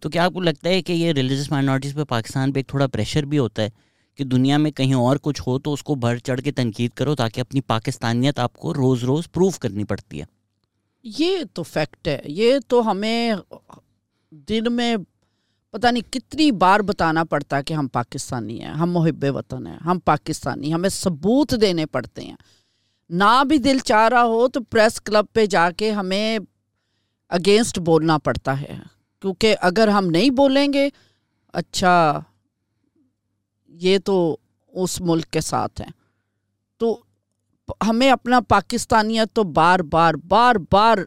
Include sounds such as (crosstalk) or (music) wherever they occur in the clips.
تو کیا آپ کو لگتا ہے کہ یہ ریلیجس مائنورٹیز پہ پاکستان پہ ایک تھوڑا پریشر بھی ہوتا ہے کہ دنیا میں کہیں اور کچھ ہو تو اس کو بڑھ چڑھ کے تنقید کرو تاکہ اپنی پاکستانیت آپ کو روز روز پروف کرنی پڑتی ہے؟ یہ تو فیکٹ ہے، یہ تو ہمیں دن میں پتہ نہیں کتنی بار بتانا پڑتا ہے کہ ہم پاکستانی ہیں، ہم محب وطن ہیں، ہم پاکستانی، ہمیں ثبوت دینے پڑتے ہیں۔ نہ بھی دل چاہ رہا ہو تو پریس کلب پہ جا کے ہمیں اگینسٹ بولنا پڑتا ہے۔ کیونکہ اگر ہم نہیں بولیں گے اچھا یہ تو اس ملک کے ساتھ ہیں۔ تو ہمیں اپنا پاکستانیت تو بار بار بار بار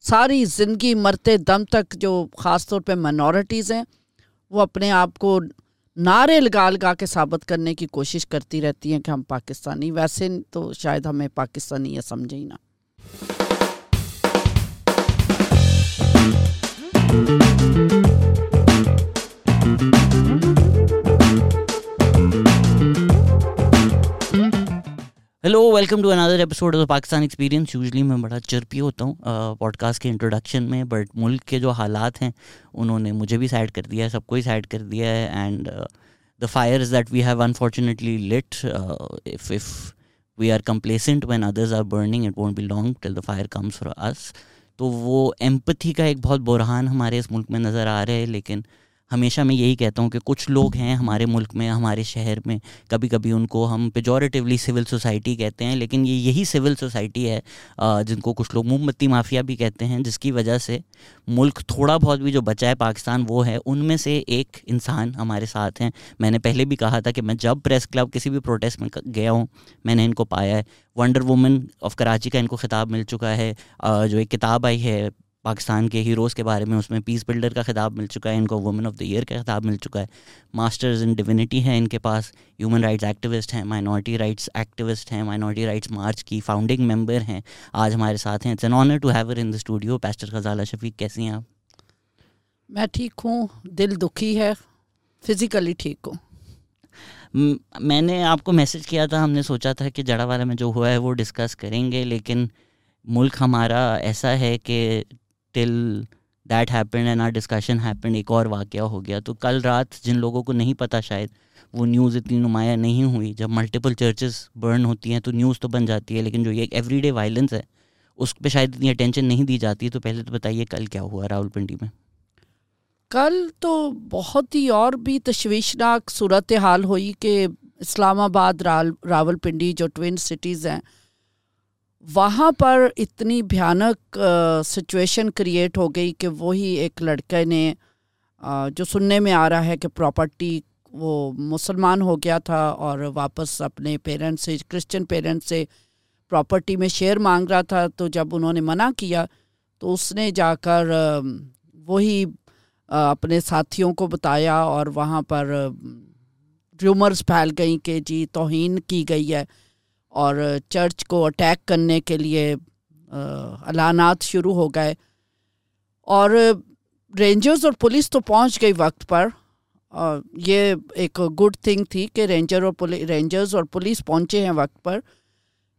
ساری زندگی مرتے دم تک جو خاص طور پہ منورٹیز ہیں، وہ اپنے آپ کو نعرے لگا لگا کے ثابت کرنے کی کوشش کرتی رہتی ہیں کہ ہم پاکستانی، ویسے تو شاید ہمیں پاکستانی یہ سمجھے ہی نہ۔ Hello welcome to another episode of Pakistan experience usually میں بڑا چرپی ہوتا ہوں پوڈ کاسٹ کے انٹروڈکشن میں بٹ ملک کے جو حالات ہیں انہوں نے مجھے بھی سائڈ کر دیا ہے سب کو ہی سائڈ کر دیا ہے and the fire that we have unfortunately lit if if we are complacent when others are burning it won't be long till the fire comes for us تو وہ ایمپتھی کا ایک بہت برہان ہمارے اس ملک میں نظر آ رہا ہے لیکن ہمیشہ میں یہی کہتا ہوں کہ کچھ لوگ ہیں ہمارے ملک میں، ہمارے شہر میں، کبھی کبھی ان کو ہم پیجوریٹیولی سول سوسائٹی کہتے ہیں، لیکن یہ یہی سول سوسائٹی ہے جن کو کچھ لوگ موم بتی مافیا بھی کہتے ہیں، جس کی وجہ سے ملک تھوڑا بہت بھی جو بچا ہے پاکستان وہ ہے، ان میں سے ایک انسان ہمارے ساتھ ہیں۔ میں نے پہلے بھی کہا تھا کہ میں جب پریس کلب کسی بھی پروٹیسٹ میں گیا ہوں، میں نے ان کو پایا ہے۔ ونڈر وومن آف کراچی کا ان کو خطاب مل چکا ہے۔ جو ایک کتاب آئی ہے پاکستان کے ہیروز کے بارے میں اس میں پیس بلڈر کا خطاب مل چکا ہے ان کو وومن آف دا ایئر کا خطاب مل چکا ہے۔ ماسٹرز ان ڈیونٹی ہیں ان کے پاس ہیومن رائٹس ایکٹیوسٹ ہیں مائنورٹی رائٹس ایکٹیوسٹ ہیں مائنورٹی رائٹس مارچ کی فاؤنڈنگ ممبر ہیں۔ آج ہمارے ساتھ ہیں it's an honour to have her in the studio pastor Ghazala Shafiq کیسی ہیں آپ؟ میں ٹھیک ہوں دل دکھی ہے فزیکلی ٹھیک ہوں۔ میں نے آپ کو میسج کیا تھا ہم نے سوچا تھا کہ جڑا والا میں جو ہوا ہے وہ ڈسکس کریں گے لیکن ملک ہمارا ایسا ہے کہ till that happen and our discussion happen ایک اور واقعہ ہو گیا تو کل رات جن لوگوں کو نہیں پتہ شاید وہ نیوز اتنی نمایاں نہیں ہوئی جب ملٹیپل چرچز برن ہوتی ہیں تو نیوز تو بن جاتی ہے لیکن جو یہ ایوری ڈے وائلنس ہے اس پہ شاید اتنی اٹینشن نہیں دی جاتی تو پہلے تو بتائیے کل کیا ہوا راول پنڈی میں کل تو بہت ہی اور بھی تشویشناک صورت حال ہوئی کہ اسلام آباد راول پنڈی جو ٹوین سٹیز ہیں وہاں پر اتنی بھیانک سچویشن کریٹ ہو گئی کہ وہی ایک لڑکے نے جو سننے میں آ رہا ہے کہ پراپرٹی وہ مسلمان ہو گیا تھا اور واپس اپنے پیرنٹس سے کرسچن پیرنٹس سے پراپرٹی میں شیئر مانگ رہا تھا، تو جب انہوں نے منع کیا تو اس نے جا کر وہی اپنے ساتھیوں کو بتایا اور وہاں پر ریومرز پھیل گئیں کہ جی توہین کی گئی ہے۔ اور چرچ کو اٹیک کرنے کے لیے اعلانات شروع ہو گئے۔ اور رینجرز اور پولیس تو پہنچ گئی وقت پر۔ یہ ایک گڈ تھنگ تھی کہ رینجر اور رینجرز اور پولیس پہنچے ہیں وقت پر۔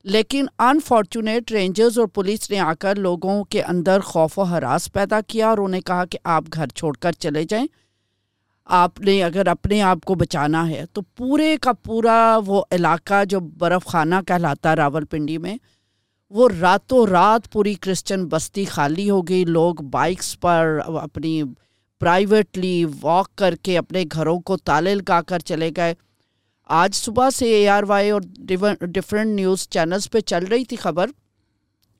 لیکن انفارچونیٹ رینجرز اور پولیس نے آ کر لوگوں کے اندر خوف و حراس پیدا کیا اور انہیں کہا کہ آپ گھر چھوڑ کر چلے جائیں۔ آپ نے اگر اپنے آپ کو بچانا ہے، تو پورے کا پورا وہ علاقہ جو برف خانہ کہلاتا ہے راول پنڈی میں، وہ راتوں رات پوری کرسچن بستی خالی ہو گئی۔ لوگ بائکس پر اپنی پرائیویٹلی واک کر کے اپنے گھروں کو تالے لگا کر چلے گئے۔ آج صبح سے اے آر وائی اور ڈفرینٹ نیوز چینلز پہ چل رہی تھی خبر۔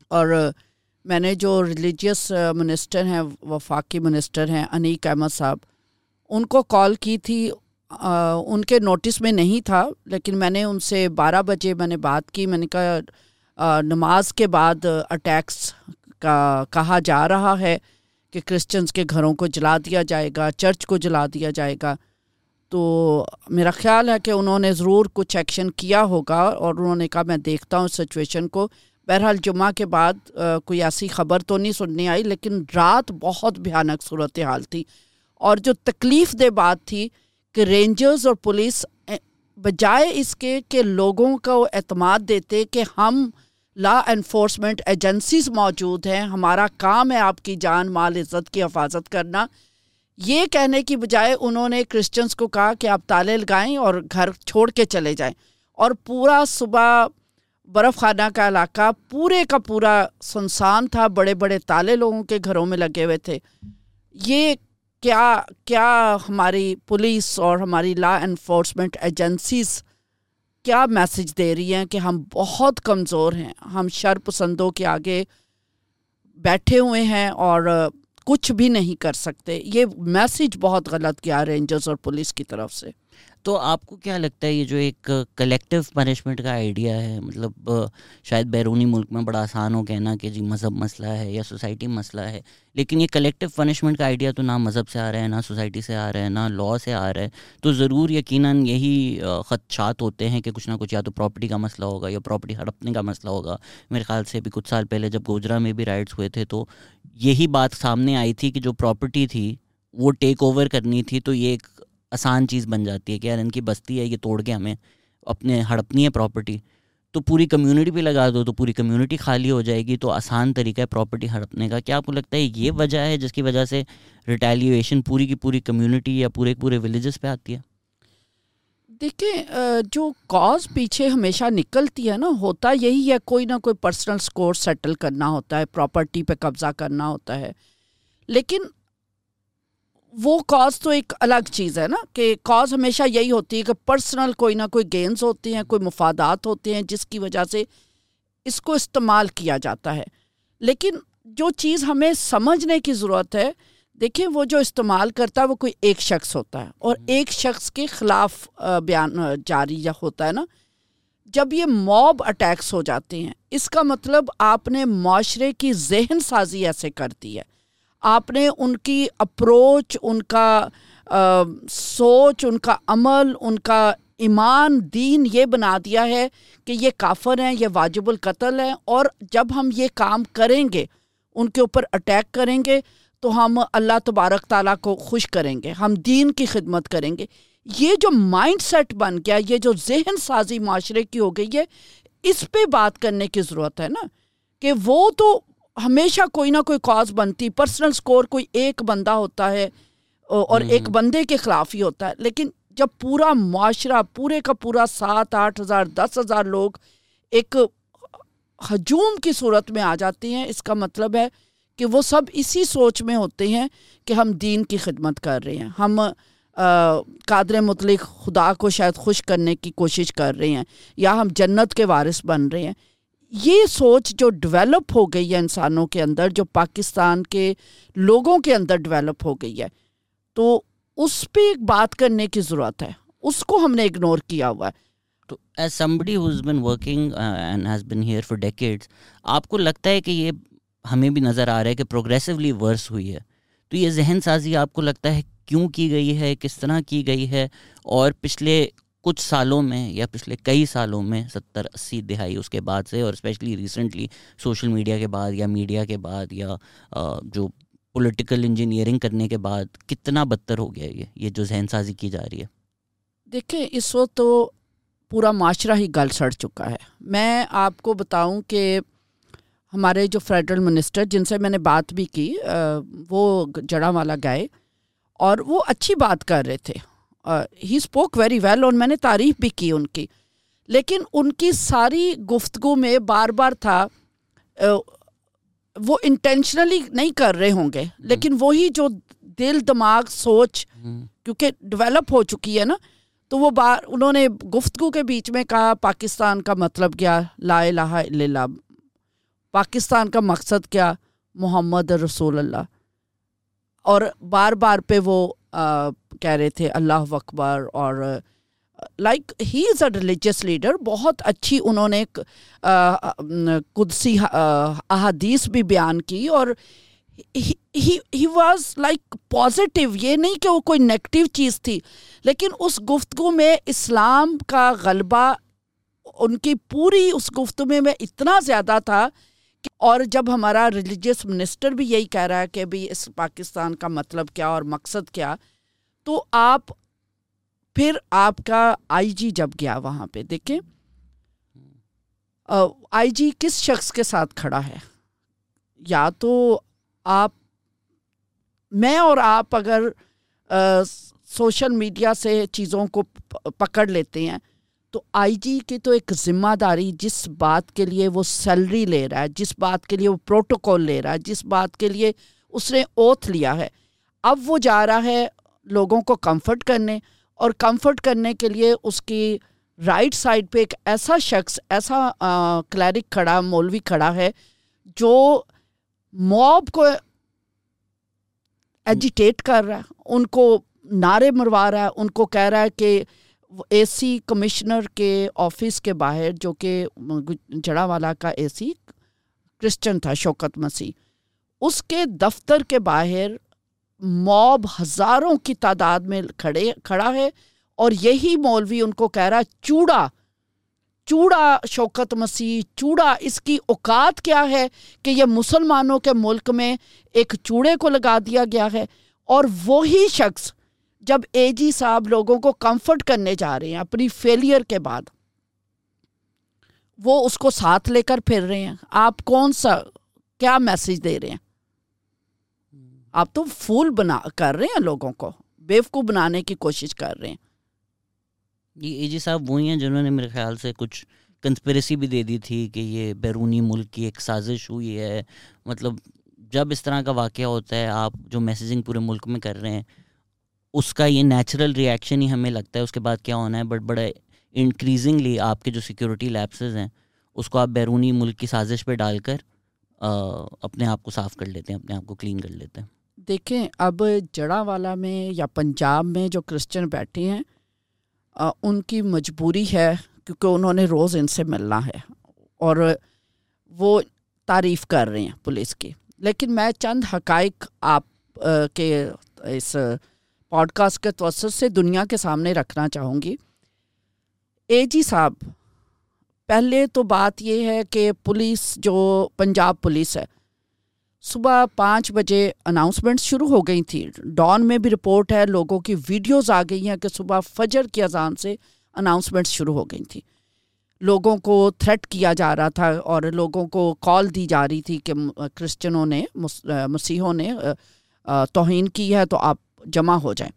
اور میں نے جو ریلیجیس منسٹر ہیں، وفاقی منسٹر ہیں، انیک احمد صاحب ان کو کال کی تھی ان کے نوٹس میں نہیں تھا، لیکن میں نے ان سے بارہ بجے میں نے بات کی، میں نے کہا نماز کے بعد اٹیکس کا، کہا جا رہا ہے کہ کرسچنس کے گھروں کو جلا دیا جائے گا چرچ کو جلا دیا جائے گا۔ تو میرا خیال ہے کہ انہوں نے ضرور کچھ ایکشن کیا ہوگا اور انہوں نے کہا، میں دیکھتا ہوں سچویشن کو۔ بہرحال جمعہ کے بعد کوئی ایسی خبر تو نہیں سننے آئی، لیکن رات بہت بھیانک صورت حال تھی۔ اور جو تکلیف دہ بات تھی کہ رینجرز اور پولیس بجائے اس کے کہ لوگوں کو اعتماد دیتے کہ ہم لا انفورسمنٹ ایجنسیز موجود ہیں، ہمارا کام ہے آپ کی جان، مال، عزت کی حفاظت کرنا۔ یہ کہنے کی بجائے انہوں نے کرسچنس کو کہا کہ آپ تالے لگائیں اور گھر چھوڑ کے چلے جائیں۔ اور پورا صبح برف خانہ کا علاقہ پورے کا پورا سنسان تھا، بڑے بڑے تالے لوگوں کے گھروں میں لگے ہوئے تھے۔ یہ کیا کیا ہماری پولیس اور ہماری لا انفورسمنٹ ایجنسیز کیا میسج دے رہی ہیں کہ ہم بہت کمزور ہیں؟ ہم شر پسندوں کے آگے بیٹھے ہوئے ہیں اور کچھ بھی نہیں کر سکتے۔ یہ میسج بہت غلط کیا رینجرز اور پولیس کی طرف سے۔ تو آپ کو کیا لگتا ہے یہ جو ایک کلیکٹیو پنشمنٹ کا آئیڈیا ہے؟ مطلب شاید بیرونی ملک میں بڑا آسان ہو کہنا کہ جی مذہب مسئلہ ہے یا سوسائٹی مسئلہ ہے، لیکن یہ کلیکٹیو پنشمنٹ کا آئیڈیا تو نہ مذہب سے آ رہا ہے، نہ سوسائٹی سے آ رہا ہے، نہ لاء سے آ رہا ہے۔ تو ضرور یقیناً یہی خدشات ہوتے ہیں کہ کچھ نہ کچھ یا تو پراپرٹی کا مسئلہ ہوگا یا پراپرٹی ہڑپنے کا مسئلہ ہوگا۔ میرے خیال سے بھی کچھ سال پہلے جب گوجرا میں بھی رائٹس ہوئے تھے تو یہی بات سامنے آئی تھی کہ جو پراپرٹی تھی وہ ٹیک اوور کرنی تھی، تو یہ ایک آسان چیز بن جاتی ہے کہ یار ان کی بستی ہے، یہ توڑ کے ہمیں اپنے ہڑپنی ہے پراپرٹی تو پوری کمیونٹی پہ لگا دو، تو پوری کمیونٹی خالی ہو جائے گی، تو آسان طریقہ ہے پراپرٹی ہڑپنے کا۔ کیا آپ کو لگتا ہے یہ وجہ ہے جس کی وجہ سے ریٹیلیویشن پوری کی پوری کمیونٹی یا پورے پورے ولیجز پہ آتی ہے؟ دیکھیں جو کاز پیچھے ہمیشہ نکلتی ہے نا، ہوتا یہی ہے، کوئی نہ کوئی پرسنل سکور سیٹل کرنا ہوتا ہے پراپرٹی پہ قبضہ کرنا ہوتا ہے۔ لیکن وہ کاز تو ایک الگ چیز ہے نا کہ کاز ہمیشہ یہی ہوتی ہے کہ پرسنل کوئی نہ کوئی گینز ہوتے ہیں کوئی مفادات ہوتے ہیں جس کی وجہ سے اس کو استعمال کیا جاتا ہے۔ لیکن جو چیز ہمیں سمجھنے کی ضرورت ہے دیکھیں وہ جو استعمال کرتا ہے وہ کوئی ایک شخص ہوتا ہے۔ اور ایک شخص کے خلاف بیان جاری یا ہوتا ہے نا جب یہ موب اٹیکس ہو جاتے ہیں اس کا مطلب آپ نے معاشرے کی ذہن سازی ایسے کر دی ہے۔ آپ نے ان کی اپروچ، ان کا سوچ، ان کا عمل، ان کا ایمان، دین یہ بنا دیا ہے کہ یہ کافر ہیں، یہ واجب القتل ہیں اور جب ہم یہ کام کریں گے، ان کے اوپر اٹیک کریں گے، تو ہم اللہ تبارک تعالیٰ کو خوش کریں گے، ہم دین کی خدمت کریں گے۔ یہ جو مائنڈ سیٹ بن گیا، یہ جو ذہن سازی معاشرے کی ہو گئی ہے، اس پہ بات کرنے کی ضرورت ہے نا؟ کہ وہ تو ہمیشہ کوئی نہ کوئی کاز بنتی پرسنل سکور کوئی ایک بندہ ہوتا ہے اور ایک بندے کے خلاف ہی ہوتا ہے۔ لیکن جب پورا معاشرہ پورے کا پورا سات آٹھ ہزار دس ہزار لوگ ایک ہجوم کی صورت میں آ جاتے ہیں اس کا مطلب ہے کہ وہ سب اسی سوچ میں ہوتے ہیں کہ ہم دین کی خدمت کر رہے ہیں۔ ہم قادر مطلق خدا کو شاید خوش کرنے کی کوشش کر رہے ہیں یا ہم جنت کے وارث بن رہے ہیں۔ یہ سوچ جو ڈیولپ ہو گئی ہے انسانوں کے اندر، جو پاکستان کے لوگوں کے اندر ڈیولپ ہو گئی ہے، تو اس پہ ایک بات کرنے کی ضرورت ہے۔ اس کو ہم نے اگنور کیا ہوا ہے۔ تو as somebody who's been working and has been here for decades آپ کو لگتا ہے کہ یہ ہمیں بھی نظر آ رہا ہے کہ پروگریسولی ورس ہوئی ہے۔ تو یہ ذہن سازی آپ کو لگتا ہے کیوں کی گئی ہے، کس طرح کی گئی ہے؟ اور پچھلے کچھ سالوں میں یا پچھلے کئی سالوں میں ستر اسی دہائی اس کے بعد سے اور اسپیشلی ریسنٹلی سوشل میڈیا کے بعد یا میڈیا کے بعد یا جو پولیٹیکل انجینئرنگ کرنے کے بعد کتنا بدتر ہو گیا یہ یہ جو ذہن سازی کی جا رہی ہے؟ دیکھیں، اس وقت تو پورا معاشرہ ہی گل سڑ چکا ہے۔ میں آپ کو بتاؤں کہ ہمارے جو فیڈرل منسٹر جن سے میں نے بات بھی کی وہ جڑا والا گئے اور وہ اچھی بات کر رہے تھے۔ ہی اسپوک ویری ویل اور میں نے تعریف بھی کی ان کی۔ لیکن ان کی ساری گفتگو میں بار بار تھا وہ انٹینشنلی نہیں کر رہے ہوں گے۔ لیکن وہی جو دل دماغ سوچ کیونکہ ڈیولپ ہو چکی ہے نا تو وہ بار انہوں نے گفتگو کے بیچ میں کہا پاکستان کا مطلب کیا؟ لا الہ الا اللہ۔ پاکستان کا مقصد کیا؟ محمد رسول اللہ۔ اور بار بار پہ وہ کہہ رہے تھے اللہ اکبر اور like he is a religious leader بہت اچھی انہوں نے قدسی احادیث بھی بیان کی اور ہی واز لائک پازیٹیو یہ نہیں کہ وہ کوئی نگیٹو چیز تھی، لیکن اس گفتگو میں اسلام کا غلبہ، ان کی پوری اس گفتگو میں اتنا زیادہ تھا اور جب ہمارا ریلیجیس منسٹر بھی یہی کہہ رہا ہے کہ بھی اس پاکستان کا مطلب کیا اور مقصد کیا، تو آپ، پھر آپ کا آئی جی جب گیا وہاں پہ، دیکھیں۔ آئی جی کس شخص کے ساتھ کھڑا ہے؟ یا تو آپ، میں اور آپ اگر سوشل میڈیا سے چیزوں کو پکڑ لیتے ہیں تو آئی جی کی تو ایک ذمہ داری جس بات کے لیے وہ سیلری لے رہا ہے، جس بات کے لیے وہ پروٹوکول لے رہا ہے، جس بات کے لیے اس نے اوتھ لیا ہے۔ اب وہ جا رہا ہے لوگوں کو کمفرٹ کرنے اور کمفرٹ کرنے کے لیے اس کی رائٹ سائڈ پہ ایک ایسا شخص، ایسا کلیرک کھڑا، مولوی کھڑا ہے جو موب کو ایجیٹیٹ کر رہا ہے، ان کو نعرے مروا رہا ہے، ان کو کہہ رہا ہے کہ اے سی کمشنر کے آفس کے باہر جو کہ جڑا والا کا اے سی کرسچن تھا، شوکت مسیح۔ اس کے دفتر کے باہر موب ہزاروں کی تعداد میں کھڑے، کھڑا ہے اور یہی مولوی ان کو کہہ رہا ہے، چوڑا چوڑا شوکت مسیح، چوڑا، اس کی اوقات کیا ہے کہ یہ مسلمانوں کے ملک میں ایک چوڑے کو لگا دیا گیا ہے۔ اور وہی شخص جب اے جی صاحب لوگوں کو کمفرٹ کرنے جا رہے ہیں، اپنی فیلئر کے بعد، وہ اس کو ساتھ لے کر پھر رہے ہیں۔ آپ کون سا، کیا میسج دے رہے ہیں؟ آپ تو پھول بنا، کر رہے ہیں لوگوں کو۔ بیوقوف بنانے کی کوشش کر رہے ہیں۔ یہ اے جی صاحب وہی ہیں جنہوں نے میرے خیال سے کچھ کنسپریسی بھی دے دی تھی کہ یہ بیرونی ملک کی ایک سازش ہوئی ہے۔ مطلب جب اس طرح کا واقعہ ہوتا ہے، آپ جو میسیجنگ پورے ملک میں کر رہے ہیں اس کا یہ نیچرل ریئیکشن ہی ہمیں لگتا ہے، اس کے بعد کیا ہونا ہے؟ بٹ بڑا انکریزنگلی آپ کے جو سیکورٹی لیپسز ہیں، اس کو آپ بیرونی ملک کی سازش پہ ڈال کر اپنے آپ کو صاف کر لیتے ہیں، اپنے آپ کو کلین کر لیتے ہیں۔ دیکھیں، اب جڑا والا میں یا پنجاب میں جو کرسچن بیٹھے ہیں ان کی مجبوری ہے کیونکہ انہوں نے روز ان سے ملنا ہے اور وہ تعریف کر رہے ہیں پولیس کی۔ لیکن میں چند حقائق آپ کے اس پوڈ کاسٹ کے توسط سے دنیا کے سامنے رکھنا چاہوں گی۔ اے جی صاحب، پہلے تو بات یہ ہے کہ پولیس جو پنجاب پولیس ہے، صبح پانچ بجے اناؤنسمنٹ شروع ہو گئی تھی ڈان میں بھی رپورٹ ہے، لوگوں کی ویڈیوز آ گئی ہیں کہ صبح فجر کی اذان سے اناؤنسمنٹ شروع ہو گئی تھی لوگوں کو تھریٹ کیا جا رہا تھا اور لوگوں کو کال دی جا رہی تھی کہ کرسچنوں نے مسیحوں نے توہین کی ہے تو آپ جمع ہو جائیں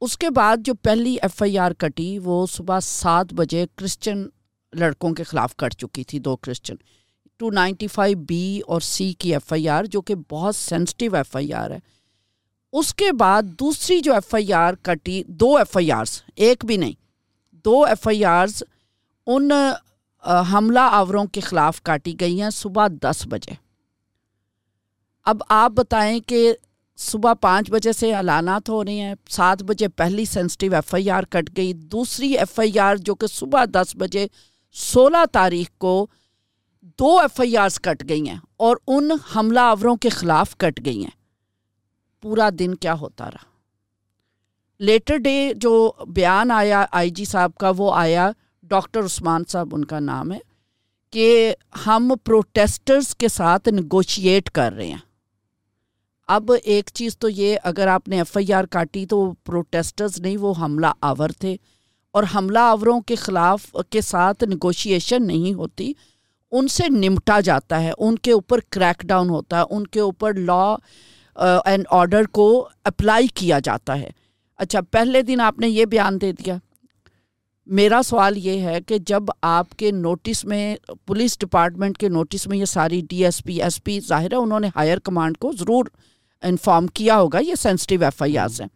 اس کے بعد جو پہلی ایف آئی آر کٹی، وہ صبح سات بجے کرسچن لڑکوں کے خلاف کٹ چکی تھی، دو Christian. Two ninety five B اور سی کی ایف آئی آر، جو کہ بہت سینسٹیو ایف آئی آر ہے۔ اس کے بعد دوسری جو ایف آئی آر کٹی، دو ایف آئی آرس ایک بھی نہیں۔ دو ایف آئی آرز ان حملہ آوروں کے خلاف کاٹی گئی ہیں صبح دس بجے۔ اب آپ بتائیں کہ صبح پانچ بجے سے اعلانات ہو رہے ہیں، سات بجے پہلی سینسٹیو ایف آئی آر کٹ گئی، دوسری ایف آئی آر جو کہ صبح دس بجے سولہ تاریخ کو دو ایف آئی آرس کٹ گئی ہیں اور ان حملہ آوروں کے خلاف کٹ گئی ہیں۔ پورا دن کیا ہوتا رہا؟ لیٹر ڈے جو بیان آیا آئی جی صاحب کا، وہ آیا ڈاکٹر عثمان صاحب، ان کا نام ہے، کہ ہم پروٹیسٹرز کے ساتھ نگوشیٹ کر رہے ہیں۔ اب ایک چیز تو یہ، اگر آپ نے ایف آئی آر کاٹی تو وہ پروٹیسٹرز نہیں، وہ حملہ آور تھے۔ اور حملہ آوروں کے خلاف، کے ساتھ نگوشیشن نہیں ہوتی۔ ان سے نمٹا جاتا ہے، ان کے اوپر کریک ڈاؤن ہوتا ہے، ان کے اوپر لا اینڈ آرڈر کو اپلائی کیا جاتا ہے۔ اچھا پہلے دن آپ نے یہ بیان دے دیا۔ میرا سوال یہ ہے کہ جب آپ کے نوٹس میں پولیس ڈپارٹمنٹ کے نوٹس میں یہ ساری D S P S P ظاہر ہے، انہوں نے ہائر کمانڈ کو ضرور انفارم کیا ہوگا یہ سینسٹیو ایف آئی آرز ہیں۔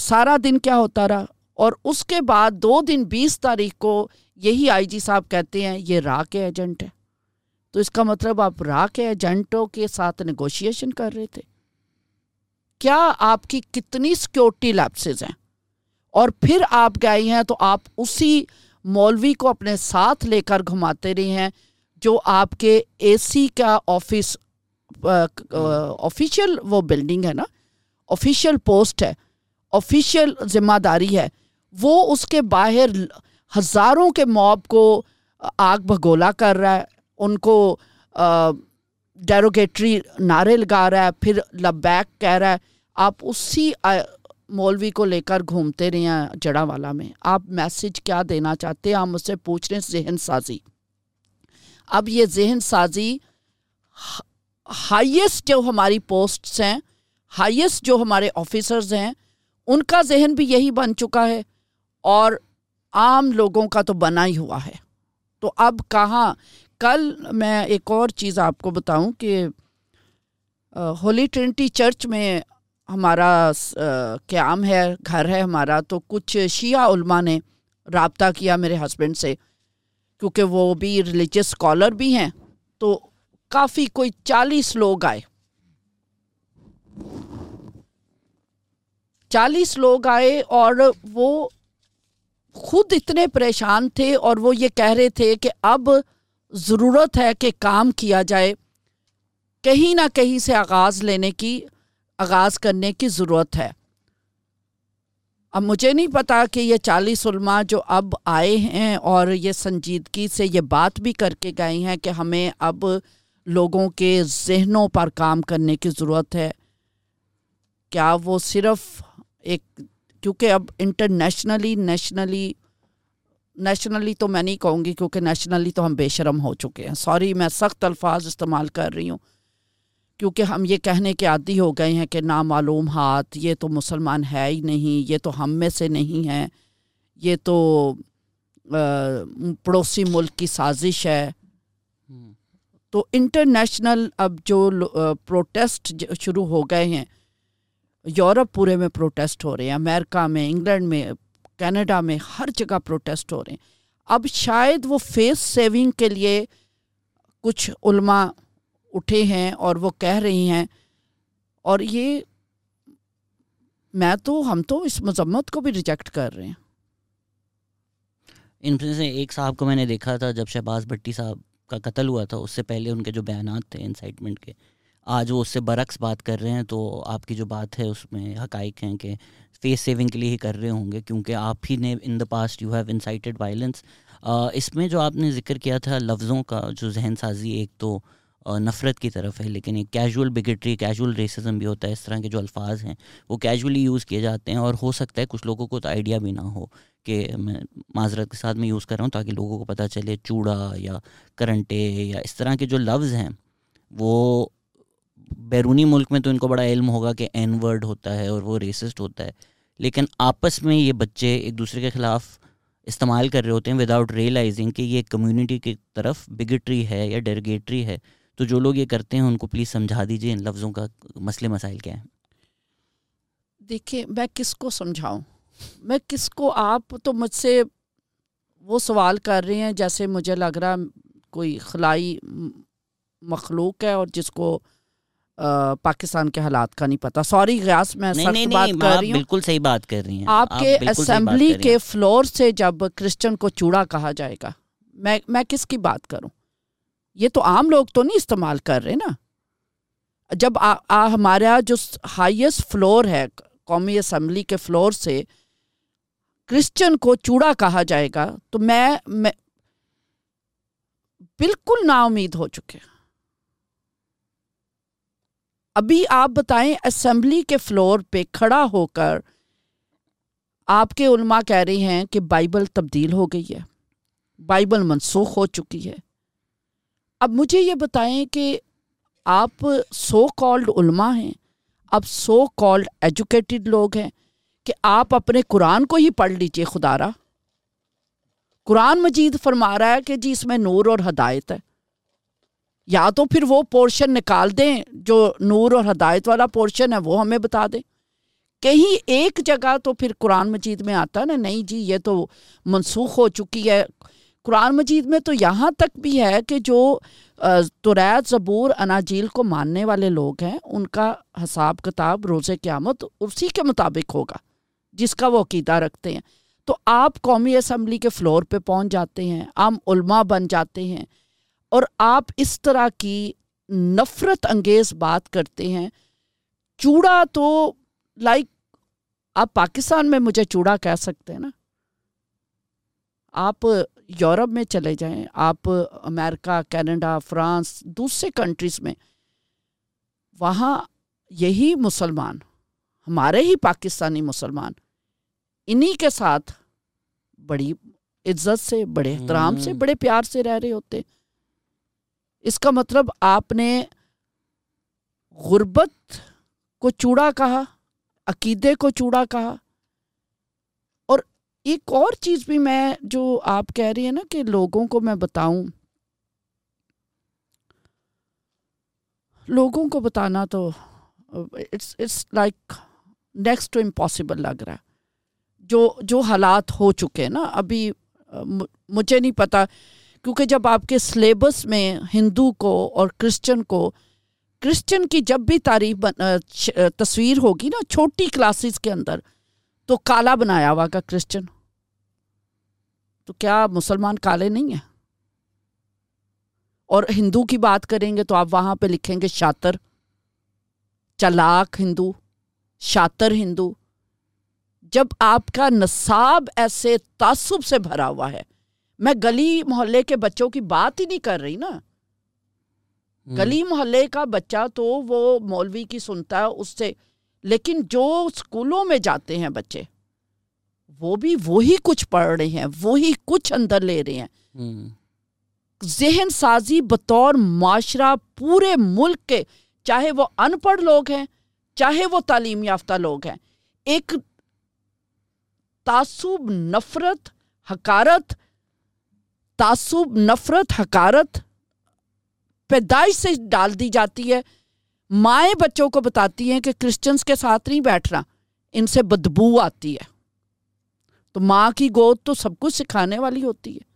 سارا دن کیا ہوتا رہا؟ اور اس کے بعد دو دن بیس تاریخ کو یہی آئی جی صاحب کہتے ہیں یہ را کے ایجنٹ ہے تو اس کا مطلب آپ را کے ایجنٹوں کے ساتھ نیگوشیشن کر رہے تھے۔ کیا آپ کی کتنی سیکورٹی لیپسز ہیں؟ اور پھر آپ گئے ہیں تو آپ اسی مولوی کو اپنے ساتھ لے کر گھماتے رہے ہیں جو آپ کے اے سی کا آفس آفیشیل وہ بلڈنگ ہے نا آفیشیل پوسٹ ہے آفیشیل ذمہ داری ہے، وہ اس کے باہر ہزاروں کے موب کو آگ بھگولا کر رہا ہے، ان کو ڈیروگیٹری نعرے لگا رہا ہے، پھر لبیک کہہ رہا ہے، آپ اسی مولوی کو لے کر گھومتے رہے ہیں جڑا والا میں، آپ میسج کیا دینا چاہتے ہیں؟ ہم اس سے پوچھ رہے ہیں ذہن سازی۔ اب یہ ذہن سازی ہائیسٹ جو ہماری پوسٹس ہیں ہائیسٹ جو ہمارے آفیسرز ہیں، ان کا ذہن بھی یہی بن چکا ہے اور عام لوگوں کا تو بنا ہی ہوا ہے۔ تو اب کہاں، کل میں ایک اور چیز آپ کو بتاؤں کہ ہولی ٹرینٹی چرچ میں ہمارا قیام ہے، گھر ہے ہمارا، تو کچھ شیعہ علماء نے رابطہ کیا میرے ہسبینڈ سے، کیونکہ وہ بھی ریلیجس اسکالر بھی ہیں، تو کافی کوئی چالیس لوگ آئے۔ چالیس لوگ آئے اور وہ خود اتنے پریشان تھے اور وہ یہ کہہ رہے تھے کہ اب ضرورت ہے کہ کام کیا جائے۔ کہیں نہ کہیں سے آغاز لینے کی، آغاز کرنے کی ضرورت ہے۔ اب مجھے نہیں پتا کہ یہ چالیس علماء جو اب آئے ہیں اور یہ سنجیدگی سے یہ بات بھی کر کے گئے ہیں کہ ہمیں اب لوگوں کے ذہنوں پر کام کرنے کی ضرورت ہے۔ کیا وہ صرف ایک، کیونکہ اب انٹرنیشنلی نیشنلی نیشنلی تو میں نہیں کہوں گی کیونکہ نیشنلی تو ہم بے شرم ہو چکے ہیں۔ سوری میں سخت الفاظ استعمال کر رہی ہوں۔ کیونکہ ہم یہ کہنے کے عادی ہو گئے ہیں کہ نامعلوم ہاتھ، یہ تو مسلمان ہے ہی نہیں، یہ تو ہم میں سے نہیں ہے، یہ تو پڑوسی ملک کی سازش ہے۔ تو انٹرنیشنل اب جو پروٹیسٹ شروع ہو گئے ہیں، یورپ پورے میں پروٹیسٹ ہو رہے ہیں، امریکہ میں، انگلینڈ میں، کینیڈا میں، ہر جگہ پروٹیسٹ ہو رہے ہیں۔ اب شاید وہ فیس سیونگ کے لیے کچھ علماء اٹھے ہیں اور وہ کہہ رہی ہیں۔ اور یہ میں تو، ہم تو اس مذمت کو بھی ریجیکٹ کر رہے ہیں۔ ان سے ایک صاحب کو میں نے دیکھا تھا جب شہباز بھٹی صاحب کا قتل ہوا تھا، اس سے پہلے ان کے جو بیانات تھے انسائٹمنٹ کے۔ آج وہ اس سے برعکس بات کر رہے ہیں، تو آپ کی جو بات ہے، اس میں حقائق ہیں کہ فیس سیونگ کے لیے ہی کر رہے ہوں گے، کیونکہ آپ ہی نے in the past you have incited violence اس میں جو آپ نے ذکر کیا تھا لفظوں کا، جو ذہن سازی ایک تو نفرت کی طرف ہے، لیکن ایک کیجول بگٹری کیجول ریسزم بھی ہوتا ہے۔ اس طرح کے جو الفاظ ہیں، وہ کیجولی یوز کیے جاتے ہیں اور ہو سکتا ہے کچھ لوگوں کو تو آئیڈیا بھی نہ ہو کہ میں معذرت کے ساتھ میں یوز کر رہا ہوں تاکہ لوگوں کو پتہ چلے چوڑا یا کرنٹے یا اس طرح کے جو لفظ ہیں، وہ بیرونی ملک میں تو ان کو بڑا علم ہوگا کہ این ورڈ ہوتا ہے اور وہ ریسسٹ ہوتا ہے۔ لیکن آپس میں یہ بچے ایک دوسرے کے خلاف استعمال کر رہے ہوتے ہیں وداؤٹ ریئلائزنگ کہ یہ کمیونٹی کی طرف بگٹری ہے یا ڈیرگیٹری ہے۔ تو جو لوگ یہ کرتے ہیں ان کو پلیز سمجھا دیجیے ان لفظوں کا مسئلے مسائل کیا ہیں۔ دیکھیں میں کس کو سمجھاؤں؟ میں کس کو؟ آپ تو مجھ سے وہ سوال کر رہے ہیں جیسے مجھے لگ رہا کوئی خلائی مخلوق ہے اور جس کو پاکستان کے حالات کا نہیں پتا سوری غیاس میں سخت بات کر رہی ہوں۔ بالکل صحیح بات کر رہی ہیں۔ آپ کے اسمبلی کے فلور سے جب کرسچن کو چوڑا کہا جائے گا میں میں کس کی بات کروں؟ یہ تو عام لوگ تو نہیں استعمال کر رہے نا۔ جب ہمارا جو ہائیسٹ فلور ہے، قومی اسمبلی کے فلور سے کرسچن کو چوڑا کہا جائے گا، تو میں بالکل نا امید ہو چکے ابھی آپ بتائیں اسمبلی کے فلور پہ کھڑا ہو کر آپ کے علماء کہہ رہے ہیں کہ بائبل تبدیل ہو گئی ہے۔ بائبل منسوخ ہو چکی ہے۔ اب مجھے یہ بتائیں کہ آپ سو کالڈ علماء ہیں، اب سو کالڈ ایجوکیٹڈ لوگ ہیں کہ آپ اپنے قرآن کو ہی پڑھ لیجیے، خدا را قرآن مجید فرما رہا ہے کہ جی اس میں نور اور ہدایت ہے۔ یا تو پھر وہ پورشن نکال دیں جو نور اور ہدایت والا پورشن ہے، وہ ہمیں بتا دیں۔ کہیں ایک جگہ تو پھر قرآن مجید میں آتا نا، نہیں جی یہ تو منسوخ ہو چکی ہے قرآن مجید میں تو یہاں تک بھی ہے کہ جو توریت زبور اناجیل کو ماننے والے لوگ ہیں، ان کا حساب کتاب روز قیامت اسی کے مطابق ہوگا، جس کا وہ عقیدہ رکھتے ہیں۔ تو آپ قومی اسمبلی کے فلور پہ پہنچ جاتے ہیں، عام علماء بن جاتے ہیں، اور آپ اس طرح کی نفرت انگیز بات کرتے ہیں۔ چوڑا تو لائک آپ پاکستان میں مجھے چوڑا کہہ سکتے ہیں نا۔ آپ یورپ میں چلے جائیں آپ امریکہ کینیڈا فرانس دوسرے کنٹریز میں وہاں یہی مسلمان ہمارے ہی پاکستانی مسلمان انہی کے ساتھ بڑی عزت سے بڑے احترام سے بڑے پیار سے رہ رہے ہوتے۔ اس کا مطلب آپ نے غربت کو چوڑا کہا عقیدے کو چوڑا کہا ایک اور چیز بھی میں جو آپ کہہ رہی ہیں نا کہ لوگوں کو میں بتاؤں، لوگوں کو بتانا تو it's it's like next to impossible لگ رہا ہے۔ جو جو حالات ہو چکے ہیں نا، ابھی مجھے نہیں پتا، کیونکہ جب آپ کے سلیبس میں ہندو کو اور کرسچن کو، کرسچن کی جب بھی تعریف تصویر ہوگی نا، چھوٹی کلاسز کے اندر، تو کالا بنایا ہوا کا کرسچن۔ تو کیا مسلمان کالے نہیں ہیں؟ اور ہندو کی بات کریں گے تو آپ وہاں پہ لکھیں گے شاطر چلاک ہندو شاطر ہندو۔ جب آپ کا نصاب ایسے تعصب سے بھرا ہوا ہے میں گلی محلے کے بچوں کی بات ہی نہیں کر رہی نا۔ گلی محلے کا بچہ تو وہ مولوی کی سنتا ہے اس سے لیکن جو اسکولوں میں جاتے ہیں بچے وہ بھی وہی کچھ پڑھ رہے ہیں وہی کچھ اندر لے رہے ہیں۔ ذہن سازی بطور معاشرہ پورے ملک کے چاہے وہ ان پڑھ لوگ ہیں چاہے وہ تعلیم یافتہ لوگ ہیں ایک تعصب نفرت حکارت تعصب نفرت حکارت پیدائش سے ڈال دی جاتی ہے۔ مائیں بچوں کو بتاتی ہیں کہ کرسچنس کے ساتھ نہیں بیٹھنا ان سے بدبو آتی ہے۔ تو ماں کی گود تو سب کچھ سکھانے والی ہوتی ہے۔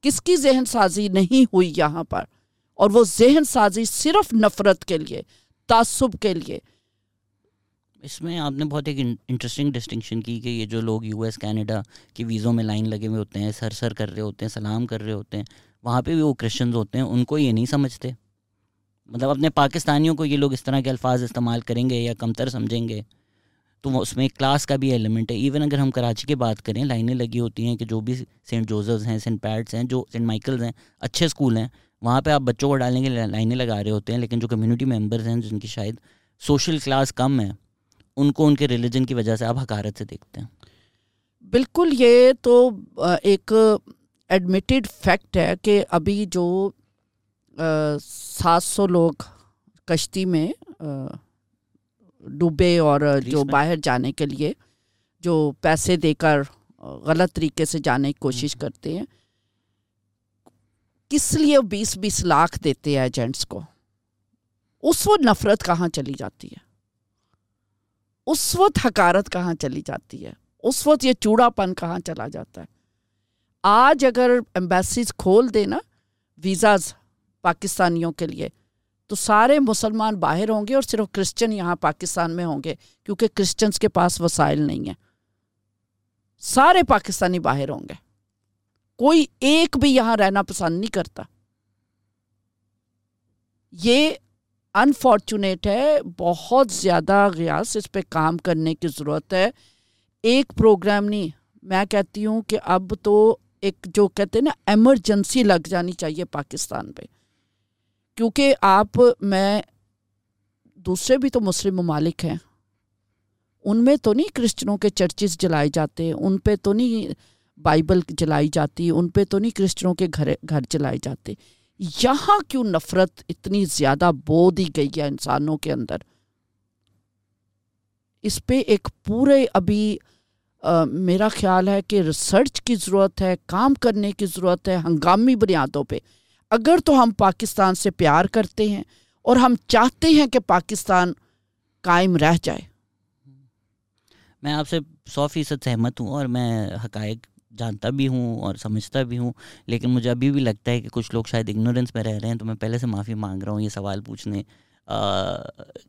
کس کی ذہن سازی نہیں ہوئی یہاں پر؟ اور وہ ذہن سازی صرف نفرت کے لیے، تعصب کے لیے۔ اس میں آپ نے بہت ایک انٹرسٹنگ ڈسٹنکشن کی کہ یہ جو لوگ یو ایس کینیڈا کی ویزوں میں لائن لگے ہوئے ہوتے ہیں، سر سر کر رہے ہوتے ہیں، سلام کر رہے ہوتے ہیں، وہاں پہ بھی وہ کرسچنز ہوتے ہیں، ان کو یہ نہیں سمجھتے۔ مطلب اپنے پاکستانیوں کو یہ لوگ اس طرح کے الفاظ استعمال کریں گے یا کمتر سمجھیں گے۔ تو وہ اس میں کلاس کا بھی ایلیمنٹ ہے. ایون اگر ہم کراچی کی بات کریں، لائنیں لگی ہوتی ہیں کہ جو بھی سینٹ جوزفز ہیں سینٹ پیٹس ہیں، جو سینٹ مائیکلز ہیں، اچھے اسکول ہیں، وہاں پہ آپ بچوں کو ڈالنے کے لائنیں لگا رہے ہوتے ہیں، لیکن جو کمیونٹی ممبرز ہیں، جن کی شاید سوشل کلاس کم ہے، ان کو ان کے ریلیجن کی وجہ سے آپ حکارت سے دیکھتے ہیں. بالکل، یہ تو ایک ایڈمیٹڈ فیکٹ ہے کہ ابھی جو سات سو لوگ کشتی میں ڈوبے اور جو باہر جانے کے لیے جو پیسے دے کر غلط طریقے سے جانے کی کوشش کرتے ہیں۔ کس لیے بیس بیس لاکھ دیتے ہیں ایجنٹس کو؟ اس وقت نفرت کہاں چلی جاتی ہے؟ اس وقت حکارت کہاں چلی جاتی ہے؟ اس وقت یہ چوڑا پن کہاں چلا جاتا ہے؟ آج اگر ایمبیسیز کھول دے نا ویزاز پاکستانیوں کے لیے تو سارے مسلمان باہر ہوں گے اور صرف کرسچن یہاں پاکستان میں ہوں گے، کیونکہ کرسچنس کے پاس وسائل نہیں ہیں۔ سارے پاکستانی باہر ہوں گے۔ کوئی ایک بھی یہاں رہنا پسند نہیں کرتا۔ یہ انفارچونیٹ ہے، بہت زیادہ غیاس اس پہ کام کرنے کی ضرورت ہے۔ ایک پروگرام نہیں، میں کہتی ہوں کہ اب تو ایک جو کہتے ہیں نا ایمرجنسی لگ جانی چاہیے پاکستان پہ۔ کیونکہ آپ، میں دوسرے بھی تو مسلم ممالک ہیں، ان میں تو نہیں کرسچنوں کے چرچز جلائے جاتے، ان پہ تو نہیں بائبل جلائی جاتی، ان پہ تو نہیں کرسچنوں کے گھر گھر جلائے جاتے۔ یہاں کیوں نفرت اتنی زیادہ بو دی گئی ہے انسانوں کے اندر؟ اس پہ ایک پورے ابھی میرا خیال ہے کہ ریسرچ کی ضرورت ہے، کام کرنے کی ضرورت ہے، ہنگامی بنیادوں پہ۔ اگر تو ہم پاکستان سے پیار کرتے ہیں اور ہم چاہتے ہیں کہ پاکستان قائم رہ جائے۔ میں آپ سے سو فیصد سہمت ہوں اور میں حقائق جانتا بھی ہوں اور سمجھتا بھی ہوں، لیکن مجھے ابھی بھی لگتا ہے کہ کچھ لوگ شاید اگنورینس میں رہ رہے ہیں تو میں پہلے سے معافی مانگ رہا ہوں یہ سوال پوچھنے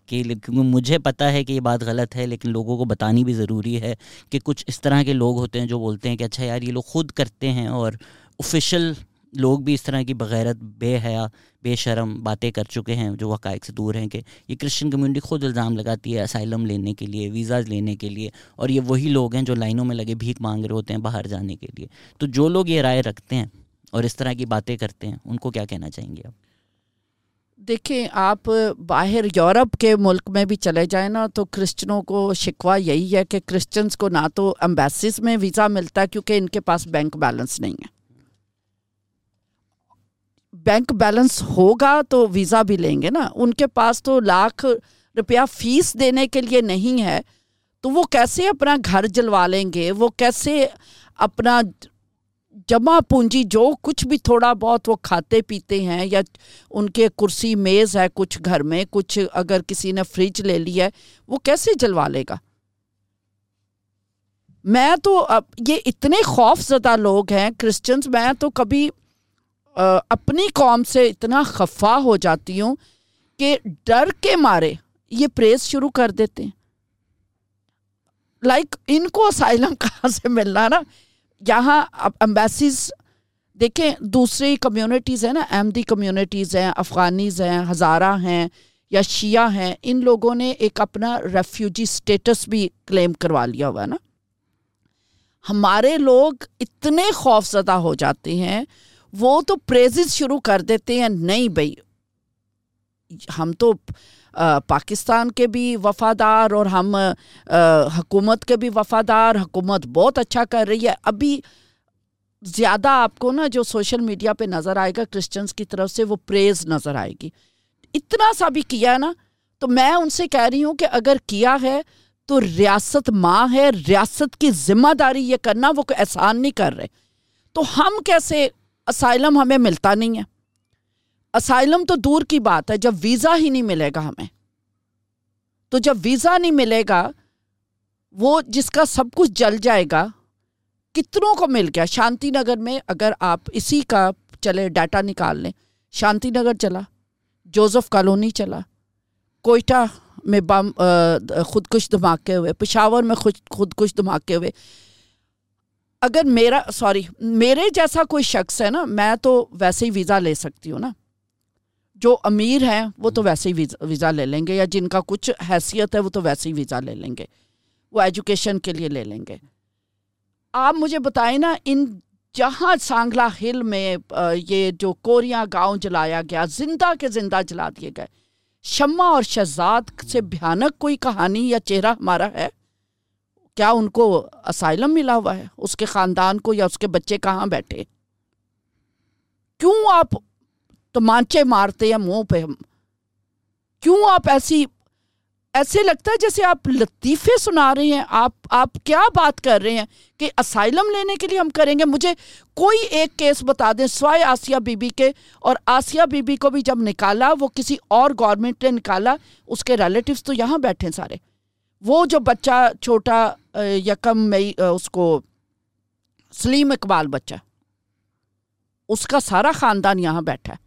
کہ کیونکہ مجھے پتہ ہے کہ یہ بات غلط ہے، لیکن لوگوں کو بتانی بھی ضروری ہے کہ کچھ اس طرح کے لوگ ہوتے ہیں جو بولتے ہیں کہ اچھا یار یہ لوگ خود کرتے ہیں اور آفیشیل لوگ بھی اس طرح کی بغیرت، بے حیا، بے شرم باتیں کر چکے ہیں جو حقائق سے دور ہیں کہ یہ کرسچن کمیونٹی خود الزام لگاتی ہے اسائلم لینے کے لیے ویزاز لینے کے لیے اور یہ وہی لوگ ہیں جو لائنوں میں لگے بھیک مانگ رہے ہوتے ہیں باہر جانے کے لیے۔ تو جو لوگ یہ رائے رکھتے ہیں اور اس طرح کی باتیں کرتے ہیں، ان کو کیا کہنا چاہیں گے آپ؟ دیکھیں، آپ باہر یورپ کے ملک میں بھی چلے جائیں نا تو کرسچنوں کو شکوہ یہی ہے کہ کرسچنس کو نہ تو امبیسیز میں ویزا ملتا ہے کیونکہ ان کے پاس بینک بیلنس نہیں ہے۔ بینک بیلنس ہوگا تو ویزا بھی لیں گے نا؟ ان کے پاس تو لاکھ روپیہ فیس دینے کے لیے نہیں ہے۔ تو وہ کیسے اپنا گھر جلوا لیں گے؟ وہ کیسے اپنا جمع پونجی جو کچھ بھی تھوڑا بہت وہ کھاتے پیتے ہیں یا ان کے کرسی میز ہے کچھ گھر میں، کچھ اگر کسی نے فریج لے لیا ہے، وہ کیسے جلوا لے گا؟ میں تو اب یہ اتنے خوف زدہ لوگ ہیں کرسچنس میں تو کبھی اپنی قوم سے اتنا خفا ہو جاتی ہوں کہ ڈر کے مارے یہ پریز شروع کر دیتے ہیں۔ لائک ان کو اسائلم (laughs) کہاں سے ملنا نا؟ یہاں امبیسیز دیکھیں دوسری کمیونٹیز ہیں نا، احمدی کمیونٹیز ہیں، افغانیز ہیں، ہزارہ ہیں یا شیعہ ہیں، ان لوگوں نے ایک اپنا ریفیوجی اسٹیٹس بھی کلیم کروا لیا ہوا ہے نا۔ ہمارے لوگ اتنے خوف زدہ ہو جاتے ہیں۔ وہ تو پریزز شروع کر دیتے ہیں، نہیں بھائی۔ ہم تو پاکستان کے بھی وفادار اور ہم حکومت کے بھی وفادار۔ حکومت بہت اچھا کر رہی ہے۔ ابھی زیادہ آپ کو نا جو سوشل میڈیا پہ نظر آئے گا کرسچنس کی طرف سے وہ پریز نظر آئے گی۔ اتنا سا بھی کیا نا۔ تو میں ان سے کہہ رہی ہوں کہ اگر کیا ہے تو ریاست ماں ہے۔ ریاست کی ذمہ داری یہ کرنا، وہ کوئی احسان نہیں کر رہے۔ تو ہم کیسے اسائلم ہمیں ملتا نہیں ہے۔ اسائلم تو دور کی بات ہے، جب ویزا ہی نہیں ملے گا ہمیں۔ تو جب ویزا نہیں ملے گا، وہ جس کا سب کچھ جل جائے گا، کتنوں کو مل گیا؟ شانتی نگر میں اگر آپ اسی کا چلے ڈیٹا نکال لیں۔ شانتی نگر چلا، جوزف کالونی چلا، کوئٹہ میں بم خود کش دھماکے ہوئے، پشاور میں خود خود کش دھماکے ہوئے اگر میرا سوری میرے جیسا کوئی شخص ہے نا میں تو ویسے ہی ویزا لے سکتی ہوں نا۔ جو امیر ہیں وہ تو ویسے ہی ویزا لے لیں گے یا جن کا کچھ حیثیت ہے وہ تو ویسے ہی ویزا لے لیں گے۔ وہ ایجوکیشن کے لیے لے لیں گے۔ آپ مجھے بتائیں نا ان جہاں سانگلا ہل میں یہ جو کوریاں گاؤں جلایا گیا زندہ کے زندہ جلا دیے گئے۔ شمع اور شہزاد سے بھیانک کوئی کہانی یا چہرہ ہمارا ہے؟ کیا ان کو اسائلم ملا ہوا ہے؟ اس کے خاندان کو یا اس کے بچے کہاں بیٹھے؟ کیوں آپ مانچے مارتے ہیں منہ پہ کیوں آپ ایسی، ایسے لگتا ہے جیسے آپ لطیفے سنا رہے ہیں؟ آپ آپ کیا بات کر رہے ہیں؟ کہ اسائلم لینے کے لیے ہم کریں گے؟ مجھے کوئی ایک کیس بتا دیں سوائے آسیہ بی بی کے، اور آسیہ بی بی کو بھی جب نکالا، وہ کسی اور گورنمنٹ نے نکالا، اس کے ریلیٹیوز تو یہاں بیٹھے ہیں سارے۔ وہ جو بچہ چھوٹا یکم مئی اس کو سلیم اقبال بچہ، اس کا سارا خاندان یہاں بیٹھا ہے۔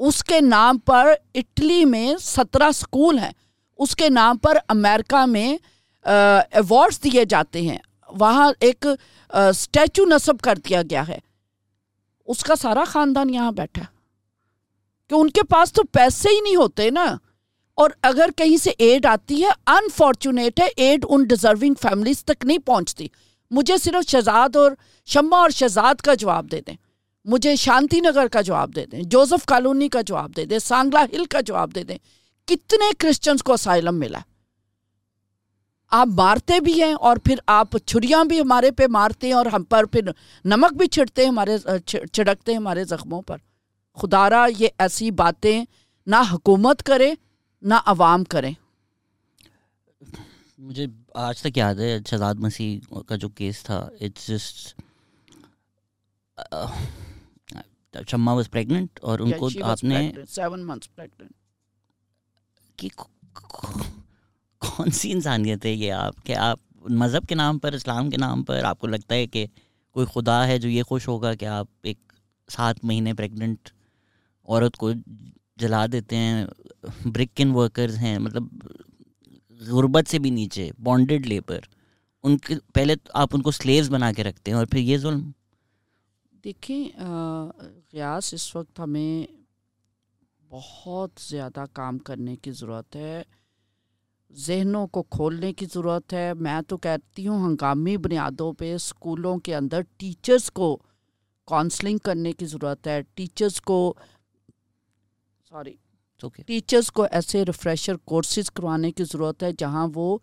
اس کے نام پر اٹلی میں سترہ سکول ہیں۔ اس کے نام پر امریکہ میں ایوارڈس دیے جاتے ہیں۔ وہاں ایک اسٹیچو نصب کر دیا گیا ہے۔ اس کا سارا خاندان یہاں بیٹھا کہ ان کے پاس تو پیسے ہی نہیں ہوتے نا۔ اور اگر کہیں سے ایڈ آتی ہے انفارچونیٹ ہے ایڈ ان ڈیزرونگ فیملیز تک نہیں پہنچتی۔ مجھے صرف شہزاد اور شمع اور شہزاد کا جواب دے دیں۔ مجھے شانتی نگر کا جواب دے دیں۔ جوزف کالونی کا جواب دے دیں۔ سانگلا ہل کا جواب دے دیں۔ کتنے کرسچنس کو اسائلم ملا۔ آپ مارتے بھی ہیں اور پھر آپ چھریاں بھی ہمارے پہ مارتے ہیں اور ہم پر پھر نمک بھی چھڑتے ہیں ہمارے چھڑکتے ہیں ہمارے زخموں پر۔ خدارا یہ ایسی باتیں نہ حکومت کرے۔ نہ عوام کریں۔ مجھے آج تک یاد ہے شہزاد مسیح کا جو کیس تھا it's just Shama was pregnant اور ان کو آپ نے کون سی انسانیت ہے یہ آپ کہ آپ مذہب کے نام پر اسلام کے نام پر آپ کو لگتا ہے کہ کوئی خدا ہے جو یہ خوش ہوگا کہ آپ ایک سات مہینے پریگننٹ عورت کو جلا دیتے ہیں برکن ورکرز ہیں مطلب غربت سے بھی نیچے بانڈیڈ لیبر ان کے پہلے آپ ان کو سلیوز بنا کے رکھتے ہیں اور پھر یہ ظلم۔ دیکھیں غیاس اس وقت ہمیں بہت زیادہ کام کرنے کی ضرورت ہے، ذہنوں کو کھولنے کی ضرورت ہے۔ میں تو کہتی ہوں، ہنگامی بنیادوں پہ اسکولوں کے اندر ٹیچرس کو کاؤنسلنگ کرنے کی ضرورت ہے۔ ٹیچرس کو سوری ٹیچرس کو ایسے ریفریشر کورسز کروانے کی ضرورت ہے جہاں وہ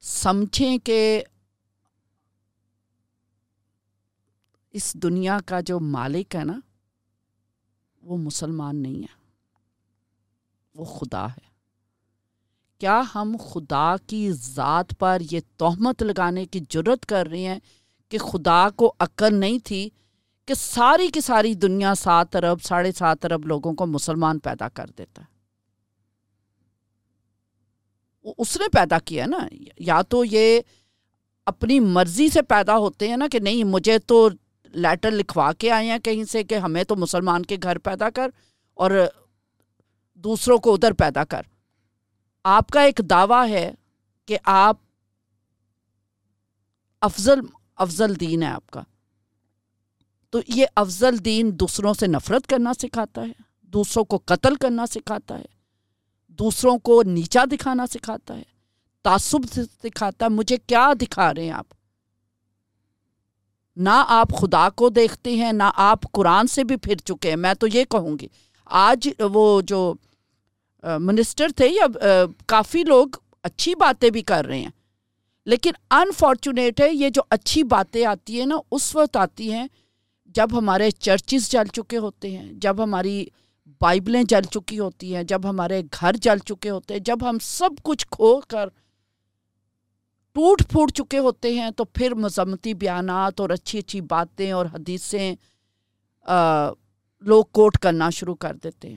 سمجھیں کہ اس دنیا کا جو مالک ہے نا وہ مسلمان نہیں ہے۔ وہ خدا ہے۔ کیا ہم خدا کی ذات پر یہ تہمت لگانے کی جرت کر رہے ہیں کہ خدا کو عقل نہیں تھی کہ ساری کی ساری دنیا سات ارب، ساڑھے سات ارب لوگوں کو مسلمان پیدا کر دیتا ہے۔ اس نے پیدا کیا نا۔ یا تو یہ اپنی مرضی سے پیدا ہوتے ہیں نا کہ نہیں، مجھے تو لیٹر لکھوا کے آئے ہیں کہیں سے کہ ہمیں تو مسلمان کے گھر پیدا کر اور دوسروں کو ادھر پیدا کر۔ آپ کا ایک دعویٰ ہے کہ آپ افضل افضل دین ہے آپ کا۔ تو یہ افضل دین دوسروں سے نفرت کرنا سکھاتا ہے، دوسروں کو قتل کرنا سکھاتا ہے، دوسروں کو نیچا دکھانا سکھاتا ہے، تعصب دکھاتا ہے۔ مجھے کیا دکھا رہے ہیں آپ؟ نہ آپ خدا کو دیکھتے ہیں، نہ آپ قرآن سے بھی پھر چکے ہیں۔ میں تو یہ کہوں گی، آج وہ جو منسٹر تھے یا کافی لوگ اچھی باتیں بھی کر رہے ہیں۔ لیکن انفارچونیٹ ہے، یہ جو اچھی باتیں آتی ہیں نا، اس وقت آتی ہیں جب ہمارے چرچز جل چکے ہوتے ہیں، جب ہماری بائبلیں جل چکی ہوتی ہیں، جب ہمارے گھر جل چکے ہوتے ہیں، جب ہم سب کچھ کھو کر ٹوٹ پھوٹ چکے ہوتے ہیں، تو پھر مذمتی بیانات اور اچھی اچھی باتیں اور حدیثیں لوگ کوٹ کرنا شروع کر دیتے ہیں۔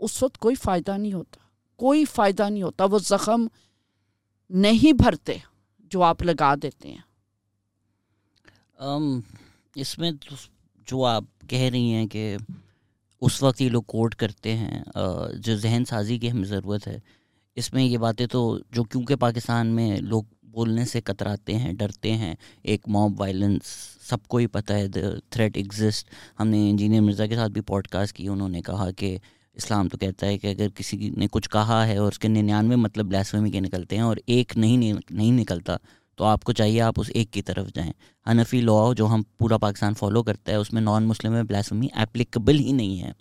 اس وقت کوئی فائدہ نہیں ہوتا، کوئی فائدہ نہیں ہوتا، وہ زخم نہیں بھرتے جو آپ لگا دیتے ہیں۔ اس میں جو آپ کہہ رہی ہیں کہ اس وقت یہ لوگ کوٹ کرتے ہیں جو ذہن سازی کی ہمیں ضرورت ہے، اس میں یہ باتیں تو جو کیونکہ پاکستان میں لوگ بولنے سے کتراتے ہیں، ڈرتے ہیں، ایک موب وائلنس سب کو ہی پتہ ہے تھریٹ ایگزسٹ ہم نے انجینئر مرزا کے ساتھ بھی پوڈ کاسٹ کی، انہوں نے کہا کہ اسلام تو کہتا ہے کہ اگر کسی نے کچھ کہا ہے اور اس کے ننانوے مطلب بلیسومی کے نکلتے ہیں اور ایک نہیں نہیں نکلتا تو آپ کو چاہیے آپ اس ایک کی طرف جائیں۔ حنفی لا جو ہم پورا پاکستان فالو کرتا ہے، اس میں نان مسلم میں بلیسومی اپلیکبل ہی نہیں ہے۔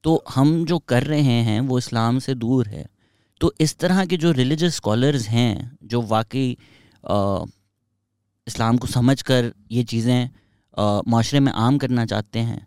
تو ہم جو کر رہے ہیں، وہ اسلام سے دور ہے۔ تو اس طرح کے جو ریلیجس اسکالرز ہیں، جو واقعی اسلام کو سمجھ کر یہ چیزیں معاشرے میں عام کرنا چاہتے ہیں،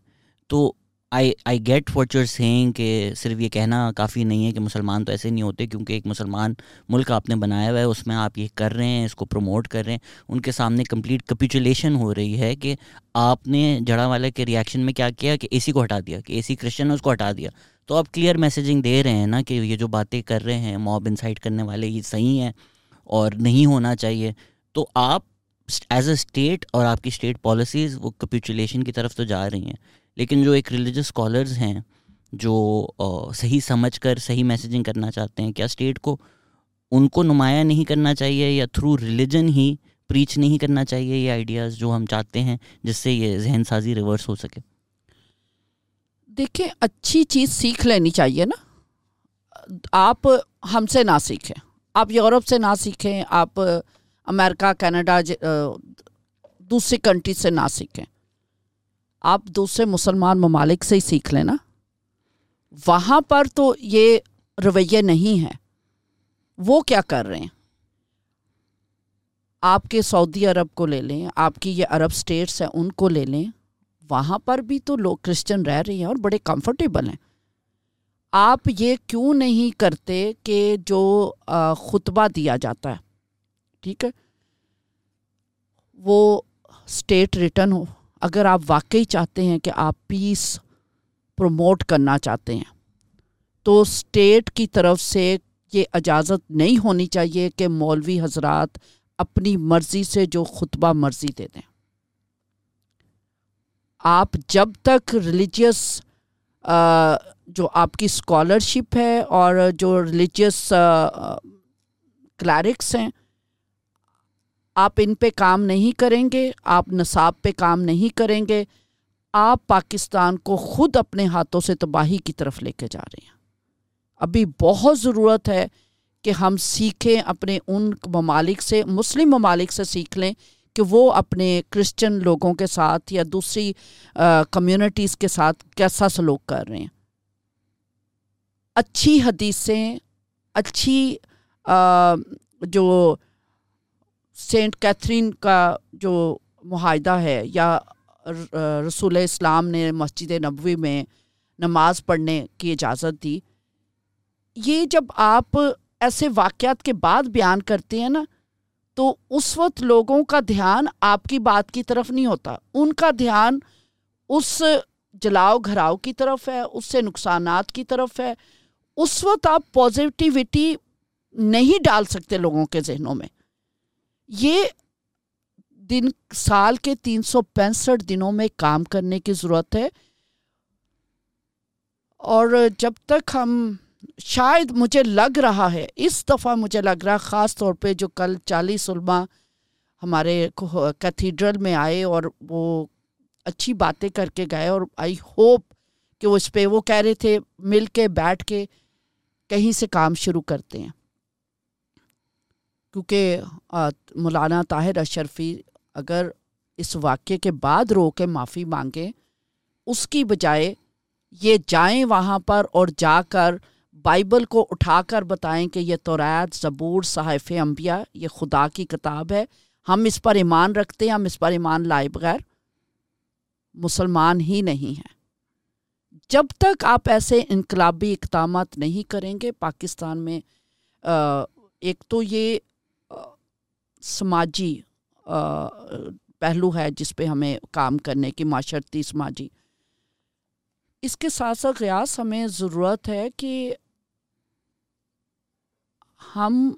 تو I I get what you're saying کہ صرف یہ کہنا کافی نہیں ہے کہ مسلمان تو ایسے نہیں ہوتے کیونکہ ایک مسلمان ملک آپ نے بنایا ہوا ہے، اس میں آپ یہ کر رہے ہیں، اس کو پروموٹ کر رہے ہیں۔ ان کے سامنے کمپلیٹ کپیچولیشن ہو رہی ہے کہ آپ نے جڑا والے کے ریئیکشن میں کیا کیا کہ اے سی کو ہٹا دیا، کہ اے سی کرسچن ہے اس کو ہٹا دیا۔ تو آپ کلیئر میسیجنگ دے رہے ہیں نا کہ یہ جو باتیں کر رہے ہیں موب انسائٹ کرنے والے یہ صحیح ہیں اور نہیں ہونا چاہیے۔ تو آپ ایز اے اسٹیٹ اور آپ کی اسٹیٹ پالیسیز وہ کپیچولیشن کی طرف تو جا رہی ہیں۔ لیکن جو ایک ریلیجس اسکالرز ہیں، جو صحیح سمجھ کر، صحیح میسیجنگ کرنا چاہتے ہیں، کیا اسٹیٹ کو ان کو نمایاں نہیں کرنا چاہیے یا تھرو ریلیجن ہی پریچ نہیں کرنا چاہیے یہ آئیڈیاز جو ہم چاہتے ہیں، جس سے یہ ذہن سازی ریورس ہو سکے؟ دیکھیں، اچھی چیز سیکھ لینی چاہیے نا۔ آپ ہم سے نہ سیکھیں۔ آپ یورپ سے نہ سیکھیں، آپ امریکہ، کینیڈا دوسری کنٹری سے نہ سیکھیں۔ آپ دوسرے مسلمان ممالک سے ہی سیکھ لیں نا وہاں پر تو یہ رویے نہیں ہیں وہ کیا کر رہے ہیں؟ آپ کے سعودی عرب کو لے لیں، آپ کی یہ عرب اسٹیٹس ہیں، ان کو لے لیں۔ وہاں پر بھی تو لوگ کرسچن رہ رہے ہیں اور بڑے کمفرٹیبل ہیں۔ آپ یہ کیوں نہیں کرتے کہ جو خطبہ دیا جاتا ہے؟ ٹھیک ہے۔ وہ اسٹیٹ ریٹرن ہو اگر آپ واقعی چاہتے ہیں کہ آپ پیس پروموٹ کرنا چاہتے ہیں، تو اسٹیٹ کی طرف سے یہ اجازت نہیں ہونی چاہیے کہ مولوی حضرات اپنی مرضی سے جو خطبہ مرضی دے دیں۔ آپ جب تک ریلیجیس جو آپ کی اسکالرشپ ہے اور جو ریلیجیس کلیرکس ہیں آپ ان پہ کام نہیں کریں گے، آپ نصاب پہ کام نہیں کریں گے، آپ پاکستان کو خود اپنے ہاتھوں سے تباہی کی طرف لے کے جا رہے ہیں۔ ابھی بہت ضرورت ہے کہ ہم سیکھیں اپنے ان ممالک سے، مسلم ممالک سے سیکھ لیں کہ وہ اپنے کرسچن لوگوں کے ساتھ یا دوسری کمیونٹیز کے ساتھ کیسا سلوک کر رہے ہیں۔ اچھی حدیثیں، اچھی جو سینٹ کیتھرین کا جو معاہدہ ہے، یا رسول اسلام نے مسجد نبوی میں نماز پڑھنے کی اجازت دی۔ یہ جب آپ ایسے واقعات کے بعد بیان کرتے ہیں نا، تو اس وقت لوگوں کا دھیان آپ کی بات کی طرف نہیں ہوتا۔ ان کا دھیان اس جلاؤ گھراؤ کی طرف ہے، اس سے نقصانات کی طرف ہے۔ اس وقت آپ پازیٹیوٹی نہیں ڈال سکتے لوگوں کے ذہنوں میں۔ یہ دن سال کے تین سو پینسٹھ دنوں میں کام کرنے کی ضرورت ہے۔ اور جب تک ہم شاید مجھے لگ رہا ہے، اس دفعہ مجھے لگ رہا خاص طور پہ جو کل چالیس علماء ہمارے کیتھیڈرل میں آئے اور وہ اچھی باتیں کر کے گئے اور آئی ہوپ کہ وہ اس پہ وہ کہہ رہے تھے، مل کے بیٹھ کے کہیں سے کام شروع کرتے ہیں۔ کیونکہ مولانا طاہر اشرفی اگر اس واقعے کے بعد رو کے معافی مانگیں اس کی بجائے یہ جائیں وہاں پر اور جا کر بائبل کو اٹھا کر بتائیں کہ یہ توریت زبور، صحائف انبیاء، یہ خدا کی کتاب ہے، ہم اس پر ایمان رکھتے ہیں، ہم اس پر ایمان لائے بغیر مسلمان ہی نہیں ہیں۔ جب تک آپ ایسے انقلابی اقدامات نہیں کریں گے، پاکستان میں ایک تو یہ سماجی پہلو ہے جس پہ ہمیں کام کرنے کی، معاشرتی سماجی۔ اس کے ساتھ ساتھ قیاس ہمیں ضرورت ہے کہ ہم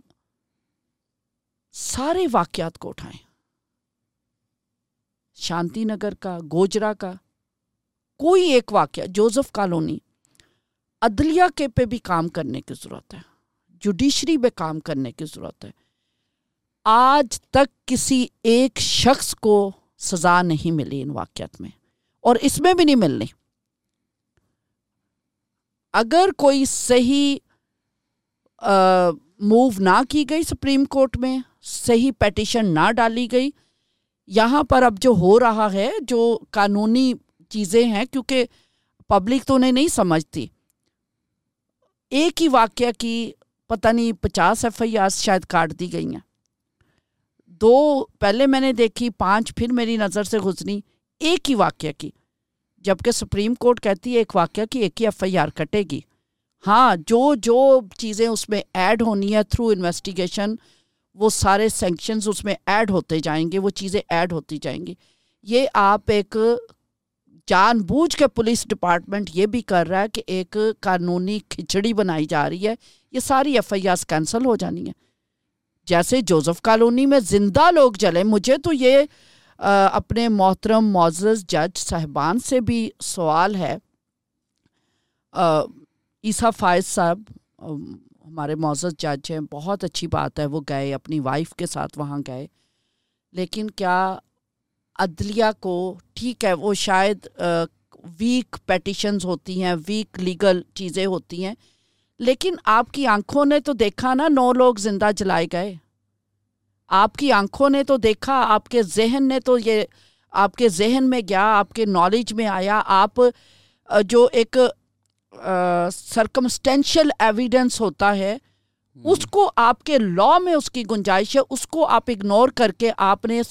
سارے واقعات کو اٹھائیں۔ شانتی نگر کا، گوجرا کا، کوئی ایک واقعہ، جوزف کالونی، عدلیہ کے پہ بھی کام کرنے کی ضرورت ہے۔ جوڈیشری پہ کام کرنے کی ضرورت ہے۔ آج تک کسی ایک شخص کو سزا نہیں ملی ان واقعات میں، اور اس میں بھی نہیں ملنی۔ اگر کوئی صحیح موو نہ کی گئی سپریم کورٹ میں، صحیح پیٹیشن نہ ڈالی گئی، یہاں پر اب جو ہو رہا ہے، جو قانونی چیزیں ہیں، کیونکہ پبلک تو انہیں نہیں سمجھتی۔ ایک ہی واقعہ کی پتہ نہیں پچاس ایف آئی آر شاید کاٹ دی گئی ہیں۔ دو، پہلے میں نے دیکھی، پانچ، پھر میری نظر سے گزری، ایک ہی واقعہ کی۔ جبکہ سپریم کورٹ کہتی ہے، ایک واقعہ کی ایک ہی ایف آئی آر کٹے گی۔ ہاں جو جو چیزیں اس میں ایڈ ہونی ہے تھرو انویسٹیگیشن، وہ سارے سینکشنز اس میں ایڈ ہوتے جائیں گے، وہ چیزیں ایڈ ہوتی جائیں گی۔ یہ آپ ایک جان بوجھ کے پولیس ڈپارٹمنٹ یہ بھی کر رہا ہے کہ ایک قانونی کھچڑی بنائی جا رہی ہے، یہ ساری ایف آئی آرس کینسل ہو جانی ہے جیسے جوزف کالونی میں زندہ لوگ جلے مجھے تو یہ اپنے محترم معزز جج صاحبان سے بھی سوال ہے۔ عیسیٰ فائز صاحب ہمارے معزز جج ہیں، بہت اچھی بات ہے، وہ گئے، اپنی وائف کے ساتھ وہاں گئے۔ لیکن کیا عدلیہ کو ٹھیک ہے، وہ شاید ویک پیٹیشنز ہوتی ہیں ویک لیگل چیزیں ہوتی ہیں۔ لیکن آپ کی آنکھوں نے تو دیکھا نا نو لوگ زندہ جلائے گئے۔ آپ کی آنکھوں نے تو دیکھا آپ کے ذہن نے تو یہ آپ کے ذہن میں گیا آپ کے نالج میں آیا۔ آپ جو ایک سرکمسٹینشل ایویڈنس ہوتا ہے اس کو آپ کے لا میں اس کی گنجائش ہے۔ اس کو آپ اگنور کر کے آپ نے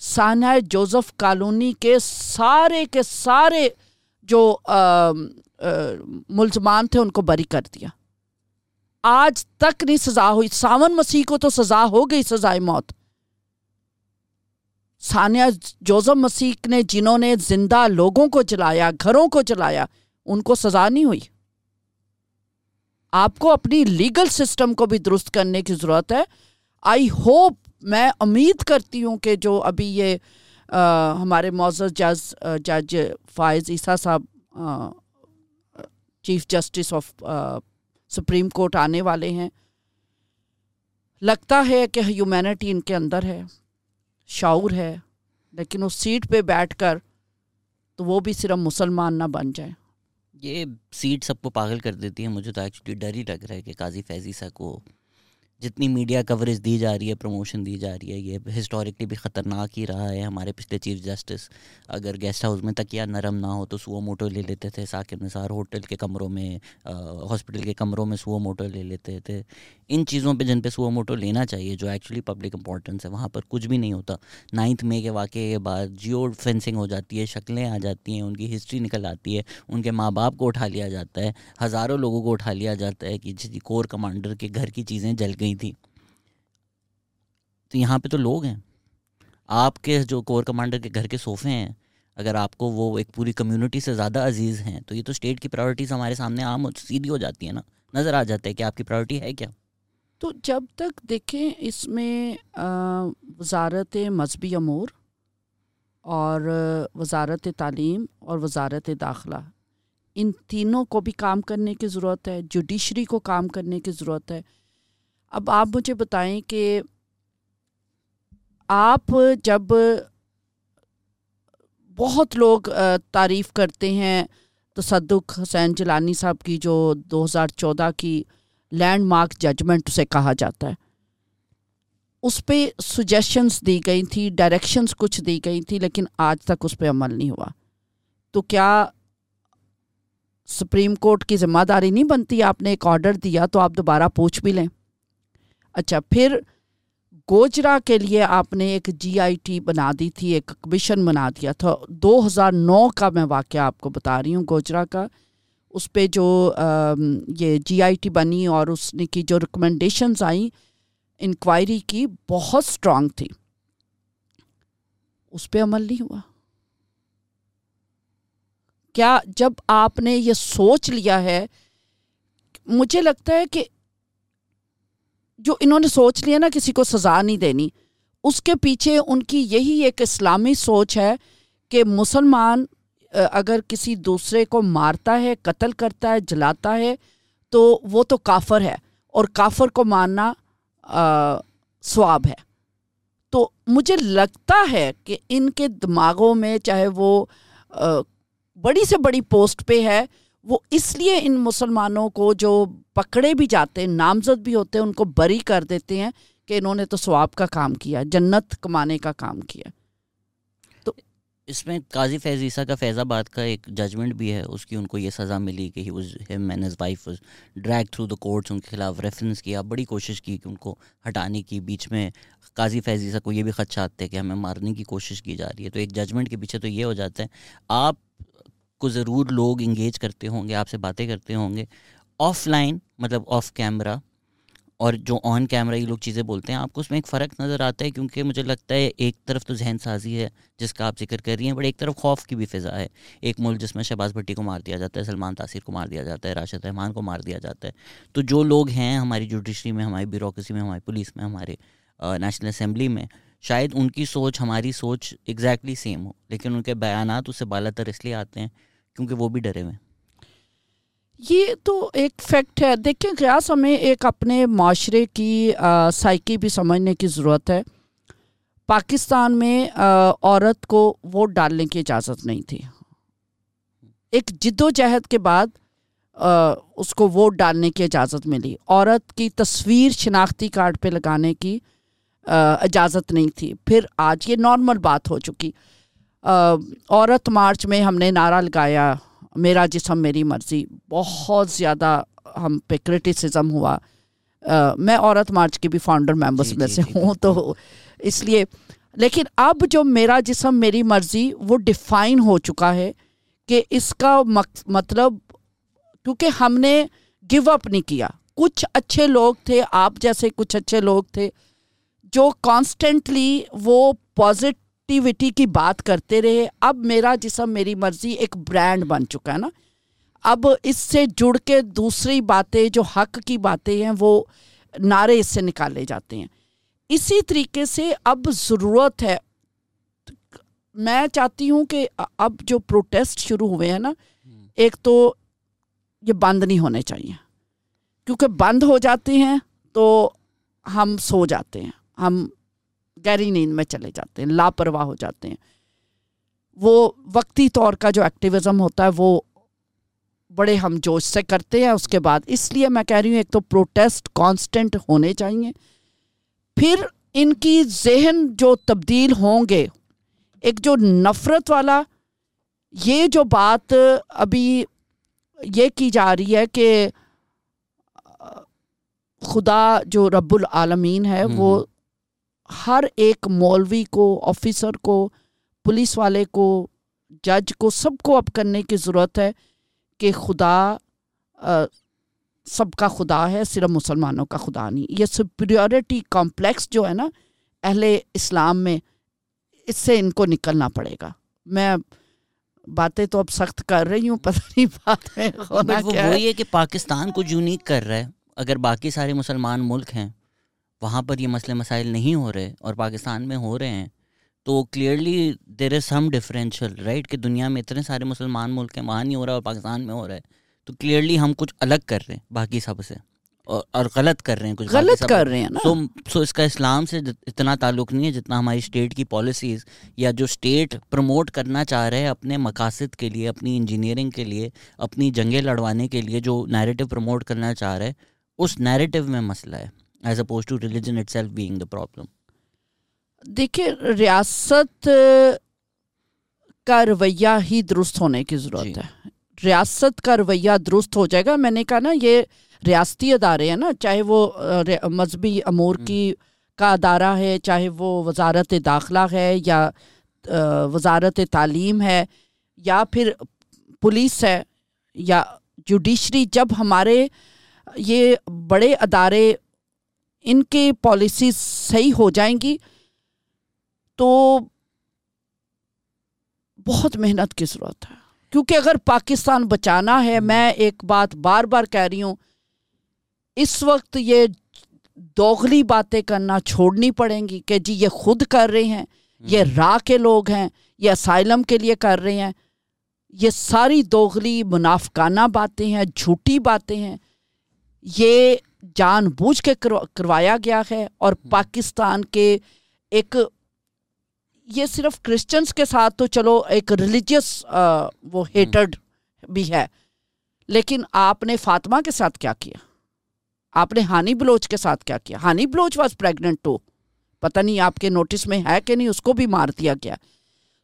سانحہ جوزف کالونی کے سارے کے سارے جو ملزمان تھے ان کو بری کر دیا۔ آج تک نہیں سزا ہوئی۔ ساون مسیح کو تو سزا ہو گئی سزائے موت۔ ثانیہ، جوزف مسیح نے جنہوں نے زندہ لوگوں کو جلایا، گھروں کو جلایا، ان کو سزا نہیں ہوئی۔ آپ کو اپنی لیگل سسٹم کو بھی درست کرنے کی ضرورت ہے۔ آئی ہوپ، میں امید کرتی ہوں کہ جو ابھی یہ ہمارے معزز جج جج فائز عیسیٰ صاحب chief justice of supreme court آنے والے ہیں۔ لگتا ہے کہ ہیومینٹی ان کے اندر ہے، شعور ہے، لیکن اس سیٹ پہ بیٹھ کر تو وہ بھی صرف مسلمان نہ بن جائیں یہ سیٹ سب کو پاگل کر دیتی ہے، مجھے تو ایکچولی ڈر ہی لگ رہا ہے کہ قاضی فیضی سا کو جتنی میڈیا کوریج دی جا رہی ہے پروموشن دی جا رہی ہے، یہ ہسٹورکلی بھی خطرناک ہی رہا ہے۔ ہمارے پچھلے چیف جسٹس اگر گیسٹ ہاؤس میں تکیا نرم نہ ہو تو سو موٹو لے لیتے تھے ثاقب نثار ہوٹل کے کمروں میں ہاسپٹل کے کمروں میں سو موٹو لے لیتے تھے۔ ان چیزوں پہ جن پہ سو موٹو لینا چاہیے، جو ایکچولی پبلک امپورٹنس ہے، وہاں پر کچھ بھی نہیں ہوتا۔ نائنتھ مے کے واقعے کے بعد جیو فینسنگ ہو جاتی ہے، شکلیں آ جاتی ہیں، ان کی ہسٹری نکل آتی ہے، ان کے ماں باپ کو اٹھا لیا جاتا ہے، ہزاروں لوگوں کو اٹھا لیا جاتا ہے کہ جس کور کمانڈر کے گھر کی چیزیں جل گئی تھیں۔ تو یہاں پہ تو لوگ ہیں۔ آپ کے جو کور کمانڈر کے گھر کے صوفے ہیں، اگر آپ کو وہ ایک پوری کمیونٹی سے زیادہ عزیز ہیں، تو یہ تو اسٹیٹ کی پرائورٹیز ہمارے سامنے عام سیدھی ہو جاتی ہیں نا۔ نظر آ جاتا ہے کہ آپ کی پرائورٹی ہے کیا۔ تو جب تک دیکھیں اس میں وزارت مذہبی امور اور وزارت تعلیم اور وزارت داخلہ، ان تینوں کو بھی کام کرنے کی ضرورت ہے، جوڈیشری کو کام کرنے کی ضرورت ہے۔ اب آپ مجھے بتائیں کہ آپ جب بہت لوگ تعریف کرتے ہیں، تصدق حسین جلانی صاحب کی جو دو ہزار چودہ کی لینڈ مارک ججمنٹ سے کہا جاتا ہے۔ اس پہ سجیشنس دی گئی تھیں ڈائریکشنس کچھ دی گئی تھیں لیکن آج تک اس پہ عمل نہیں ہوا۔ تو کیا سپریم کورٹ کی ذمہ داری نہیں بنتی؟ آپ نے ایک آرڈر دیا تو آپ دوبارہ پوچھ بھی لیں۔ اچھا پھر گوجرا کے لیے آپ نے ایک جی آئی ٹی بنا دی تھی، ایک کمیشن بنا دیا تھا۔ دو ہزار نو کا میں واقعہ آپ کو بتا رہی ہوں گوجرا کا۔ اس پہ جو یہ جی آئی ٹی بنی اور اس نے کی جو ریکمنڈیشنز آئیں انکوائری کی بہت اسٹرانگ تھی۔ اس پہ عمل نہیں ہوا۔ کیا جب آپ نے یہ سوچ لیا ہے، مجھے لگتا ہے کہ جو انہوں نے سوچ لیا نا، کسی کو سزا نہیں دینی۔ اس کے پیچھے ان کی یہی ایک اسلامی سوچ ہے کہ مسلمان اگر کسی دوسرے کو مارتا ہے، قتل کرتا ہے، جلاتا ہے، تو وہ تو کافر ہے۔ اور کافر کو مارنا سواب ہے۔ تو مجھے لگتا ہے کہ ان کے دماغوں میں چاہے وہ بڑی سے بڑی پوسٹ پہ ہے، وہ اس لیے ان مسلمانوں کو جو پکڑے بھی جاتے ہیں، نامزد بھی ہوتے ہیں، ان کو بری کر دیتے ہیں کہ انہوں نے تو سواب کا کام کیا، جنت کمانے کا کام کیا۔ اس میں قاضی فیض عیسیٰ کا فیض آباد کا ایک ججمنٹ بھی ہے۔ اس کی ان کو یہ سزا ملی کہ wife dragged through the courts ان کے خلاف ریفرنس کیا، بڑی کوشش کی کہ ان کو ہٹانے کی۔ بیچ میں قاضی فیض عیسیٰ کو یہ بھی خدشات تھے کہ ہمیں مارنے کی کوشش کی جا رہی ہے۔ تو ایک ججمنٹ کے پیچھے تو یہ ہو جاتا ہے۔ آپ کو ضرور لوگ انگیج کرتے ہوں گے، آپ سے باتیں کرتے ہوں گے۔ آف لائن مطلب آف کیمرہ اور جو آن کیمرہ یہ لوگ چیزیں بولتے ہیں، آپ کو اس میں ایک فرق نظر آتا ہے کیونکہ مجھے لگتا ہے ایک طرف تو ذہن سازی ہے جس کا آپ ذکر کر رہی ہیں، بٹ ایک طرف خوف کی بھی فضا ہے۔ ایک ملک جس میں شہباز بھٹی کو مار دیا جاتا ہے، سلمان تاثیر کو مار دیا جاتا ہے، راشد رحمان کو مار دیا جاتا ہے۔ تو جو لوگ ہیں ہماری جوڈیشری میں، ہماری بیوروکریسی میں، ہماری پولیس میں، ہمارے نیشنل اسمبلی میں، شاید ان کی سوچ، ہماری سوچ ایگزیکٹلی سیم ہو، لیکن ان کے بیانات اس سے بالا تر اس لیے آتے ہیں کیونکہ وہ بھی ڈرے ہوئے ہیں۔ یہ تو ایک فیکٹ ہے۔ دیکھیں قیاس ہمیں ایک اپنے معاشرے کی سائیکی بھی سمجھنے کی ضرورت ہے۔ پاکستان میں عورت کو ووٹ ڈالنے کی اجازت نہیں تھی۔ ایک جد و جہد کے بعد اس کو ووٹ ڈالنے کی اجازت ملی۔ عورت کی تصویر شناختی کارڈ پہ لگانے کی اجازت نہیں تھی۔ پھر آج یہ نارمل بات ہو چکی۔ عورت مارچ میں ہم نے نعرہ لگایا۔ میرا جسم میری مرضی بہت زیادہ ہم پہ کرٹیسزم ہوا۔ میں عورت مارچ کی بھی فاؤنڈر ممبرس میں سے ہوں تو اس لیے لیکن اب جو میرا جسم میری مرضی وہ ڈیفائن ہو چکا ہے کہ اس کا مطلب کیونکہ ہم نے گو اپ نہیں کیا۔ کچھ اچھے لوگ تھے آپ جیسے کچھ اچھے لوگ تھے جو کانسٹنٹلی وہ پازیٹیو ایکٹیویٹی کی بات کرتے رہے۔ اب میرا جسم میری مرضی ایک برانڈ بن چکا ہے نا۔ اب اس سے جڑ کے دوسری باتیں جو حق کی باتیں ہیں وہ نعرے اس سے نکالے جاتے ہیں۔ اسی طریقے سے اب ضرورت ہے۔ میں چاہتی ہوں کہ اب جو پروٹیسٹ شروع ہوئے ہیں نا، ایک تو یہ بند نہیں ہونے چاہیے۔ کیونکہ بند ہو جاتے ہیں تو ہم سو جاتے ہیں۔ ہم گہری نیند میں چلے جاتے ہیں لاپرواہ ہو جاتے ہیں۔ وہ وقتی طور کا جو ایکٹیویزم ہوتا ہے وہ بڑے ہم جوش سے کرتے ہیں۔ اس کے بعد اس لیے میں کہہ رہی ہوں ایک تو پروٹیسٹ کانسٹنٹ ہونے چاہیے۔ پھر ان کی ذہن جو تبدیل ہوں گے ایک جو نفرت والا یہ جو بات ابھی یہ کی جا رہی ہے کہ خدا جو رب العالمین ہے وہ ہر ایک مولوی کو آفیسر کو پولیس والے کو جج کو سب کو اب کرنے کی ضرورت ہے کہ خدا سب کا خدا ہے صرف مسلمانوں کا خدا نہیں۔ یہ سپریورٹی کمپلیکس جو ہے نا اہل اسلام میں اس سے ان کو نکلنا پڑے گا۔ میں باتیں تو اب سخت کر رہی ہوں پتہ نہیں بات ہے وہی ہے۔ کہ پاکستان کو یونیک کر رہا ہے اگر باقی سارے مسلمان ملک ہیں وہاں پر یہ مسئلے مسائل نہیں ہو رہے اور پاکستان میں ہو رہے ہیں تو clearly there is some differential right کہ دنیا میں اتنے سارے مسلمان ملک ہیں وہاں نہیں ہو رہا اور پاکستان میں ہو رہا ہے۔ تو کلیئرلی ہم کچھ الگ کر رہے ہیں باقی سب سے اور غلط کر رہے ہیں کچھ غلط کر رہے ہیں سو سو اس کا اسلام سے اتنا تعلق نہیں ہے جتنا ہماری اسٹیٹ کی پالیسیز یا جو اسٹیٹ پروموٹ کرنا چاہ رہے ہیں اپنے مقاصد کے لیے اپنی انجینئرنگ کے لیے اپنی جنگیں لڑوانے کے لیے جو نیریٹو پروموٹ کرنا چاہ رہے اس نیریٹو میں مسئلہ ہے۔ As opposed to religion itself being the problem دیکھیے ریاست کا رویہ ہی درست ہونے کی ضرورت جی. ہے۔ ریاست کا رویہ درست ہو جائے گا۔ میں نے کہا نا یہ ریاستی ادارے ہیں نا چاہے وہ مذہبی امور کی کا ادارہ ہے چاہے وہ وزارت داخلہ ہے یا وزارت تعلیم ہے یا پھر پولیس ہے یا جوڈیشری جب ہمارے یہ بڑے ادارے ان کے پالیسیز صحیح ہو جائیں گی تو بہت محنت کی ضرورت ہے۔ کیونکہ اگر پاکستان بچانا ہے میں ایک بات بار بار کہہ رہی ہوں اس وقت یہ دوغلی باتیں کرنا چھوڑنی پڑیں گی کہ جی یہ خود کر رہے ہیں یہ راہ کے لوگ ہیں یہ اسائلم کے لیے کر رہے ہیں۔ یہ ساری دوغلی منافقانہ باتیں ہیں جھوٹی باتیں ہیں۔ یہ جان بوجھ کے کروایا گیا ہے اور پاکستان کے ایک یہ صرف کرسچنس کے ساتھ تو چلو ایک ریلیجیس وہ ہیٹرڈ بھی ہے۔ لیکن آپ نے فاطمہ کے ساتھ کیا کیا؟ آپ نے ہانی بلوچ کے ساتھ کیا کیا؟ ہانی بلوچ واز پریگننٹ ٹو پتہ نہیں آپ کے نوٹس میں ہے کہ نہیں اس کو بھی مار دیا گیا۔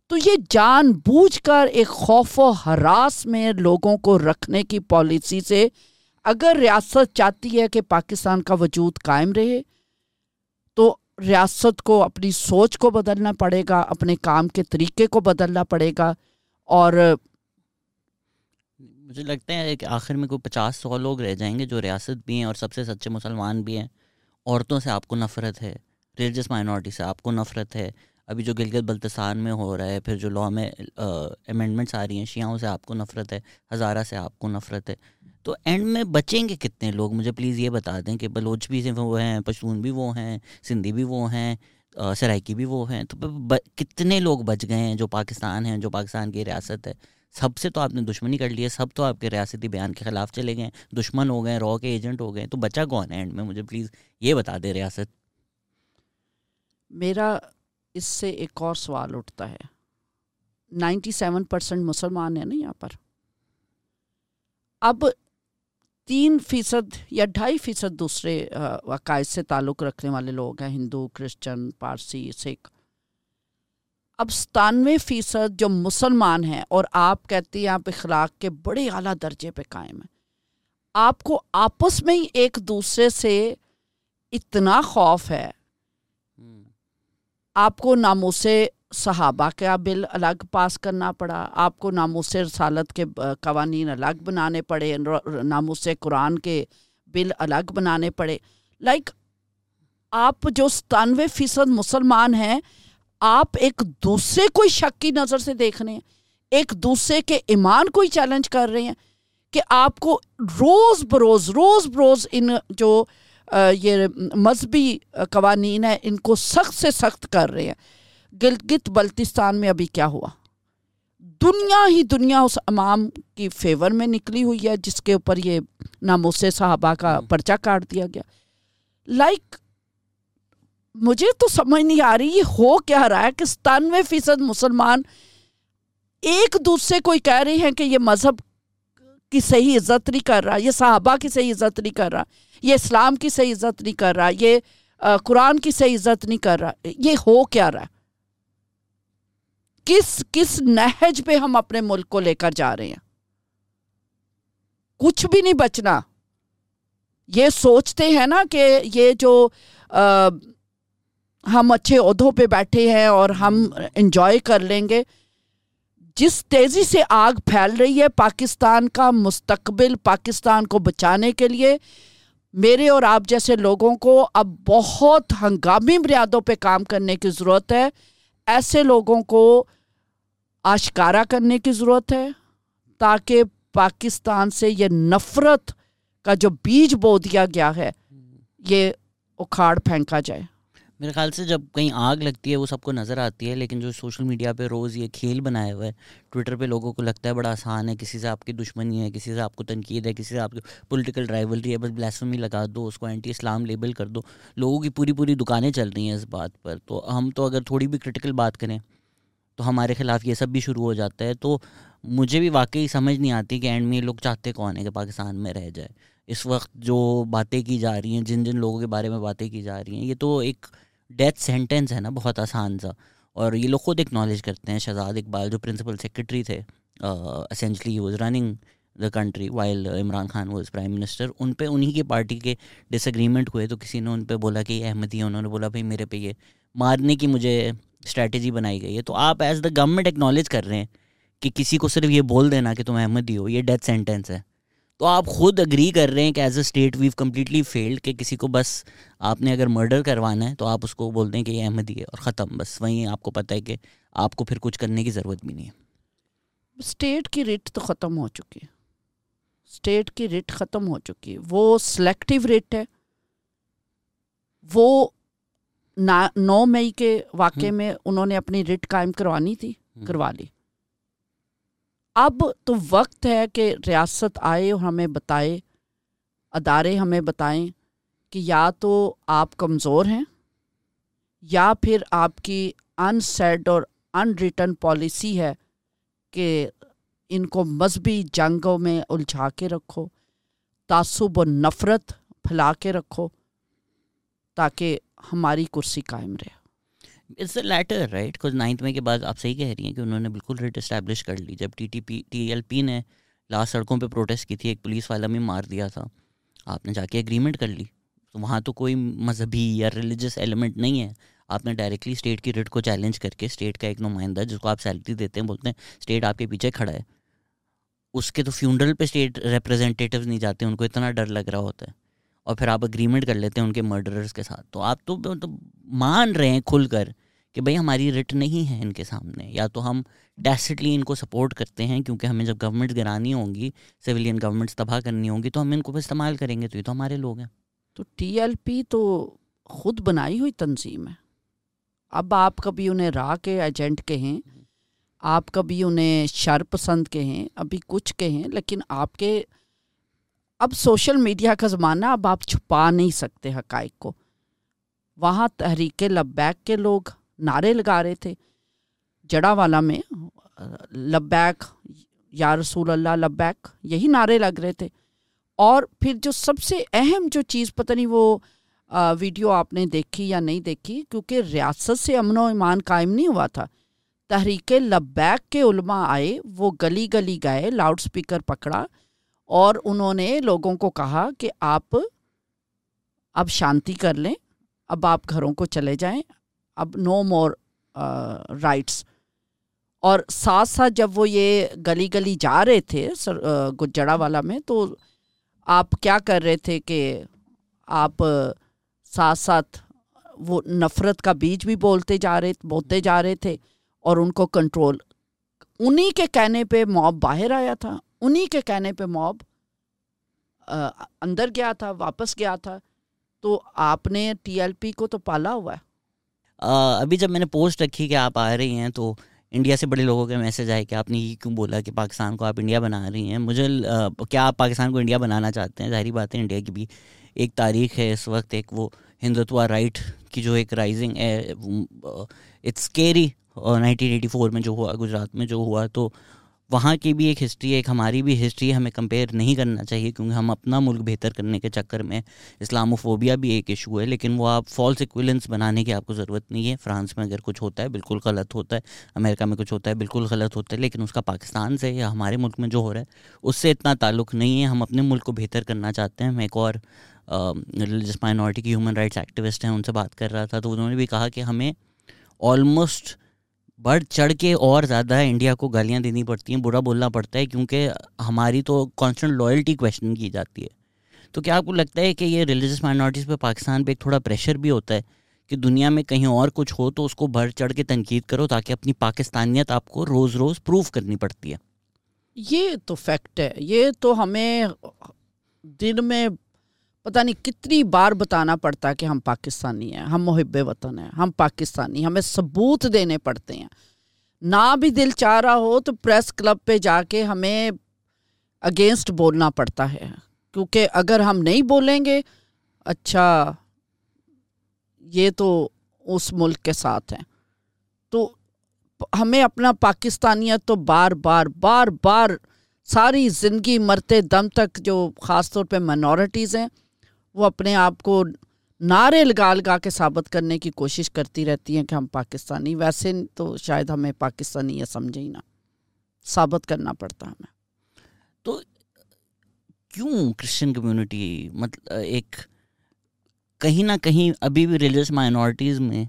تو یہ جان بوجھ کر ایک خوف و حراس میں لوگوں کو رکھنے کی پالیسی سے اگر ریاست چاہتی ہے کہ پاکستان کا وجود قائم رہے، تو ریاست کو اپنی سوچ کو بدلنا پڑے گا، اپنے کام کے طریقے کو بدلنا پڑے گا اور مجھے لگتا ہے کہ آخر میں کوئی پچاس سو لوگ رہ جائیں گے جو ریاست بھی ہیں اور سب سے سچے مسلمان بھی ہیں۔ عورتوں سے آپ کو نفرت ہے ریلیجس مائنورٹی سے آپ کو نفرت ہے۔ ابھی جو گلگت بلتستان میں ہو رہا ہے، پھر جو لاء میں امینڈمنٹس آ رہی ہیں، شیعوں سے آپ کو نفرت ہے، ہزارہ سے آپ کو نفرت ہے۔ تو اینڈ میں بچیں گے کتنے لوگ؟ مجھے پلیز یہ بتا دیں کہ بلوچ بھی وہ ہیں، پشتون بھی وہ ہیں، سندھی بھی وہ ہیں سرائکی بھی وہ ہیں۔ تو کتنے لوگ بچ گئے ہیں جو پاکستان ہیں، جو پاکستان کی ریاست ہے؟ سب سے تو آپ نے دشمنی کر لی ہے، سب تو آپ کے ریاستی بیان کے خلاف چلے گئے دشمن ہو گئے رو کے ایجنٹ ہو گئے تو بچا کون ہے اینڈ میں؟ مجھے پلیز یہ بتا دے ریاست۔ میرا اس سے ایک اور سوال اٹھتا ہے۔ نائنٹی سیون پرسینٹ مسلمان ہیں نا یہاں پر۔ اب تین فیصد یا ڈھائی فیصد دوسرے عقائد سے تعلق رکھنے والے لوگ ہیں ہندو کرسچن پارسی سکھ۔ اب ستانوے فیصد جو مسلمان ہیں اور آپ کہتے ہیں آپ اخلاق کے بڑے اعلیٰ درجے پہ قائم ہیں آپ کو آپس میں ہی ایک دوسرے سے اتنا خوف ہے۔ آپ کو ناموں سے صحابہ کا بل الگ پاس کرنا پڑا، آپ کو ناموس رسالت کے قوانین الگ بنانے پڑے ناموس قرآن کے بل الگ بنانے پڑے۔ لائک، آپ جو ستانوے فیصد مسلمان ہیں، آپ ایک دوسرے کو شک کی نظر سے دیکھ رہے ہیں، ایک دوسرے کے ایمان کو ہی چیلنج کر رہے ہیں کہ آپ کو روز بروز روز بروز ان جو یہ مذہبی قوانین ہیں، ان کو سخت سے سخت کر رہے ہیں۔ گلگت بلتستان میں ابھی کیا ہوا؟ دنیا ہی دنیا اس امام کی فیور میں نکلی ہوئی ہے جس کے اوپر یہ ناموس صحابہ کا پرچہ کاٹ دیا گیا۔ لائک مجھے تو سمجھ نہیں آ رہی یہ ہو کیا رہا ہے؟ کہ ستانوے فیصد مسلمان ایک دوسرے کو ہی کہہ رہے ہیں کہ یہ مذہب کی صحیح عزت نہیں کر رہا یہ صحابہ کی صحیح عزت نہیں کر رہا یہ اسلام کی صحیح عزت نہیں کر رہا یہ قرآن کی صحیح عزت نہیں کر رہا۔ یہ ہو کیا رہا کس کس نہج پہ ہم اپنے ملک کو لے کر جا رہے ہیں؟ کچھ بھی نہیں بچنا۔ یہ سوچتے ہیں نا کہ یہ جو ہم اچھے عہدوں پہ بیٹھے ہیں اور ہم انجوائے کر لیں گے۔ جس تیزی سے آگ پھیل رہی ہے پاکستان کا مستقبل، پاکستان کو بچانے کے لیے، میرے اور آپ جیسے لوگوں کو اب بہت ہنگامی بنیادوں پہ کام کرنے کی ضرورت ہے۔ ایسے لوگوں کو آشکارا کرنے کی ضرورت ہے تاکہ پاکستان سے یہ نفرت کا جو بیج بو دیا گیا ہے، یہ اکھاڑ پھینکا جائے۔ میرے خیال سے جب کہیں آگ لگتی ہے، وہ سب کو نظر آتی ہے، لیکن جو سوشل میڈیا پہ روز یہ کھیل بنایا ہوا ہے ٹویٹر پہ لوگوں کو لگتا ہے بڑا آسان ہے، کسی سے آپ کی دشمنی ہے، کسی سے آپ کو تنقید ہے، کسی سے آپ کی پولیٹیکل ڈرائیولری ہے، بس بلیسفمی لگا دو، اس کو اینٹی اسلام لیبل کر دو۔ لوگوں کی پوری پوری دکانیں چل رہی ہیں اس بات پر۔ تو ہم تو اگر تھوڑی بھی کرٹیکل بات کریں، تو ہمارے خلاف یہ سب بھی شروع ہو جاتا ہے۔ تو مجھے بھی واقعی سمجھ نہیں آتی کہ اینڈ میں لوگ چاہتے کون ہیں کہ پاکستان میں رہ جائے۔ اس وقت جو باتیں کی جا رہی ہیں، جن جن لوگوں کے بارے میں باتیں کی جا رہی ہیں، یہ تو ایک ڈیتھ سینٹینس ہے نا، بہت آسان سا۔ اور یہ لوگ خود اکنالج کرتے ہیں، شہزاد اقبال جو پرنسپل سیکرٹری تھے essentially was running the country while Imran Khan was prime minister ان پہ انہیں کی پارٹی کے ڈس اگریمنٹ ہوئے تو کسی نے ان پہ بولا کہ یہ احمدی ہے انہوں نے بولا، بھائی، میرے پہ یہ مارنے کی مجھے اسٹریٹجی بنائی گئی ہے۔ تو آپ ایز دا گورنمنٹ اکنالج کر رہے ہیں کہ کسی کو صرف یہ بول دینا کہ تم احمدی ہو، یہ ڈیتھ سینٹینس ہے۔ تو آپ خود اگری کر رہے ہیں کہ as a state we've completely failed کہ کسی کو بس آپ نے اگر مرڈر کروانا ہے تو آپ اس کو بول دیں کہ یہ احمدی ہے اور ختم بس وہیں آپ کو پتہ ہے کہ آپ کو پھر کچھ کرنے کی ضرورت بھی نہیں ہے۔ اسٹیٹ کی ریٹ تو ختم ہو چکی ہے۔ اسٹیٹ کی ریٹ ختم ہو چکی ہے۔ وہ سلیکٹیو ریٹ ہے۔ وہ نو مئی کے واقعے میں انہوں نے اپنی ریٹ قائم کروانی تھی کروا لی۔ اب تو وقت ہے کہ ریاست آئے اور ہمیں بتائے، ادارے ہمیں بتائیں کہ یا تو آپ کمزور ہیں یا پھر آپ کی ان سیڈ اور ان ریٹن پالیسی ہے کہ ان کو مذہبی جنگوں میں الجھا کے رکھو، تعصب و نفرت پھیلا کے رکھو تاکہ ہماری کرسی قائم رہے۔ اٹس اے لیٹر رائٹ کچھ نائنتھ میں کے بعد آپ صحیح کہہ رہی ہیں کہ انہوں نے بالکل ریٹ اسٹیبلش کر لی جب T T P T L P نے لاسٹ سڑکوں پہ پروٹیسٹ کی تھی ایک پولیس والا میں مار دیا تھا آپ نے جا کے اگریمنٹ کر لی تو وہاں تو کوئی مذہبی یا ریلیجس ایلیمنٹ نہیں ہے آپ نے ڈائریکٹلی اسٹیٹ کی ریٹ کو چیلنج کر کے اسٹیٹ کا ایک نمائندہ جس کو آپ سیلری دیتے ہیں بولتے ہیں اسٹیٹ آپ کے پیچھے کھڑا ہے اس کے تو فیونڈل پہ اسٹیٹ ریپرزینٹیو نہیں جاتے ان کو اتنا ڈر لگ رہا ہوتا ہے اور پھر آپ اگریمنٹ کر لیتے ہیں ان کے مرڈررس کے ساتھ تو آپ تو مان رہے ہیں کھل کر کہ بھائی ہماری رٹ نہیں ہے ان کے سامنے، یا تو ہم ڈیسٹلی ان کو سپورٹ کرتے ہیں کیونکہ ہمیں جب گورنمنٹ گرانی ہوں گی سویلین گورنمنٹس تباہ کرنی ہوں گی تو ہم ان کو استعمال کریں گے، تو یہ تو ہمارے لوگ ہیں۔ تو ٹی ایل پی تو خود بنائی ہوئی تنظیم ہے۔ اب آپ کبھی انہیں راہ کے ایجنٹ کہیں، آپ کبھی انہیں شر پسند کہیں، ابھی کچھ کہیں، لیکن آپ کے، اب سوشل میڈیا کا زمانہ، اب آپ چھپا نہیں سکتے حقائق کو۔ وہاں تحریک لبیک کے لوگ نعرے لگا رہے تھے۔ جڑا والا میں، لبیک، یا رسول اللہ لبیک، یہی نعرے لگ رہے تھے۔ اور پھر جو سب سے اہم جو چیز، پتہ نہیں وہ ویڈیو آپ نے دیکھی یا نہیں دیکھی، کیونکہ ریاست سے امن و ایمان قائم نہیں ہوا تھا۔ تحریک لبیک کے علماء آئے، وہ گلی گلی گئے، لاؤڈ سپیکر پکڑا اور انہوں نے لوگوں کو کہا کہ آپ اب شانتی کر لیں، اب آپ گھروں کو چلے جائیں اب نو مور رائٹس اور ساتھ ساتھ جب وہ یہ گلی گلی جا رہے تھے گجڑا والا میں، تو آپ کیا کر رہے تھے کہ آپ ساتھ ساتھ وہ نفرت کا بیج بھی بولتے جا رہے، بولتے جا رہے تھے اور ان کو کنٹرول انہی کے کہنے پہ موب باہر آیا تھا، انہی کے کہنے پہ موب اندر گیا تھا، واپس گیا تھا، تو آپ نے ٹی ایل پی کو تو پالا ہوا ہے۔ ابھی جب میں نے پوسٹ رکھی کہ آپ آ رہی ہیں تو انڈیا سے بڑے لوگوں کے میسج آئے کہ آپ نے یہ کیوں بولا کہ پاکستان کو آپ انڈیا بنا رہی ہیں؟ مجھے کیا آپ پاکستان کو انڈیا بنانا چاہتے ہیں؟ ظاہری بات ہے انڈیا کی بھی ایک تاریخ ہے اس وقت، ایک وہ ہندوتوا رائٹ کی جو ایک رائزنگ ہے اٹس کیری نائنٹین ایٹی فور میں جو ہوا، گجرات میں جو ہوا، تو وہاں کی بھی ایک ہسٹری ہے، ایک ہماری بھی ہسٹری ہے، ہمیں کمپیئر نہیں کرنا چاہیے کیونکہ ہم اپنا ملک بہتر کرنے کے چکر میں اسلاموفوبیا بھی ایک ایشو ہے، لیکن وہ آپ فالس ایکویلنس بنانے کی آپ کو ضرورت نہیں ہے۔ فرانس میں اگر کچھ ہوتا ہے، بالکل غلط ہوتا ہے۔ امریکہ میں کچھ ہوتا ہے، بالکل غلط ہوتا ہے، لیکن اس کا پاکستان سے یا ہمارے ملک میں جو ہو رہا ہے، اس سے اتنا تعلق نہیں ہے۔ ہم اپنے ملک کو بہتر کرنا چاہتے ہیں۔ ہم ایک اور ریلیجس مائنورٹی کی ہیومن رائٹس ایکٹیوسٹ ہیں، ان سے بات کر رہا تھا، تو انہوں نے بھی کہا کہ ہمیں آلموسٹ بڑھ چڑھ کے اور زیادہ انڈیا کو گالیاں دینی پڑتی ہیں، برا بولنا پڑتا ہے، کیونکہ ہماری تو کانسٹنٹ لائلٹی کویشچن کی جاتی ہے۔ تو کیا آپ کو لگتا ہے کہ یہ ریلیجس مائنورٹیز پہ پاکستان پہ ایک تھوڑا پریشر بھی ہوتا ہے کہ دنیا میں کہیں اور کچھ ہو تو اس کو بڑھ چڑھ کے تنقید کرو تاکہ اپنی پاکستانیت آپ کو روز روز پروف کرنی پڑتی ہے؟ یہ تو فیکٹ ہے، یہ تو ہمیں دن میں پتہ نہیں کتنی بار بتانا پڑتا ہے کہ ہم پاکستانی ہیں، ہم محب وطن ہیں، ہم پاکستانی، ہمیں ثبوت دینے پڑتے ہیں۔ نہ بھی دل چاہ رہا ہو تو پریس کلب پہ جا کے ہمیں اگینسٹ بولنا پڑتا ہے۔ کیونکہ اگر ہم نہیں بولیں گے اچھا یہ تو اس ملک کے ساتھ ہیں۔ تو ہمیں اپنا پاکستانیت تو بار بار بار بار ساری زندگی مرتے دم تک جو خاص طور پہ منورٹیز ہیں وہ اپنے آپ کو نعرے لگا لگا کے ثابت کرنے کی کوشش کرتی رہتی ہیں کہ ہم پاکستانی، ویسے تو شاید ہمیں پاکستانی یہ سمجھے ہی نہ۔ ثابت کرنا پڑتا ہمیں۔ تو کیوں کرسچن کمیونٹی مطلب ایک کہیں نہ کہیں ابھی بھی ریلیجس مائنورٹیز میں،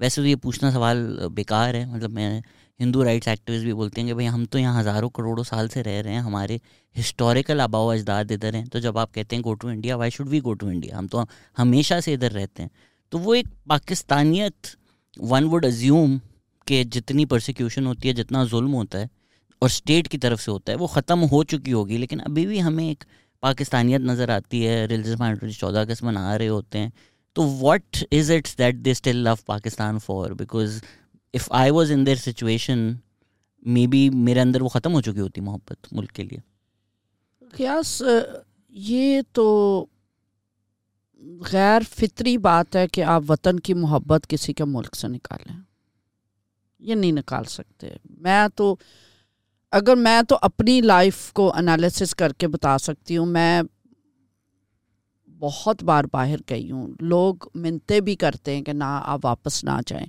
ویسے تو یہ پوچھنا سوال بیکار ہے مطلب میں ہندو رائٹس ایکٹیوسٹ بھی بولتے ہیں کہ بھائی ہم تو یہاں ہزاروں کروڑوں سال سے رہ رہے ہیں، ہمارے ہسٹوریکل آبا و اجداد ادھر ہیں۔ تو جب آپ کہتے ہیں go to India why should we go to India ہم تو ہمیشہ سے ادھر رہتے ہیں۔ تو وہ ایک پاکستانیت ون وڈ ازیوم کہ جتنی پرسیکیوشن ہوتی ہے، جتنا ظلم ہوتا ہے اور اسٹیٹ کی طرف سے ہوتا ہے، وہ ختم ہو چکی ہوگی۔ لیکن ابھی بھی ہمیں ایک پاکستانیت نظر آتی ہے، ریلیجس مائنڈ چودہ اگست منا رہے ہوتے ہیں۔ تو what is it's that they still love Pakistan for because if I was in their situation maybe میرے اندر وہ ختم ہو چکی ہوتی محبت ملک کے لیے۔ قیاس یہ تو غیر فطری بات ہے کہ آپ وطن کی محبت کسی کے ملک سے نکالیں۔ یہ نہیں نکال سکتے۔ میں تو، اگر میں تو اپنی لائف کو انالیسس کر کے بتا سکتی ہوں، میں بہت بار باہر گئی ہوں۔ لوگ منتے بھی کرتے ہیں کہ نہ، آپ واپس نہ جائیں۔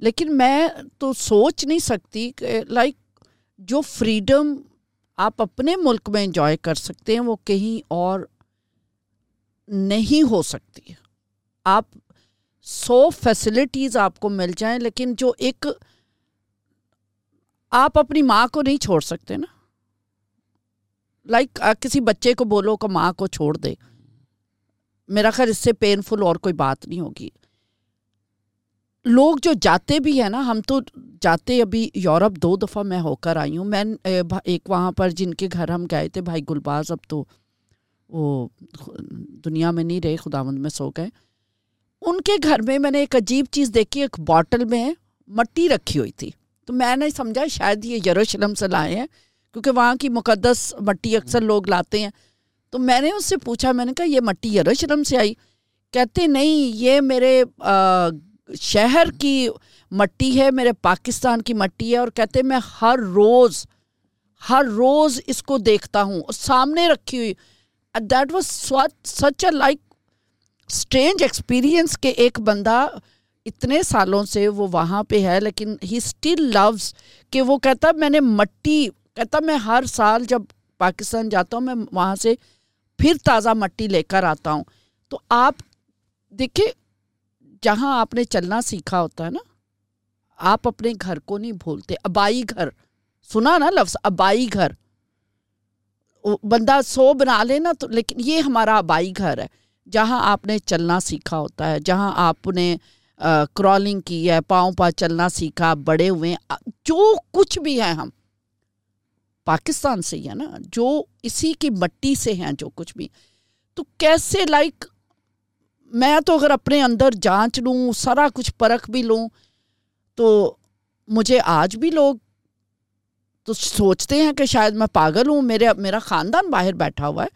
لیکن میں تو سوچ نہیں سکتی کہ لائک جو فریڈم آپ اپنے ملک میں انجوائے کر سکتے ہیں وہ کہیں اور نہیں ہو سکتی۔ آپ سو فیسلٹیز آپ کو مل جائیں لیکن جو ایک آپ اپنی ماں کو نہیں چھوڑ سکتے نا۔ لائک کسی بچے کو بولو کہ ماں کو چھوڑ دے۔ میرا خیال اس سے پینفل اور کوئی بات نہیں ہوگی۔ لوگ جو جاتے بھی ہیں نا، ہم تو جاتے ابھی یورپ دو دفعہ میں ہو کر آئی ہوں۔ میں ایک وہاں پر جن کے گھر ہم گئے تھے، بھائی گلباز، اب تو وہ دنیا میں نہیں رہے خدا مند میں سو گئے۔ ان کے گھر میں میں نے ایک عجیب چیز دیکھی، ایک باٹل میں مٹی رکھی ہوئی تھی۔ تو میں نے سمجھا شاید یہ یروشلم سے لائے ہیں، کیونکہ وہاں کی مقدس مٹی اکثر لوگ لاتے ہیں۔ تو میں نے اس سے پوچھا، میں نے کہا، یہ مٹی یروشلم سے آئی؟ کہتے، نہیں، یہ میرے شہر کی مٹی ہے، میرے پاکستان کی مٹی ہے اور کہتے میں ہر روز ہر روز اس کو دیکھتا ہوں اور سامنے رکھی ہوئی۔ That was such a like strange experience کہ ایک بندہ اتنے سالوں سے وہ وہاں پہ ہے، لیکن ہی اسٹل لوز کہ وہ کہتا میں نے مٹی، کہتا میں ہر سال جب پاکستان جاتا ہوں، میں وہاں سے پھر تازہ مٹی لے کر آتا ہوں۔ تو آپ دیکھیں جہاں آپ نے چلنا سیکھا ہوتا ہے نا، آپ اپنے گھر کو نہیں بھولتے، ابائی گھر۔ سنا نا لفظ، ابائی گھر۔ بندہ سو بنا لے نا تو، لیکن یہ ہمارا ابائی گھر ہے۔ جہاں آپ نے چلنا سیکھا ہوتا ہے، جہاں آپ نے کرالنگ کی ہے، پاؤں پا چلنا سیکھا، بڑے ہوئے جو کچھ بھی ہے ہم۔ پاکستان سے ہی ہے نا، جو اسی کی مٹی سے ہیں، جو کچھ بھی۔ تو کیسے لائک میں تو اگر اپنے اندر جانچ لوں، سارا کچھ پرکھ بھی لوں، تو مجھے آج بھی لوگ تو سوچتے ہیں کہ شاید میں پاگل ہوں، میرے، میرا خاندان باہر بیٹھا ہوا ہے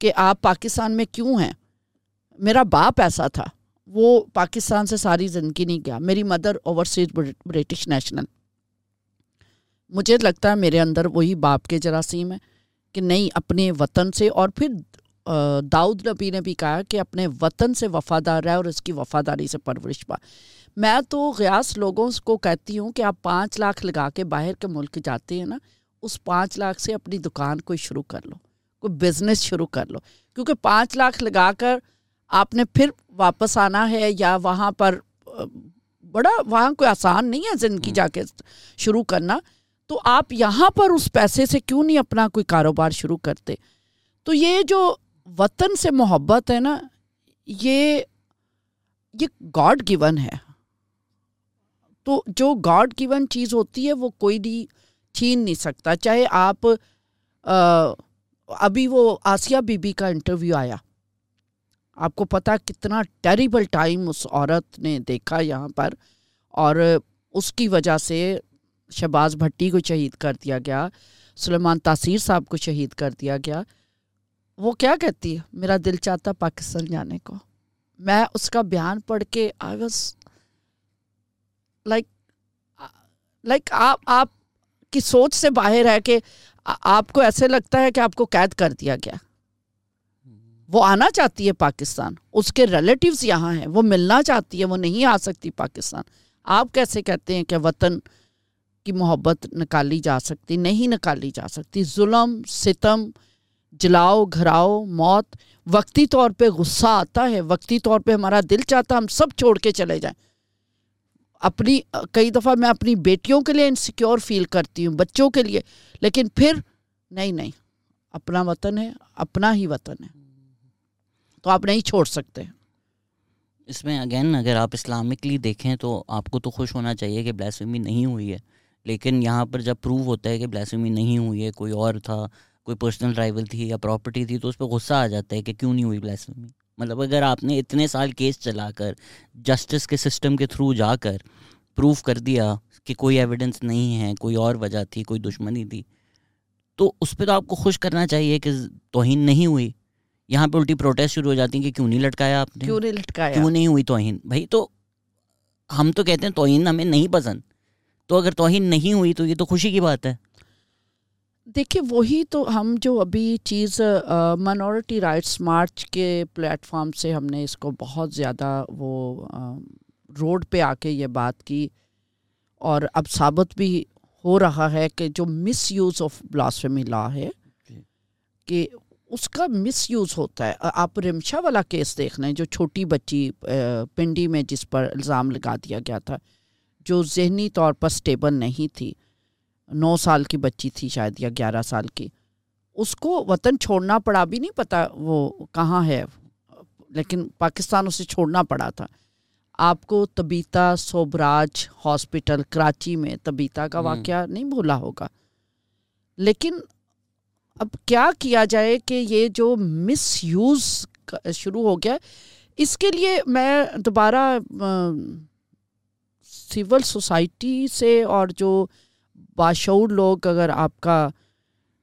کہ آپ پاکستان میں کیوں ہیں؟ میرا باپ ایسا تھا، وہ پاکستان سے ساری زندگی نہیں گیا، میری مدر اوورسیز برٹش نیشنل مجھے لگتا ہے میرے اندر وہی باپ کے جراثیم ہے کہ نہیں، اپنے وطن سے اور پھر داؤد نبی نے بھی کہا کہ اپنے وطن سے وفادار رہے اور اس کی وفاداری سے پرورش پا میں تو غیاس لوگوں کو کہتی ہوں کہ آپ پانچ لاکھ لگا کے باہر کے ملک جاتے ہیں نا اس پانچ لاکھ سے اپنی دکان کوئی شروع کر لو کوئی بزنس شروع کر لو۔ کیونکہ پانچ لاکھ لگا کر آپ نے پھر واپس آنا ہے یا وہاں پر بڑا وہاں کوئی آسان نہیں ہے زندگی جا کے شروع کرنا۔ تو آپ یہاں پر اس پیسے سے کیوں نہیں اپنا کوئی کاروبار شروع کرتے؟ تو یہ جو وطن سے محبت ہے نا، یہ یہ گاڈ گیون ہے۔ تو جو گاڈ گیون چیز ہوتی ہے، وہ کوئی نہیں چھین نہیں سکتا۔ چاہے آپ ابھی وہ آسیہ بی بی کا انٹرویو آیا۔ آپ کو پتا کتنا ٹیریبل ٹائم اس عورت نے دیکھا یہاں پر۔ اور اس کی وجہ سے شہباز بھٹی کو شہید کر دیا گیا۔ سلیمان تاثیر صاحب کو شہید کر دیا گیا۔ وہ کیا کہتی ہے؟ میرا دل چاہتا پاکستان جانے کو۔ میں اس کا بیان پڑھ کے آئی واز لائک لائک آپ آپ کی سوچ سے باہر ہے کہ آپ کو ایسے لگتا ہے کہ آپ کو قید کر دیا گیا۔ وہ آنا چاہتی ہے پاکستان۔ اس کے ریلیٹیوز یہاں ہیں۔ وہ ملنا چاہتی ہے، وہ نہیں آ سکتی پاکستان۔ آپ کیسے کہتے ہیں کہ وطن کی محبت نکالی جا سکتی، نہیں نکالی جا سکتی؟ ظلم، ستم جلاؤ، گھراؤ، موت۔ وقتی طور پہ غصہ آتا ہے، وقتی طور پہ ہمارا دل چاہتا ہم سب چھوڑ کے چلے جائیں۔ اپنی، کئی دفعہ میں اپنی بیٹیوں کے لیے انسیکیور فیل کرتی ہوں، بچوں کے لیے۔ لیکن پھر، نہیں نہیں، اپنا وطن ہے، اپنا ہی وطن ہے۔ تو آپ نہیں چھوڑ سکتے۔ اس میں اگین اگر آپ اسلامکلی دیکھیں تو آپ کو تو خوش ہونا چاہیے کہ بلیسمی نہیں ہوئی ہے۔ لیکن یہاں پر جب پروو ہوتا ہے کہ بلیسمی نہیں ہوئی ہے، کوئی اور تھا کوئی پرسنل ڈرائیور تھی یا پراپرٹی تھی تو اس پہ غصہ آ جاتا ہے کہ کیوں نہیں ہوئی بلیسمی مطلب اگر آپ نے اتنے سال کیس چلا کر جسٹس کے سسٹم کے تھرو جا کر پروف کر دیا کہ کوئی ایویڈنس نہیں ہے کوئی اور وجہ تھی کوئی دشمنی تھی تو اس پہ تو آپ کو خوش کرنا چاہیے کہ توہین نہیں ہوئی۔ یہاں پہ الٹی پروٹیسٹ شروع ہو جاتی ہیں کہ کیوں نہیں لٹکایا آپ نے؟ کیوں نہیں لٹکایا؟ کیوں نہیں ہوئی توہین؟ بھائی تو ہم تو کہتے ہیں توہین ہمیں نہیں پسند۔ تو اگر توہین نہیں ہوئی تو یہ تو خوشی کی بات ہے۔ دیکھیے وہی تو ہم جو ابھی چیز منورٹی رائٹس مارچ کے پلیٹ فارم سے ہم نے اس کو بہت زیادہ وہ روڈ پہ آ کے یہ بات کی۔ اور اب ثابت بھی ہو رہا ہے کہ جو misuse of blasphemy law ہے جی۔ کہ اس کا مس یوز ہوتا ہے۔ آپ رمشا والا کیس دیکھ لیں جو چھوٹی بچی پنڈی میں جس پر الزام لگا دیا گیا تھا جو ذہنی طور پر سٹیبل نہیں تھی۔ نو سال کی بچی تھی شاید یا گیارہ سال کی۔ اس کو وطن چھوڑنا پڑا بھی نہیں پتہ وہ کہاں ہے لیکن پاکستان اسے چھوڑنا پڑا تھا۔ آپ کو تبیتا سوبراج ہاسپٹل کراچی میں تبیتا کا واقعہ نہیں بھولا ہوگا۔ لیکن اب کیا کیا جائے کہ یہ جو مس یوز شروع ہو گیا اس کے لیے میں دوبارہ سول سوسائٹی سے اور جو باشعور لوگ اگر آپ کا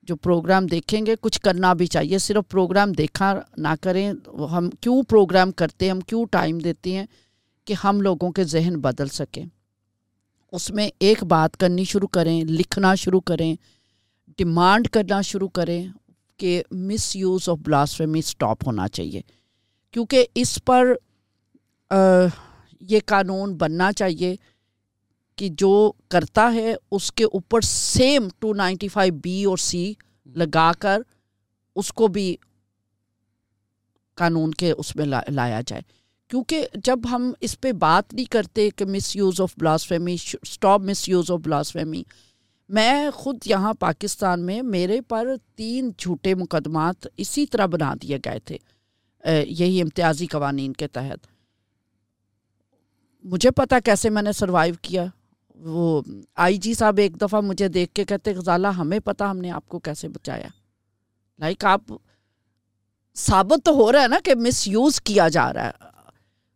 جو پروگرام دیکھیں گے، کچھ کرنا بھی چاہیے، صرف پروگرام دیکھا نہ کریں۔ ہم کیوں پروگرام کرتے ہیں؟ ہم کیوں ٹائم دیتے ہیں کہ ہم لوگوں کے ذہن بدل سکیں؟ اس میں ایک بات کرنی شروع کریں، لکھنا شروع کریں، ڈیمانڈ کرنا شروع کریں کہ misuse of blasphemy stop ہونا چاہیے۔ کیونکہ اس پر یہ قانون بننا چاہیے۔ کہ جو کرتا ہے اس کے اوپر same two ninety five B اور سی لگا کر اس کو بھی قانون کے اس میں لایا جائے۔ کیونکہ جب ہم اس پہ بات نہیں کرتے کہ misuse of blasphemy stop misuse of blasphemy میں خود یہاں پاکستان میں میرے پر تین جھوٹے مقدمات اسی طرح بنا دیے گئے تھے۔ یہی امتیازی قوانین کے تحت۔ مجھے پتہ کیسے میں نے سروائیو کیا۔ وہ آئی جی صاحب ایک دفعہ مجھے دیکھ کے کہتے، غزالہ، ہمیں پتہ ہم نے آپ کو کیسے بچایا۔ لائک آپ، ثابت تو ہو رہا ہے نا کہ مس یوز کیا جا رہا ہے۔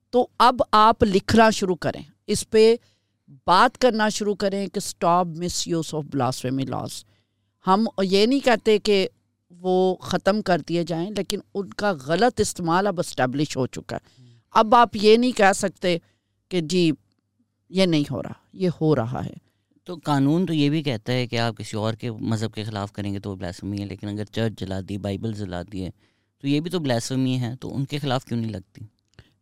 تو اب آپ لکھنا شروع کریں۔ اس پہ بات کرنا شروع کریں کہ stop misuse of blasphemy laws ہم یہ نہیں کہتے کہ وہ ختم کر دیے جائیں، لیکن ان کا غلط استعمال اب اسٹیبلش ہو چکا ہے۔ اب آپ یہ نہیں کہہ سکتے کہ جی یہ نہیں ہو رہا یہ ہو رہا ہے۔ تو قانون تو یہ بھی کہتا ہے کہ آپ کسی اور کے مذہب کے خلاف کریں گے تو وہ بلاسمی ہے لیکن اگر چرچ جلا دی بائبل جلا دی ہے تو یہ بھی تو بلاسمی ہے تو ان کے خلاف کیوں نہیں لگتی؟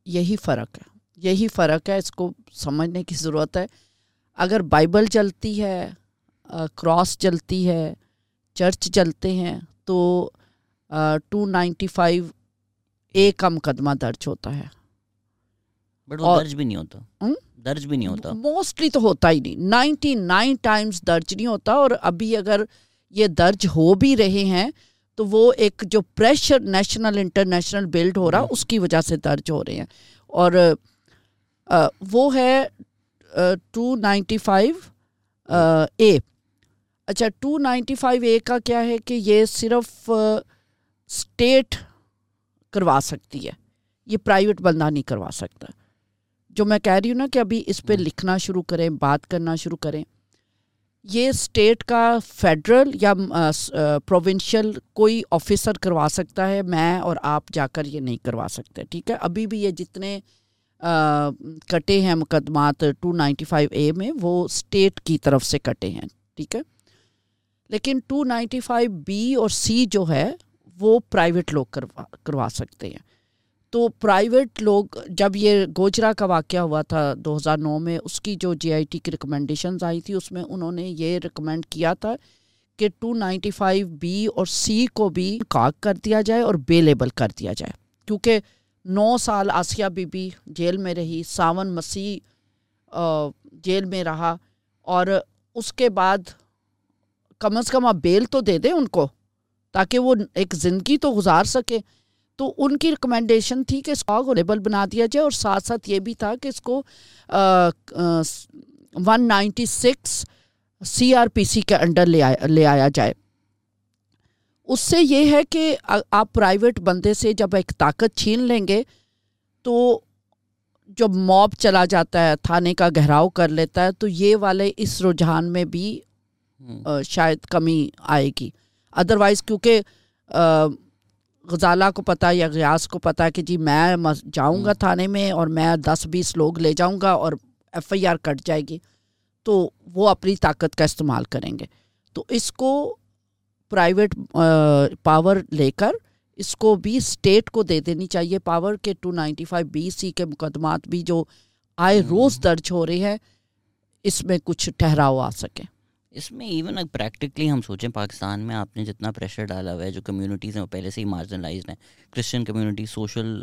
یہی فرق ہے یہی فرق ہے اس کو سمجھنے کی ضرورت ہے۔ اگر بائبل چلتی ہے کراس چلتی ہے چرچ چلتے ہیں تو ٹو نائنٹی فائیو اے کا مقدمہ درج ہوتا ہے۔ بٹ وہ درج بھی نہیں ہوتا۔ درج بھی نہیں ہوتا۔ موسٹلی تو ہوتا ہی نہیں۔ نائنٹی نائن ٹائمس درج نہیں ہوتا اور ابھی اگر یہ درج ہو بھی رہے ہیں تو وہ ایک جو پریشر نیشنل انٹرنیشنل بلڈ ہو رہا اس کی وجہ سے درج ہو رہے ہیں۔ اور وہ ہے ٹو نائنٹی فائیو اے۔ اچھا ٹو نائنٹی فائیو اے کا کیا ہے کہ یہ صرف اسٹیٹ کروا سکتی ہے۔ یہ پرائیویٹ بندہ نہیں کروا سکتا۔ جو میں کہہ رہی ہوں نا کہ ابھی اس پہ لکھنا شروع کریں بات کرنا شروع کریں یہ اسٹیٹ کا فیڈرل یا پروونشل کوئی آفیسر کروا سکتا ہے میں اور آپ جا کر یہ نہیں کروا سکتے ٹھیک ہے؟ ابھی بھی یہ جتنے کٹے ہیں مقدمات ٹو نائنٹی فائیو اے میں وہ اسٹیٹ کی طرف سے کٹے ہیں ٹھیک ہے؟ لیکن ٹو نائنٹی فائیو بی اور سی جو ہے وہ پرائیویٹ لوگ کروا کروا سکتے ہیں۔ تو پرائیویٹ لوگ، جب یہ گوجرا کا واقعہ ہوا تھا دو ہزار نو میں، اس کی جو جی آئی ٹی کی ریکمنڈیشنز آئی تھی، اس میں انہوں نے یہ ریکمینڈ کیا تھا کہ ٹو نائنٹی فائیو بی اور سی کو بھی کاک کر دیا جائے اور بے لیبل کر دیا جائے۔ کیونکہ نو سال آسیہ بی بی جیل میں رہی، ساون مسیح جیل میں رہا اور اس کے بعد کم از کم آپ بیل تو دے دیں ان کو تاکہ وہ ایک زندگی تو گزار سکے۔ تو ان کی ریکمنڈیشن تھی کہ اس کو لیبل بنا دیا جائے اور ساتھ ساتھ یہ بھی تھا کہ اس کو one ninety six C R P C کے انڈر لے آیا لے آیا جائے۔ اس سے یہ ہے کہ آپ پرائیویٹ بندے سے جب ایک طاقت چھین لیں گے تو جب موب چلا جاتا ہے تھانے کا گہراؤ کر لیتا ہے تو یہ والے اس رجحان میں بھی شاید کمی آئے گی۔ ادروائز کیونکہ غزالہ کو پتہ یا غیاس کو پتہ کہ جی میں جاؤں گا تھانے میں اور میں دس بیس لوگ لے جاؤں گا اور ایف آئی آر کٹ جائے گی تو وہ اپنی طاقت کا استعمال کریں گے۔ تو اس کو پرائیویٹ پاور لے کر اس کو بھی اسٹیٹ کو دے دینی چاہیے۔ پاور کے two ninety five B C کے مقدمات بھی جو آئے روز درج ہو رہے ہیں اس میں کچھ ٹھہراؤ آ سکے۔ اس میں ایون اگر پریکٹیکلی ہم سوچیں پاکستان میں آپ نے جتنا پریشر ڈالا ہوا ہے، جو کمیونٹیز ہیں، وہ پہلے سے ہی مارجنلائزڈ ہیں۔ کرسچن کمیونٹی سوشل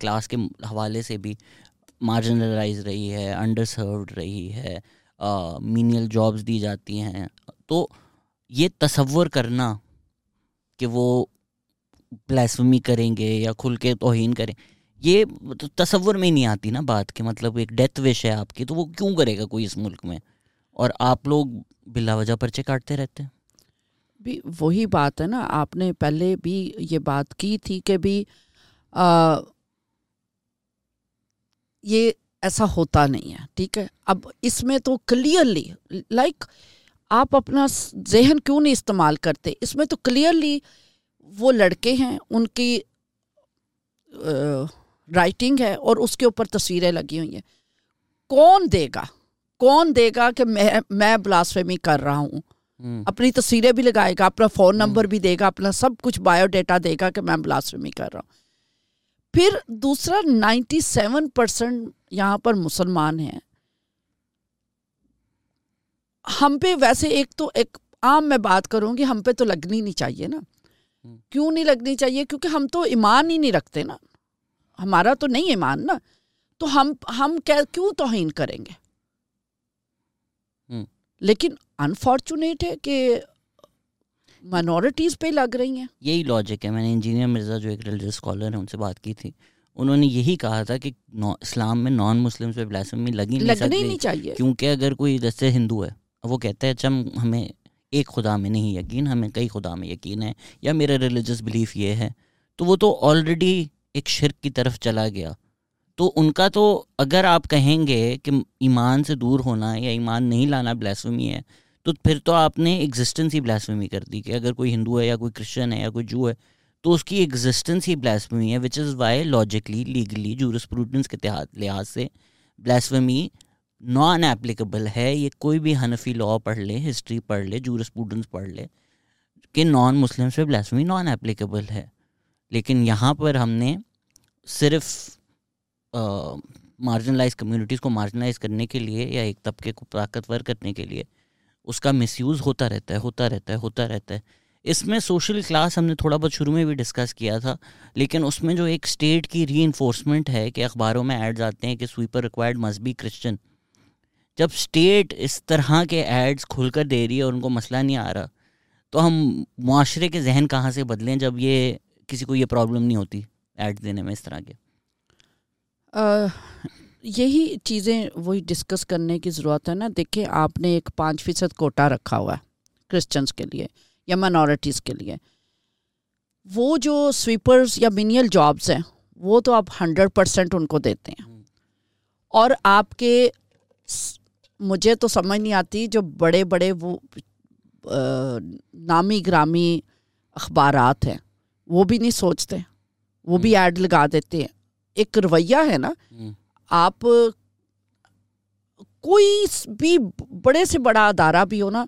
کلاس کے حوالے سے بھی مارجنلائز رہی ہے انڈر سروڈ رہی ہے مینیل جابس دی جاتی ہیں۔ تو یہ تصور کرنا کہ وہ پلیسمی کریں گے یا کھل کے توہین کریں، یہ تصور میں نہیں آتی نا بات کہ مطلب ایک ڈیتھ وش ہے آپ کی، تو وہ کیوں کرے گا کوئی اس ملک میں؟ اور آپ لوگ بلا وجہ پرچے کاٹتے رہتے ہیں۔ بھی وہی بات ہے نا، آپ نے پہلے بھی یہ بات کی تھی کہ بھی یہ ایسا ہوتا نہیں ہے، ٹھیک ہے؟ اب اس میں تو کلیئرلی لائک آپ اپنا ذہن کیوں نہیں استعمال کرتے؟ اس میں تو کلیئرلی وہ لڑکے ہیں، ان کی رائٹنگ ہے اور اس کے اوپر تصویریں لگی ہوئی ہیں۔ کون دے گا؟ کون دے گا کہ میں میں بلاسفیمی کر رہا ہوں؟ اپنی تصویریں بھی لگائے گا اپنا فون نمبر بھی دے گا اپنا سب کچھ بایو ڈیٹا دے گا کہ میں بلاسفیمی کر رہا ہوں۔ پھر دوسرا نائنٹی سیون پرسینٹ یہاں پر مسلمان ہیں۔ ہم پہ ویسے ایک تو ایک عام میں بات کروں گی ہم پہ تو لگنی نہیں چاہیے نا۔ کیوں نہیں لگنی چاہیے؟ کیونکہ ہم تو ایمان ہی نہیں رکھتے نا۔ ہمارا تو نہیں ایمان نا۔ تو ہم ہم کیوں توہین کریں گے؟ لیکن انفارچونیٹ ہے کہ مائنورٹیز پہ لگ رہی ہیں۔ یہی لاجک ہے۔ میں نے انجینئر مرزا جو ایک ریلیجس اسکالر ہیں ان سے بات کی تھی۔ انہوں نے یہی کہا تھا کہ اسلام میں نان مسلم پہ بلاسمی لگی نہیں چاہیے۔ کیونکہ اگر کوئی جیسے ہندو ہے وہ کہتا ہے چم ہمیں ایک خدا میں نہیں یقین ہمیں کئی خدا میں یقین ہے۔ یا میرا ریلیجس بلیف یہ ہے۔ تو وہ تو آلریڈی ایک شرک کی طرف چلا گیا۔ تو ان کا تو اگر آپ کہیں گے کہ ایمان سے دور ہونا یا ایمان نہیں لانا بلیسومی ہے، تو پھر تو آپ نے ایگزسٹنس ہی بلیسومی کر دی کہ اگر کوئی ہندو ہے یا کوئی کرسچن ہے یا کوئی جو ہے، تو اس کی ایگزسٹنس ہی بلیسومی ہے which is why logically legally jurisprudence کے لحاظ سے بلیسومی نان ایپلیکیبل ہے۔ یہ کوئی بھی حنفی لاء پڑھ لے ہسٹری پڑھ لے جور اسٹوڈنٹس پڑھ لے کہ نان مسلم سے بلاسمی نان ایپلیکیبل ہے۔ لیکن یہاں پر ہم نے صرف مارجنلائز کمیونٹیز کو مارجنلائز کرنے کے لیے یا ایک طبقے کو طاقتور کرنے کے لیے اس کا مس یوز ہوتا رہتا ہے، ہوتا رہتا ہے، ہوتا رہتا ہے۔ اس میں سوشل کلاس ہم نے تھوڑا بہت شروع میں بھی ڈسکس کیا تھا، لیکن اس میں جو ایک اسٹیٹ کی ری انفورسمنٹ ہے کہ اخباروں میں ایڈز آتے ہیں کہ سویپر ریکوائرڈ مذہبی کرسچن جب اسٹیٹ اس طرح کے ایڈز کھل کر دے رہی ہے اور ان کو مسئلہ نہیں آ رہا، تو ہم معاشرے کے ذہن کہاں سے بدلیں جب یہ کسی کو یہ پرابلم نہیں ہوتی ایڈ دینے میں اس طرح کے؟ یہی چیزیں وہی ڈسکس کرنے کی ضرورت ہے نا۔ دیکھیں آپ نے ایک پانچ فیصد کوٹا رکھا ہوا ہے کرسچنس کے لیے یا مائنورٹیز کے لیے۔ وہ جو سویپرز یا مینیل جابس ہیں وہ تو آپ ہنڈریڈ پرسینٹ ان کو دیتے ہیں۔ اور آپ کے مجھے تو سمجھ نہیں آتی جو بڑے بڑے وہ نامی گرامی اخبارات ہیں وہ بھی نہیں سوچتے وہ بھی ایڈ لگا دیتے ہیں۔ ایک رویہ ہے نا آپ کوئی بھی بڑے سے بڑا ادارہ بھی ہو نا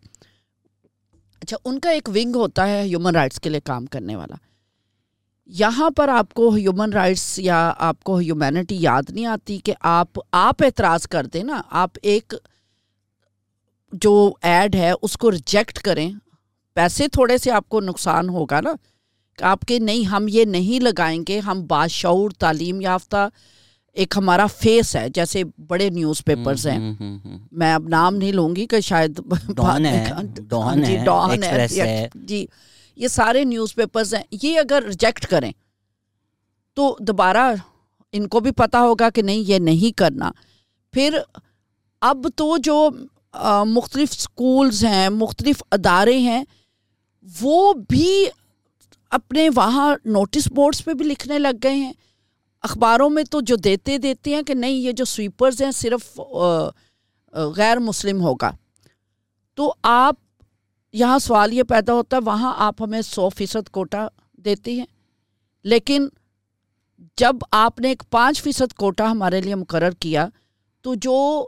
اچھا ان کا ایک ونگ ہوتا ہے ہیومن رائٹس کے لیے کام کرنے والا۔ یہاں پر آپ کو ہیومن رائٹس یا آپ کو ہیومینٹی یاد نہیں آتی کہ آپ آپ اعتراض کر دیں نا آپ ایک جو ایڈ ہے اس کو ریجیکٹ کریں۔ پیسے تھوڑے سے آپ کو نقصان ہوگا نا۔ آپ کے نہیں ہم یہ نہیں لگائیں گے ہم باشعور تعلیم یافتہ ایک ہمارا فیس ہے جیسے بڑے نیوز پیپرز ہیں میں اب نام نہیں لوں گی کہ شاید جی, جی یہ سارے نیوز پیپرز ہیں۔ یہ اگر ریجیکٹ کریں تو دوبارہ ان کو بھی پتہ ہوگا کہ نہیں یہ نہیں کرنا۔ پھر اب تو جو مختلف اسکولز ہیں مختلف ادارے ہیں وہ بھی اپنے وہاں نوٹس بورڈس پہ بھی لکھنے لگ گئے ہیں۔ اخباروں میں تو جو دیتے دیتے ہیں کہ نہیں، یہ جو سویپرز ہیں صرف غیر مسلم ہوگا۔ تو آپ، یہاں سوال یہ پیدا ہوتا ہے، وہاں آپ ہمیں سو فیصد کوٹا دیتے ہیں۔ لیکن جب آپ نے ایک پانچ فیصد کوٹا ہمارے لیے مقرر کیا، تو جو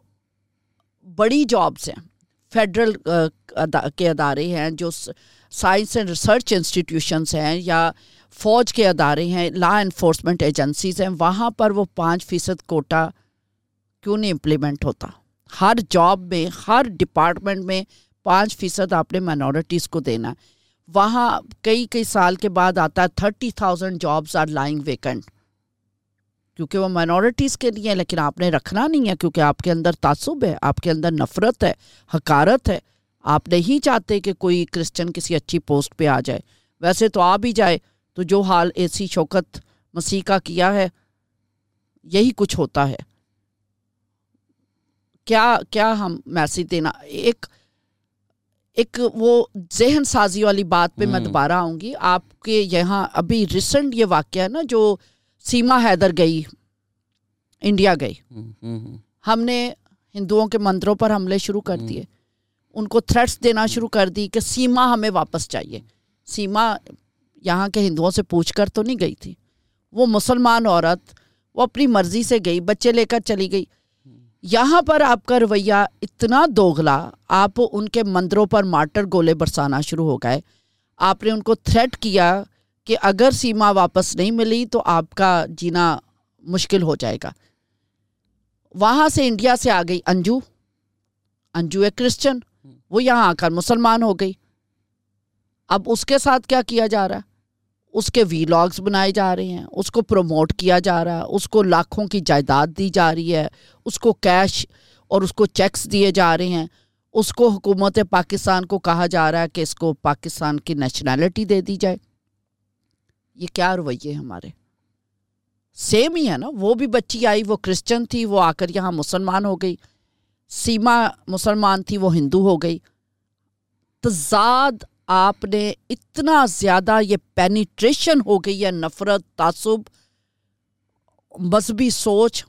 بڑی جابس ہیں فیڈرل کے ادارے ہیں، جو سائنس اینڈ ریسرچ انسٹیٹیوشنس ہیں یا فوج کے ادارے ہیں لا انفورسمنٹ ایجنسیز ہیں، وہاں پر وہ پانچ فیصد کوٹا کیوں نہیں امپلیمنٹ ہوتا؟ ہر جاب میں، ہر ڈپارٹمنٹ میں پانچ فیصد آپ نے مائنورٹیز کو دینا۔ وہاں کئی کئی سال کے بعد آتا ہے thirty thousand jobs are lying vacant کیونکہ وہ مائنورٹیز کے لیے لیکن آپ نے رکھنا نہیں ہے کیونکہ آپ کے اندر تعصب ہے، آپ کے اندر نفرت ہے، حکارت ہے۔ آپ نہیں چاہتے کہ کوئی کرسچن کسی اچھی پوسٹ پہ آ جائے۔ ویسے تو آ بھی جائے تو جو حال اے سی شوکت مسیح کا کیا ہے یہی کچھ ہوتا ہے۔ کیا کیا ہم میسیج دینا؟ ایک ایک وہ ذہن سازی والی بات پہ میں دوبارہ آؤں گی۔ آپ کے یہاں ابھی ریسنٹ یہ واقعہ ہے نا جو سیما حیدر گئی انڈیا گئی۔ ہم نے ہندوؤں کے مندروں پر حملے شروع کر دیے۔ ان کو تھریٹس دینا شروع کر دی کہ سیما ہمیں واپس چاہیے۔ سیما یہاں کے ہندوؤں سے پوچھ کر تو نہیں گئی تھی۔ وہ مسلمان عورت، وہ اپنی مرضی سے گئی، بچے لے کر چلی گئی۔ یہاں پر آپ کا رویہ اتنا دوغلا آپ ان کے مندروں پر مارٹر گولے برسانا شروع ہو گئے۔ آپ نے ان کو تھریٹ کیا کہ اگر سیما واپس نہیں ملی تو آپ کا جینا مشکل ہو جائے گا۔ وہاں سے انڈیا سے آ گئی انجو۔ انجو ایک کرسچن۔ وہ یہاں آ کر مسلمان ہو گئی۔ اب اس کے ساتھ کیا کیا جا رہا ہے؟ اس کے وی لاگس بنائے جا رہے ہیں، اس کو پروموٹ کیا جا رہا ہے، اس کو لاکھوں کی جائیداد دی جا رہی ہے، اس کو کیش اور اس کو چیکس دیے جا رہے ہیں۔ اس کو حکومت پاکستان کو کہا جا رہا ہے کہ اس کو پاکستان کی نیشنلٹی دے دی جائے۔ یہ کیا رویے ہمارے؟ سیم ہی ہے نا، وہ بھی بچی آئی، وہ کرسچن تھی، وہ آ کر یہاں مسلمان ہو گئی۔ سیما مسلمان تھی، وہ ہندو ہو گئی۔ تضاد آپ نے اتنا زیادہ یہ پینیٹریشن ہو گئی ہے، نفرت، تعصب، مذہبی سوچ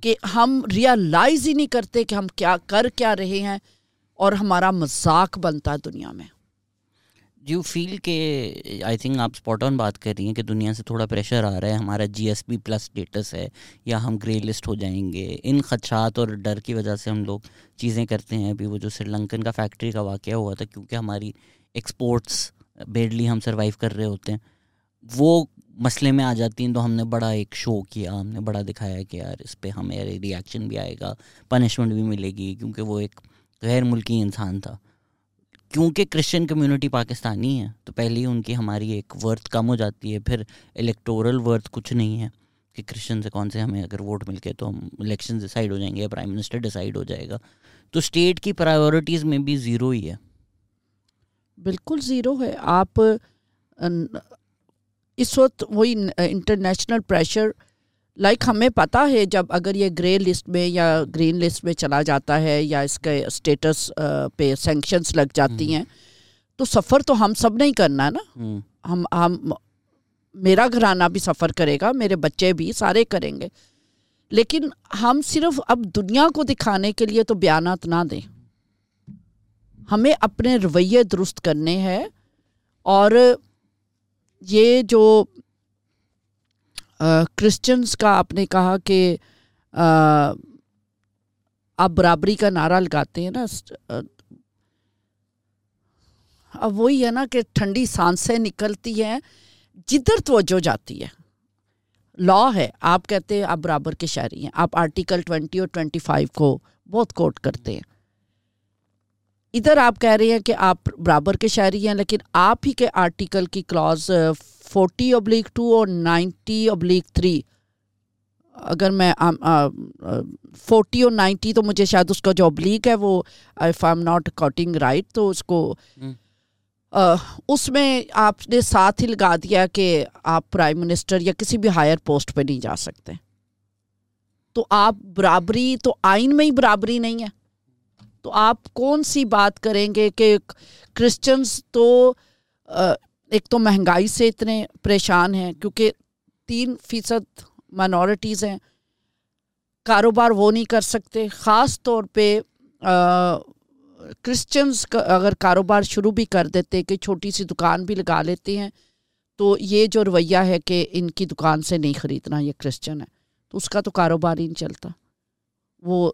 کہ ہم ریئلائز ہی نہیں کرتے کہ ہم کیا کر کیا رہے ہیں اور ہمارا مذاق بنتا ہے دنیا میں۔ یو فیل کہ آئی تھنک آپ اسپاٹ آن بات کر رہی ہیں کہ دنیا سے تھوڑا پریشر آ رہا ہے، ہمارا G S P plus status ہے، یا ہم گرے لسٹ ہو جائیں گے۔ ان خدشات اور ڈر کی وجہ سے ہم لوگ چیزیں کرتے ہیں۔ ابھی وہ جو سری لنکن کا فیکٹری کا واقعہ ہوا تھا، کیونکہ ہماری ایکسپورٹس بیڈلی ہم سروائیو کر رہے ہوتے ہیں۔ وہ مسئلے میں آ جاتی ہیں تو ہم نے بڑا ایک شو کیا، ہم نے بڑا دکھایا کہ یار اس پہ ہمیں ریئیکشن بھی آئے گا پنشمنٹ بھی ملے گی، کیونکہ وہ ایک غیر ملکی انسان تھا۔ کیونکہ کرسچن کمیونٹی پاکستانی ہے، تو پہلے ہی ان کی ہماری ایک ورتھ کم ہو جاتی ہے، پھر الیکٹورل ورتھ کچھ نہیں ہے کہ کرسچن سے کون سے ہمیں اگر ووٹ مل کے تو ہم الیکشن ڈیسائڈ ہو جائیں گے یا پرائم منسٹر ڈیسائڈ ہو جائے گا۔ تو اسٹیٹ کی پرائیورٹیز میں بھی زیرو ہی ہے۔ بالکل زیرو ہے۔ آپ اس وقت وہی انٹرنیشنل پریشر لائک ہمیں پتہ ہے جب اگر یہ گرے لسٹ میں یا گرین لسٹ میں چلا جاتا ہے یا اس کے اسٹیٹس پہ سینکشنس لگ جاتی ہیں تو سفر تو ہم سب نہیں کرنا ہے نا ہم ہم میرا گھرانہ بھی سفر کرے گا میرے بچے بھی سارے کریں گے۔ لیکن ہم صرف اب دنیا کو دکھانے کے لیے تو بیانات نہ دیں۔ ہمیں اپنے رویے درست کرنے ہیں اور یہ جو کرسچنس کا آپ نے کہا کہ آپ برابری کا نعرہ لگاتے ہیں نا اب وہی ہے نا کہ ٹھنڈی سانسیں نکلتی ہیں، جدھر توجہ جاتی ہے۔ لا ہے، آپ کہتے ہیں، آپ برابر کے شہری ہیں۔ آپ آرٹیکل ٹوینٹی اور ٹوینٹی فائیو کو بہت کوٹ کرتے ہیں۔ ادھر آپ کہہ رہے ہیں کہ آپ برابر کے شہری ہیں، لیکن آپ ہی کے آرٹیکل کی کلاز فورٹی ابلیک ٹو اور نائنٹی ابلیک تھری اگر میں فورٹی اور نائنٹی تو مجھے شاید اس کا جو ابلیک ہے وہ if I am not quoting right تو اس کو اس میں آپ نے ساتھ ہی لگا دیا کہ آپ پرائم منسٹر یا کسی بھی ہائر پوسٹ پہ نہیں جا سکتے۔ تو آپ برابری تو آئین میں ہی برابری نہیں ہے۔ تو آپ کون سی بات کریں گے کہ کرسچنس تو ایک تو مہنگائی سے اتنے پریشان ہیں کیونکہ تین فیصد مائنورٹیز ہیں، کاروبار وہ نہیں کر سکتے۔ خاص طور پہ کرسچنس اگر کاروبار شروع بھی کر دیتے کہ چھوٹی سی دکان بھی لگا لیتے ہیں، تو یہ جو رویہ ہے کہ ان کی دکان سے نہیں خریدنا، یہ کرسچن ہے۔ تو اس کا تو کاروبار ہی نہیں چلتا۔ وہ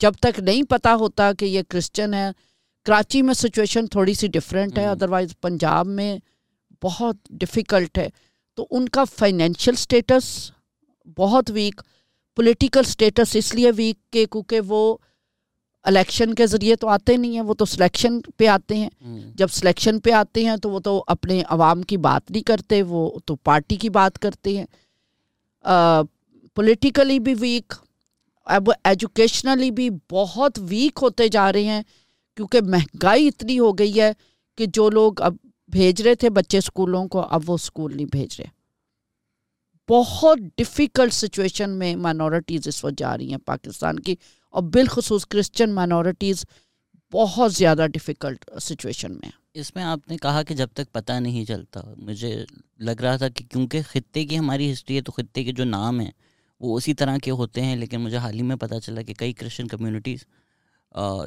جب تک نہیں پتہ ہوتا کہ یہ کرسچن ہے کراچی میں سچویشن تھوڑی سی ڈفرینٹ ہے ادروائز پنجاب میں بہت ڈفیکلٹ ہے۔ تو ان کا فائنینشیل اسٹیٹس بہت ویک پولیٹیکل اسٹیٹس اس لیے ویک کہ کیونکہ وہ الیکشن کے ذریعے تو آتے نہیں ہیں وہ تو سلیکشن پہ آتے ہیں۔ جب سلیکشن پہ آتے ہیں تو وہ تو اپنے عوام کی بات نہیں کرتے وہ تو پارٹی کی بات کرتے ہیں۔ پولیٹیکلی بھی ویک اب ایجوکیشنلی بھی بہت ویک ہوتے جا رہے ہیں۔ کیونکہ مہنگائی اتنی ہو گئی ہے کہ جو لوگ اب بھیج رہے تھے بچے اسکولوں کو، اب وہ اسکول نہیں بھیج رہے۔ بہت ڈفیکلٹ سچویشن میں مائنورٹیز اس وقت جا رہی ہیں پاکستان کی۔ اور بالخصوص کرسچن مائنورٹیز بہت زیادہ ڈفیکلٹ سچویشن میں۔ اس میں آپ نے کہا کہ جب تک پتہ نہیں چلتا، مجھے لگ رہا تھا کہ کیونکہ خطے کی ہماری ہسٹری ہے تو خطے کے جو نام ہیں وہ اسی طرح کے ہوتے ہیں، لیکن مجھے حال ہی میں پتہ چلا کہ کئی کرسچن کمیونٹیز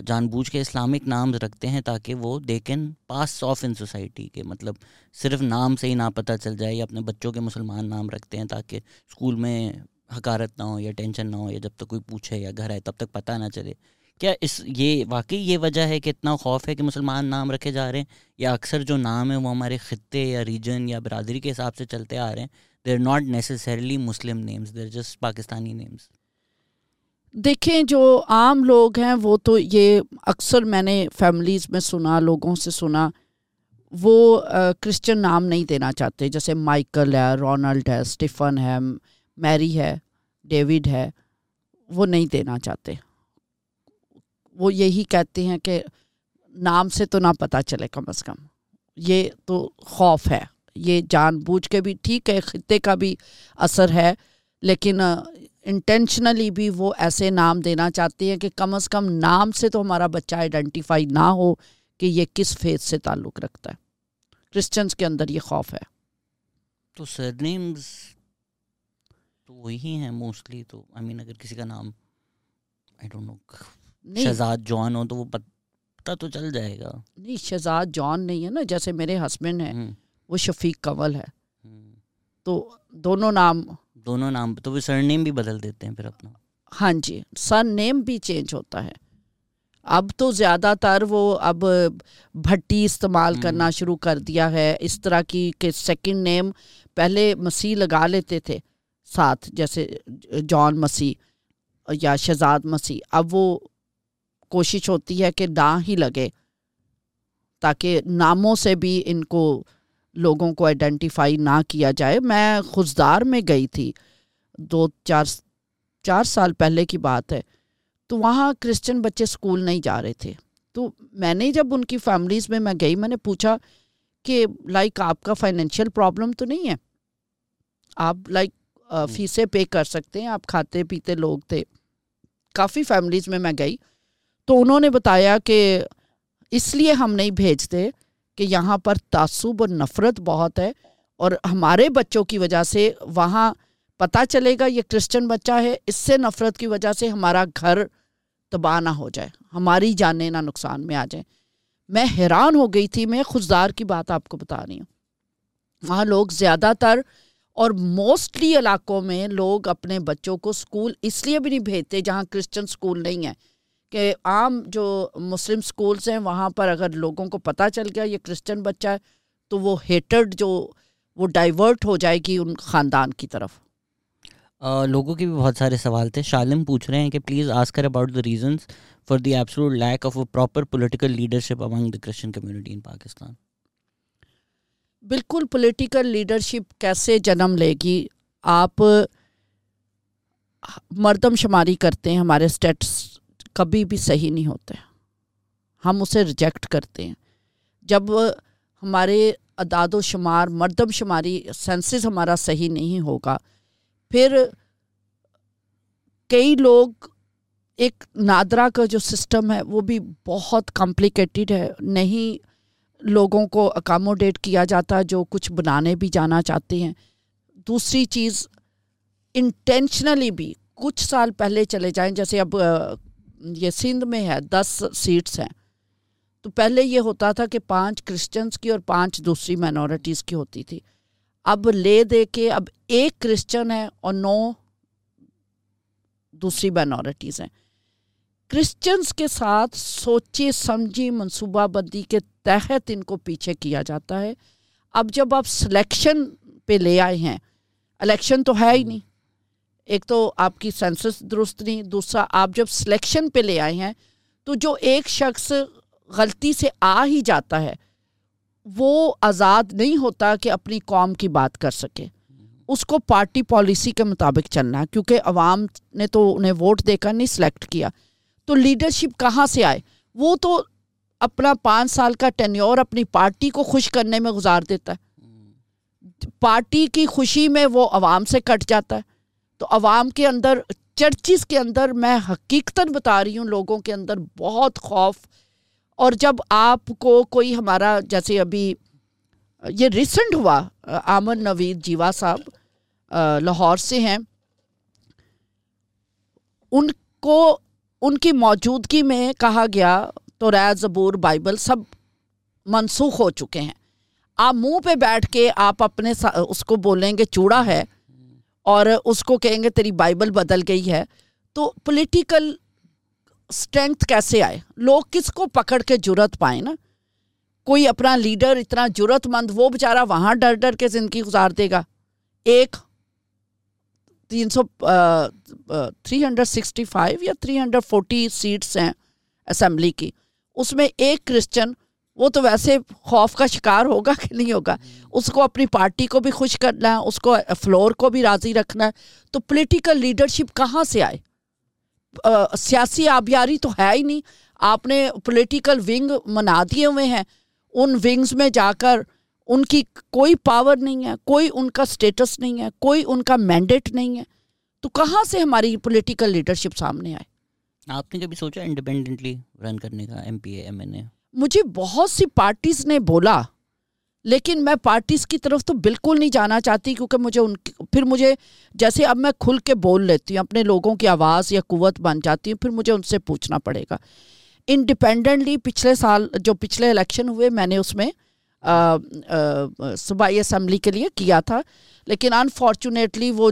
جان بوجھ کے اسلامک نام رکھتے ہیں تاکہ وہ they can pass off in society کے مطلب صرف نام سے ہی نہ پتہ چل جائے یا اپنے بچوں کے مسلمان نام رکھتے ہیں تاکہ اسکول میں حکارت نہ ہو یا ٹینشن نہ ہو یا جب تک کوئی پوچھے یا گھر آئے تب تک پتہ نہ چلے۔ کیا اس، یہ واقعی یہ وجہ ہے کہ اتنا خوف ہے کہ مسلمان نام رکھے جا رہے ہیں؟ یا اکثر جو نام ہیں وہ ہمارے خطے یا ریجن یا برادری کے حساب سے چلتے آ رہے ہیں؟ They are not necessarily Muslim names they're just Pakistani names دیکھیں جو عام لوگ ہیں، وہ تو یہ اکثر میں نے فیملیز میں سنا، لوگوں سے سنا، وہ کرسچن نام نہیں دینا چاہتے۔ جیسے مائیکل ہے رونلڈ ہے اسٹیفن ہے میری ہے ڈیوڈ ہے، وہ نہیں دینا چاہتے۔ وہ یہی کہتے ہیں کہ نام سے تو نہ پتہ چلے کم از کم۔ یہ تو خوف ہے۔ یہ جان بوجھ کے بھی ٹھیک ہے، خطے کا بھی اثر ہے، لیکن انٹینشنلی بھی وہ ایسے نام دینا چاہتے ہیں کہ کم از کم نام سے تو ہمارا بچہ آئیڈینٹیفائی نہ ہو کہ یہ کس فیز سے تعلق رکھتا ہے۔ کرسچنس کے اندر یہ خوف ہے۔ تو سر نیمز تو وہی ہیں موسٹلی تو آئی مین اگر کسی کا نام آئی ڈونٹ نو شہزاد جوان ہو تو وہ پتہ تو چل جائے گا۔ نہیں شہزاد جان نہیں ہے نا جیسے میرے ہسبینڈ ہیں وہ شفیق کنول ہے۔ تو دونوں نام دونوں نام تو وہ سر نیم بھی بدل دیتے ہیں پھر اپنا۔ ہاں جی سر نیم بھی چینج ہوتا ہے۔ اب تو زیادہ تر وہ اب بھٹی استعمال کرنا شروع کر دیا ہے۔ اس طرح کی کہ سیکنڈ نیم پہلے مسیح لگا لیتے تھے ساتھ جیسے جان مسیح یا شہزاد مسیح۔ اب وہ کوشش ہوتی ہے کہ نہ ہی لگے تاکہ ناموں سے بھی ان کو لوگوں کو آئیڈینٹیفائی نہ کیا جائے۔ میں خزدار میں گئی تھی۔ دو چار چار سال پہلے کی بات ہے۔ تو وہاں کرسچن بچے اسکول نہیں جا رہے تھے۔ تو میں نے جب ان کی فیملیز میں میں گئی میں نے پوچھا کہ لائک آپ کا فائنینشیل پرابلم تو نہیں ہے؟ آپ لائک فیسیں پے کر سکتے ہیں۔ آپ کھاتے پیتے لوگ تھے۔ کافی فیملیز میں میں گئی۔ تو انہوں نے بتایا کہ اس لیے ہم نہیں بھیجتے۔ کہ یہاں پر تعصب اور نفرت بہت ہے اور ہمارے بچوں کی وجہ سے وہاں پتہ چلے گا یہ کرسچن بچہ ہے، اس سے نفرت کی وجہ سے ہمارا گھر تباہ نہ ہو جائے، ہماری جانیں نہ نقصان میں آ جائیں۔ میں حیران ہو گئی تھی، میں خوددار کی بات آپ کو بتا رہی ہوں۔ وہاں لوگ زیادہ تر اور موسٹلی علاقوں میں لوگ اپنے بچوں کو اسکول اس لیے بھی نہیں بھیجتے جہاں کرسچن اسکول نہیں ہے۔ کہ عام جو مسلم اسکولس ہیں وہاں پر اگر لوگوں کو پتہ چل گیا یہ کرسچن بچہ ہے تو وہ ہیٹرڈ جو وہ ڈائیورٹ ہو جائے گی ان خاندان کی طرف۔ لوگوں کے بھی بہت سارے سوال تھے۔ شالم پوچھ رہے ہیں کہ please ask about the reasons for the absolute lack of a proper political leadership among the Christian community in Pakistan بالکل پولیٹیکل لیڈرشپ کیسے جنم لے گی؟ آپ مردم شماری کرتے ہیں ہمارے اسٹیٹس کبھی بھی صحیح نہیں ہوتے۔ ہم اسے ریجیکٹ کرتے ہیں۔ جب ہمارے اداد و شمار، مردم شماری سینسز ہمارا صحیح نہیں ہوگا، پھر کئی لوگ ایک نادرا کا جو سسٹم ہے، وہ بھی بہت کمپلیکیٹڈ ہے۔ نہیں لوگوں کو اکاموڈیٹ کیا جاتا، جو کچھ بنانے بھی جانا چاہتے ہیں۔ دوسری چیز انٹینشنلی بھی کچھ سال پہلے چلے جائیں، جیسے اب یہ سندھ میں ہے، دس سیٹس ہیں۔ تو پہلے یہ ہوتا تھا کہ پانچ کرسچنس کی اور پانچ دوسری مائنورٹیز کی ہوتی تھی۔ اب لے دے کے اب ایک کرسچن ہے اور نو دوسری مائنورٹیز ہیں۔ کرسچنس کے ساتھ سوچی، سمجھی، منصوبہ بندی کے تحت ان کو پیچھے کیا جاتا ہے۔ اب جب آپ سلیکشن پہ لے آئے ہیں الیکشن تو ہے ہی نہیں۔ ایک تو آپ کی سینسس درست نہیں دوسرا آپ جب سلیکشن پہ لے آئے ہیں تو جو ایک شخص غلطی سے آ ہی جاتا ہے وہ آزاد نہیں ہوتا کہ اپنی قوم کی بات کر سکے۔ اس کو پارٹی پالیسی کے مطابق چلنا ہے کیونکہ عوام نے تو انہیں ووٹ دے کر نہیں سلیکٹ کیا۔ تو لیڈرشپ کہاں سے آئے؟ وہ تو اپنا پانچ سال کا ٹینیور اپنی پارٹی کو خوش کرنے میں گزار دیتا ہے۔ پارٹی کی خوشی میں وہ عوام سے کٹ جاتا ہے۔ تو عوام کے اندر، چرچز کے اندر میں حقیقتاً بتا رہی ہوں، لوگوں کے اندر بہت خوف۔ اور جب آپ کو کوئی ہمارا، جیسے ابھی یہ ریسنٹ ہوا آمن نوید جیوا صاحب لاہور سے ہیں۔ ان کو، ان کی موجودگی میں کہا گیا، تو ریت زبور بائبل سب منسوخ ہو چکے ہیں۔ آپ منہ پہ بیٹھ کے آپ اپنے اس کو بولیں گے، چوڑا ہے۔ اور اس کو کہیں گے تیری بائبل بدل گئی ہے، تو پولیٹیکل اسٹرینتھ کیسے آئے؟ لوگ کس کو پکڑ کے جرت پائیں نا؟ کوئی اپنا لیڈر اتنا جرت مند وہ بیچارہ وہاں ڈر ڈر کے زندگی گزار دے گا۔ ایک تین سو تھری ہنڈریڈ سکسٹی فائیو یا تھری ہنڈریڈ فورٹی سیٹس ہیں اسمبلی کی۔ اس میں ایک کرسچن وہ تو ویسے خوف کا شکار ہوگا کہ نہیں ہوگا۔ اس کو اپنی پارٹی کو بھی خوش کرنا ہے، اس کو فلور کو بھی راضی رکھنا ہے۔ تو پولیٹیکل لیڈرشپ کہاں سے آئے؟ سیاسی آبیاری تو ہے ہی نہیں۔ آپ نے پولیٹیکل ونگ منا دیے ہوئے ہیں۔ ان ونگز میں جا کر ان کی کوئی پاور نہیں ہے، کوئی ان کا اسٹیٹس نہیں ہے، کوئی ان کا مینڈیٹ نہیں ہے۔ تو کہاں سے ہماری پولیٹیکل لیڈرشپ سامنے آئے؟ آپ نے کبھی سوچا انڈیپینڈنٹلی رن کرنے کا M P A M N A مجھے بہت سی پارٹیز نے بولا لیکن میں پارٹیز کی طرف تو بالکل نہیں جانا چاہتی کیونکہ مجھے ان پھر مجھے جیسے اب میں کھل کے بول لیتی ہوں اپنے لوگوں کی آواز یا قوت بن جاتی ہوں پھر مجھے ان سے پوچھنا پڑے گا۔ انڈیپینڈنٹلی پچھلے سال جو پچھلے الیکشن ہوئے میں نے اس میں صوبائی اسمبلی کے لیے کیا تھا لیکن انفارچونیٹلی وہ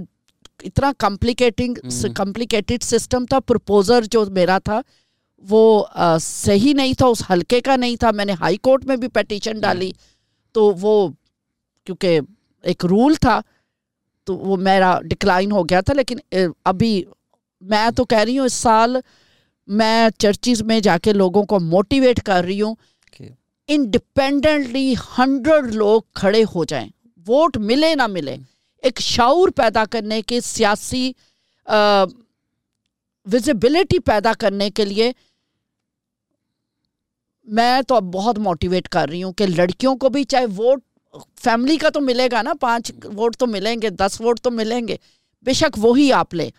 اتنا کمپلیکیٹنگ کمپلیکیٹڈ سسٹم تھا پرپوزر جو میرا تھا وہ صحیح نہیں تھا اس حلقے کا نہیں تھا میں نے ہائی کورٹ میں بھی پیٹیشن ڈالی۔ تو وہ کیونکہ ایک رول تھا تو وہ میرا ڈکلائن ہو گیا تھا لیکن ابھی میں تو کہہ رہی ہوں اس سال میں چرچز میں جا کے لوگوں کو موٹیویٹ کر رہی ہوں۔ انڈیپینڈنٹلی ہنڈریڈ لوگ کھڑے ہو جائیں۔ ووٹ ملے نہ ملے۔ ایک شعور پیدا کرنے کے سیاسی وزبلٹی پیدا کرنے کے لیے میں تو اب بہت موٹیویٹ کر رہی ہوں کہ لڑکیوں کو بھی چاہے ووٹ فیملی کا تو ملے گا نا پانچ ووٹ تو ملیں گے دس ووٹ تو ملیں گے بے شک وہی آپ لیں۔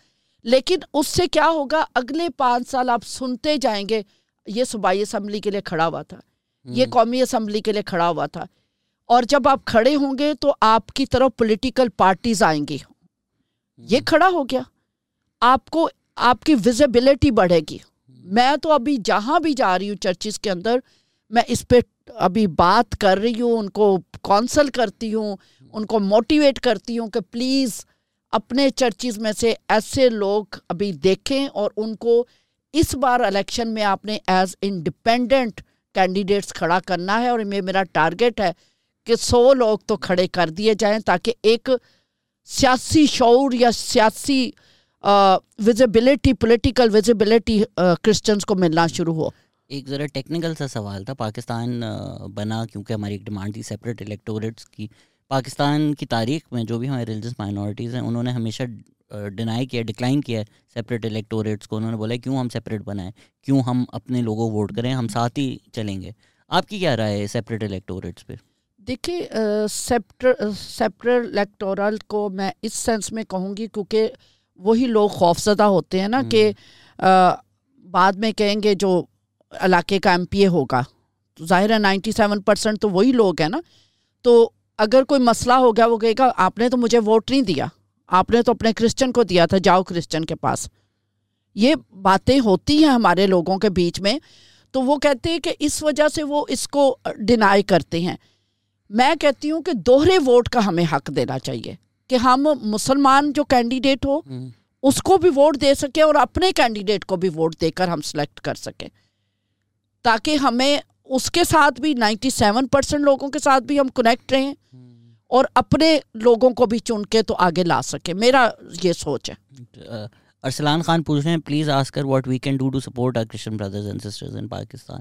لیکن اس سے کیا ہوگا اگلے پانچ سال آپ سنتے جائیں گے یہ صوبائی اسمبلی کے لیے کھڑا ہوا تھا یہ قومی اسمبلی کے لیے کھڑا ہوا تھا۔ اور جب آپ کھڑے ہوں گے تو آپ کی طرف پولیٹیکل پارٹیز آئیں گی۔ یہ کھڑا ہو گیا۔ آپ کو آپ کی وزبلٹی بڑھے گی۔ میں تو ابھی جہاں بھی جا رہی ہوں چرچز کے اندر، میں اس پہ ابھی بات کر رہی ہوں، ان کو کونسل کرتی ہوں، ان کو موٹیویٹ کرتی ہوں کہ پلیز اپنے چرچز میں سے ایسے لوگ ابھی دیکھیں اور ان کو اس بار الیکشن میں آپ نے ایز انڈیپینڈنٹ کینڈیڈیٹس کھڑا کرنا ہے اور یہ میرا ٹارگیٹ ہے کہ سو لوگ تو کھڑے کر دیے جائیں تاکہ ایک سیاسی شعور یا سیاسی وزبلٹی پولیٹیکل وزبلٹی کرسچنس کو ملنا شروع ہو ایک ذرا ٹیکنیکل سا سوال تھا پاکستان بنا کیونکہ ہماری ایک ڈیمانڈ تھی سیپریٹ الیکٹوریٹس کی۔ پاکستان کی تاریخ میں جو بھی ہمارے ریلیجس مائنورٹیز ہیں انہوں نے ہمیشہ ڈینائی کیا ڈکلائن کیا ہے سیپریٹ الیکٹوریٹس کو۔ انہوں نے بولا کیوں ہم سیپریٹ بنائیں کیوں ہم اپنے لوگوں ووٹ کریں؟ ہم ساتھ ہی چلیں گے۔ آپ کی کیا رائے ہے سیپریٹ الیکٹوریٹس پہ؟ دیکھیے سیپریٹ الیکٹورل کو میں اس سینس میں کہوں گی کیونکہ وہی لوگ خوفزدہ ہوتے ہیں نا کہ بعد میں کہیں گے جو علاقے کا ایم پی اے ہوگا۔ تو ظاہر ہے نائنٹی سیون پرسینٹ تو وہی لوگ ہیں نا۔ تو اگر کوئی مسئلہ ہو گیا وہ کہے گا آپ نے تو مجھے ووٹ نہیں دیا۔ آپ نے تو اپنے کرسچن کو دیا تھا جاؤ کرسچن کے پاس۔ یہ باتیں ہوتی ہیں ہمارے لوگوں کے بیچ میں۔ تو وہ کہتے ہیں کہ اس وجہ سے وہ اس کو ڈینائی کرتے ہیں۔ میں کہتی ہوں کہ دوہرے ووٹ کا ہمیں حق دینا چاہیے۔ کہ ہم مسلمان جو کینڈیڈیٹ ہو اس کو بھی ووٹ دے سکیں اور اپنے کینڈیڈیٹ کو بھی ووٹ دے کر ہم سلیکٹ کر سکیں۔ تاکہ ہمیں اس کے ساتھ بھی نائنٹی سیون پرسینٹ لوگوں کے ساتھ بھی ہم کنیکٹ رہیں اور اپنے لوگوں کو بھی چن کے تو آگے لا سکے میرا یہ سوچ ہے۔ ارسلان خان پوچھ رہے ہیں please ask what we can do to support our Christian brothers and sisters in Pakistan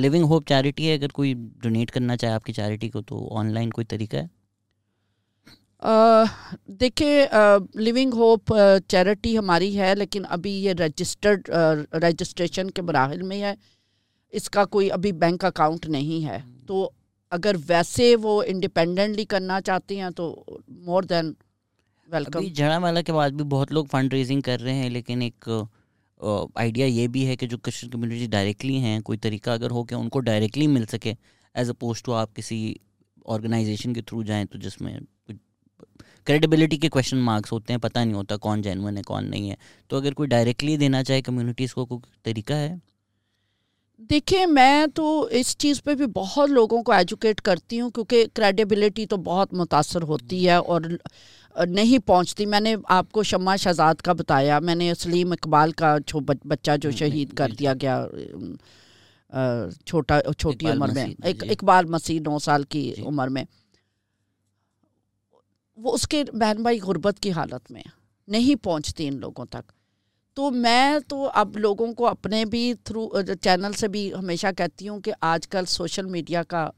living hope charity ہے اگر کوئی ڈونیٹ کرنا چاہے آپ کی چیریٹی کو تو آن لائن کوئی طریقہ ہے؟ دیکھیے لیونگ ہوپ چیریٹی ہماری ہے، لیکن ابھی یہ رجسٹرڈ رجسٹریشن کے مراحل میں ہے، اس کا کوئی ابھی بینک اکاؤنٹ نہیں ہے۔ تو اگر ویسے وہ انڈیپینڈنٹلی کرنا چاہتے ہیں، تو مور دین ویلکم جھڑا والا کے بعد بھی بہت لوگ فنڈ ریزنگ کر رہے ہیں، لیکن ایک آئیڈیا یہ بھی ہے کہ جو کرسچن کمیونٹی ڈائریکٹلی ہیں، کوئی طریقہ اگر ہو کہ ان کو ڈائریکٹلی مل سکے ایز اے پوسٹ ٹو آپ کسی آرگنائزیشن کے تھرو جائیں تو جس میں کریڈیبلٹی کے کوشچن مارکس ہوتے ہیں پتہ نہیں ہوتا کون جینون ہے کون نہیں ہے تو اگر کوئی ڈائریکٹلی دینا چاہے کمیونٹیز کو کوئی طریقہ ہے دیکھیں میں تو اس چیز پہ بھی بہت لوگوں کو ایجوکیٹ کرتی ہوں کیونکہ کریڈیبلٹی تو بہت متاثر ہوتی ہے اور نہیں پہنچتی میں نے آپ کو شمع شہزاد کا بتایا میں نے سلیم اقبال کا بچہ جو شہید کر دیا گیا چھوٹا چھوٹی عمر میں جی۔ اقبال مسیح نو سال کی جی۔ عمر میں وہ اس کے بہن بھائی غربت کی حالت میں نہیں پہنچتی ان لوگوں تک۔ تو میں تو اب لوگوں کو اپنے بھی تھرو چینل سے بھی ہمیشہ کہتی ہوں کہ آج کل سوشل میڈیا کا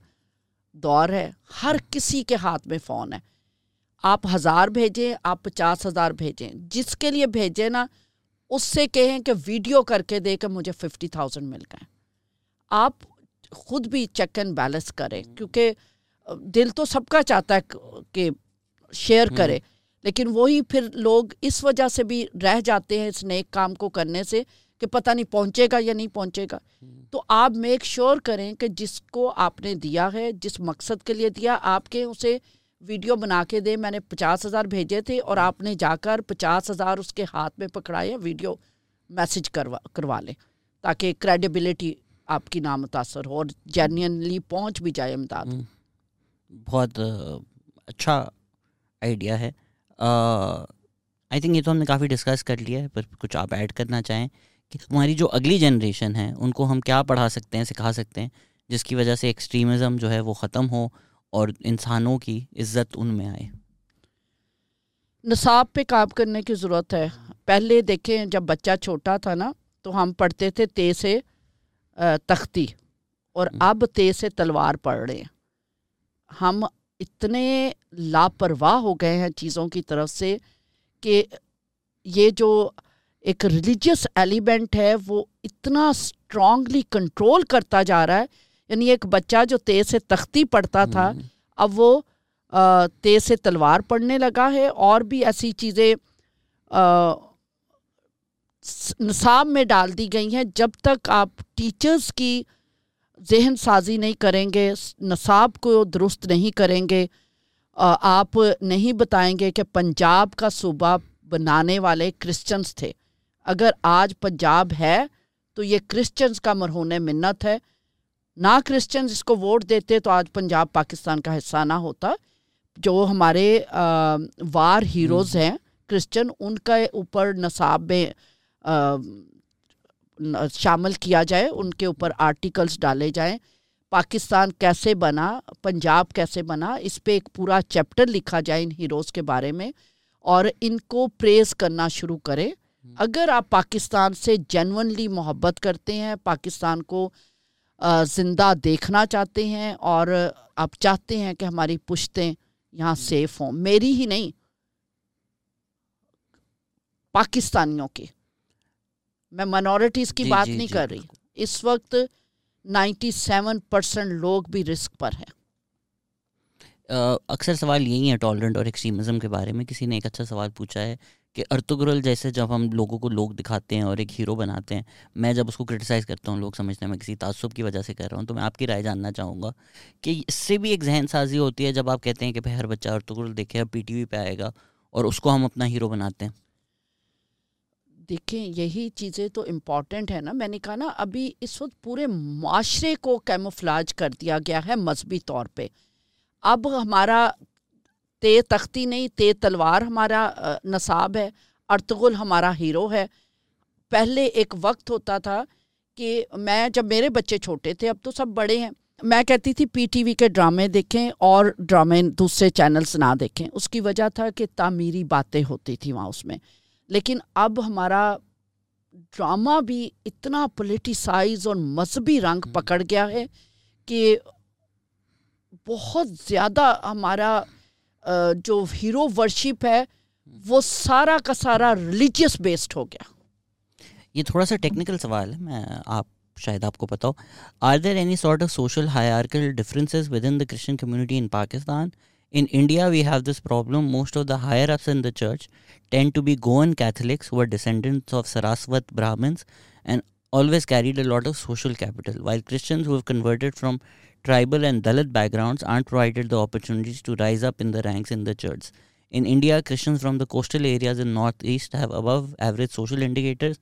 دور ہے، ہر کسی کے ہاتھ میں فون ہے۔ آپ ہزار بھیجیں، آپ پچاس ہزار بھیجیں۔ جس کے لیے بھیجیں نا، اس سے کہیں کہ ویڈیو کر کے دے کے مجھے ففٹی تھاؤزینڈ مل گئے۔ آپ خود بھی چیک اینڈ بیلنس کریں، کیونکہ دل تو سب کا چاہتا ہے کہ شیئر کرے لیکن وہی پھر لوگ اس وجہ سے بھی رہ جاتے ہیں اس نیک کام کو کرنے سے کہ پتہ نہیں پہنچے گا یا نہیں پہنچے گا۔ تو آپ میک شور کریں کہ جس کو آپ نے دیا ہے جس مقصد کے لیے دیا آپ کے اسے ویڈیو بنا کے دے۔ میں نے پچاس ہزار بھیجے تھے اور آپ نے جا کر پچاس ہزار اس کے ہاتھ میں پکڑائے ویڈیو میسج کروا کروا لیں۔ تاکہ کریڈیبلٹی آپ کی نام متاثر ہو اور جینئنلی پہنچ بھی جائے امداد۔ بہت اچھا آئیڈیا ہے۔ آئی تھنک یہ تو ہم نے کافی ڈسکس کر لیا ہے پر کچھ آپ ایڈ کرنا چاہیں کہ ہماری جو اگلی جنریشن ہے ان کو ہم کیا پڑھا سکتے ہیں سکھا سکتے ہیں جس کی وجہ سے ایکسٹریمزم جو ہے وہ ختم ہو اور انسانوں کی عزت ان میں آئے۔ نصاب پہ کام کرنے کی ضرورت ہے۔ پہلے دیکھیں جب بچہ چھوٹا تھا نا تو ہم پڑھتے تھے تے سے تختی۔ اور اب تے سے تلوار پڑھ رہے ہیں۔ ہم اتنے لاپرواہ ہو گئے ہیں چیزوں کی طرف سے کہ یہ جو ایک ریلیجیس ایلیمنٹ ہے وہ اتنا اسٹرانگلی کنٹرول کرتا جا رہا ہے۔ یعنی ایک بچہ جو تیز سے تختی پڑھتا تھا اب وہ تیز سے تلوار پڑھنے لگا ہے اور بھی ایسی چیزیں نصاب میں ڈال دی گئی ہیں۔ جب تک آپ ٹیچرز کی ذہن سازی نہیں کریں گے نصاب کو درست نہیں کریں گے۔ آپ نہیں بتائیں گے کہ پنجاب کا صوبہ بنانے والے کرسچنس تھے۔ اگر آج پنجاب ہے تو یہ کرسچنس کا مرہون منت ہے۔ نہ کرسچنز اس کو ووٹ دیتے تو آج پنجاب پاکستان کا حصہ نہ ہوتا۔ جو ہمارے وار ہیروز ہیں کرسچن ان کے اوپر نصاب میں شامل کیا جائے، ان کے اوپر آرٹیکلس ڈالے جائیں۔ پاکستان کیسے بنا، پنجاب کیسے بنا، اس پہ ایک پورا چیپٹر لکھا جائے ان ہیروز کے بارے میں اور ان کو پریز کرنا شروع کرے۔ اگر آپ پاکستان سے جینونلی محبت کرتے ہیں، پاکستان کو زندہ دیکھنا چاہتے ہیں اور آپ چاہتے ہیں کہ ہماری پشتیں یہاں سیف ہوں، میری ہی نہیں، پاکستانیوں کی میں منورٹیز کی جی، بات جی، نہیں جی، کر رہی۔ اس وقت نائنٹی سیون پرسینٹ لوگ بھی رسک پر ہیں۔ اکثر سوال یہی ہے ٹالرنٹ اور ایکسٹریمزم کے بارے میں۔ کسی نے ایک اچھا سوال پوچھا ہے کہ ارتگرل جیسے جب ہم لوگوں کو لوگ دکھاتے ہیں اور ایک ہیرو بناتے ہیں میں جب اس کو کرٹیسائز کرتا ہوں لوگ سمجھتے ہیں میں کسی تعصب کی وجہ سے کر رہا ہوں تو میں آپ کی رائے جاننا چاہوں گا کہ اس سے بھی ایک ذہن سازی ہوتی ہے جب آپ کہتے ہیں کہ بھائی ہر بچہ ارتگرل دیکھے اب پی ٹی وی پہ آئے گا اور اس کو ہم اپنا ہیرو بناتے ہیں۔ دیکھیں، یہی چیزیں تو امپورٹنٹ ہے نا۔ میں نے کہا نا، ابھی اس وقت پورے معاشرے کو کیموفلاج کر دیا گیا ہے مذہبی طور پہ۔ اب ہمارا تے تختی نہیں، تے تلوار ہمارا نصاب ہے۔ ارتغل ہمارا ہیرو ہے۔ پہلے ایک وقت ہوتا تھا کہ میں، جب میرے بچے چھوٹے تھے، اب تو سب بڑے ہیں۔ میں کہتی تھی، پی ٹی وی کے ڈرامے دیکھیں اور ڈرامے دوسرے چینلز نہ دیکھیں۔ اس کی وجہ تھا کہ تعمیری باتیں ہوتی تھیں وہاں اس میں۔ لیکن اب ہمارا ڈرامہ بھی اتنا پولیٹیسائز اور مذہبی رنگ پکڑ گیا ہے کہ بہت زیادہ ہمارا جو ہیرو ورشپ ہے وہ سارا کا سارا ریلیجیس بیسڈ ہو گیا۔ یہ تھوڑا سا ٹیکنیکل سوال ہے میں آپ شاید آپ کو پتا ہو۔ Are there any sort of social hierarchical differences within the Christian community in Pakistan In India, we have this problem. Most of the higher ups in the church tend to be Goan Catholics who are descendants of Saraswat Brahmins and always carried a lot of social capital, while Christians who have converted from tribal and Dalit backgrounds aren't provided the opportunities to rise up in the ranks in the church. In India, Christians from the coastal areas in northeast have above average social indicators,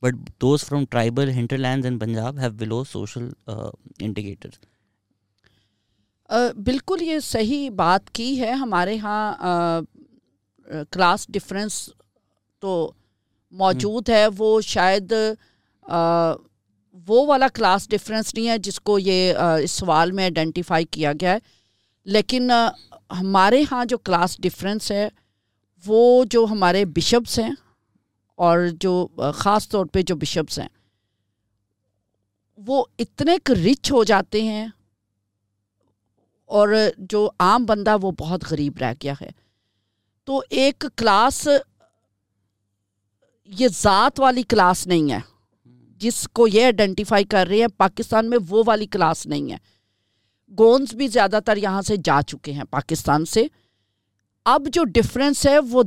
but those from tribal hinterlands in Punjab have below social uh, indicators. بالکل یہ صحیح بات کی ہے۔ ہمارے ہاں class difference تو موجود ہے۔ وہ شاید وہ والا کلاس ڈفرینس نہیں ہے جس کو یہ اس سوال میں آئیڈینٹیفائی کیا گیا ہے۔ لیکن ہمارے ہاں جو کلاس ڈفرینس ہے، وہ جو ہمارے بشپس ہیں اور جو خاص طور پہ جو بشپس ہیں، وہ اتنے رچ ہو جاتے ہیں۔ اور جو عام بندہ وہ بہت غریب رہ گیا ہے۔ تو ایک کلاس، یہ ذات والی کلاس نہیں ہے۔ جس کو یہ آئیڈینٹیفائی کر رہے ہیں، پاکستان میں وہ والی کلاس نہیں ہے۔ گونز بھی زیادہ تر یہاں سے جا چکے ہیں پاکستان سے۔ اب جو ڈفرینس ہے، وہ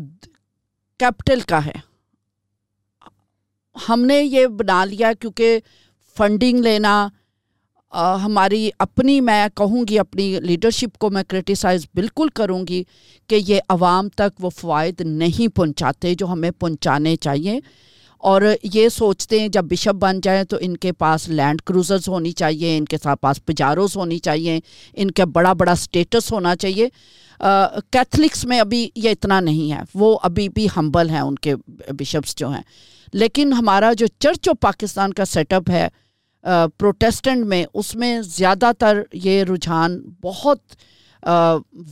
کیپٹل کا ہے۔ ہم نے یہ بنا لیا کیونکہ فنڈنگ لینا ہماری اپنی، میں کہوں گی اپنی لیڈرشپ کو میں کرٹیسائز بالکل کروں گی کہ یہ عوام تک وہ فوائد نہیں پہنچاتے جو ہمیں پہنچانے چاہیے۔ اور یہ سوچتے ہیں جب بشپ بن جائیں تو ان کے پاس لینڈ کروزرز ہونی چاہیے، ان کے ساتھ پاس پجاروز ہونی چاہیے، ان کا بڑا بڑا سٹیٹس ہونا چاہیے۔ کیتھلکس میں ابھی یہ اتنا نہیں ہے، وہ ابھی بھی ہمبل ہیں ان کے بشپس جو ہیں۔ لیکن ہمارا جو چرچ آف پاکستان کا سیٹ اپ ہے پروٹیسٹنٹ میں اس میں زیادہ تر یہ رجحان بہت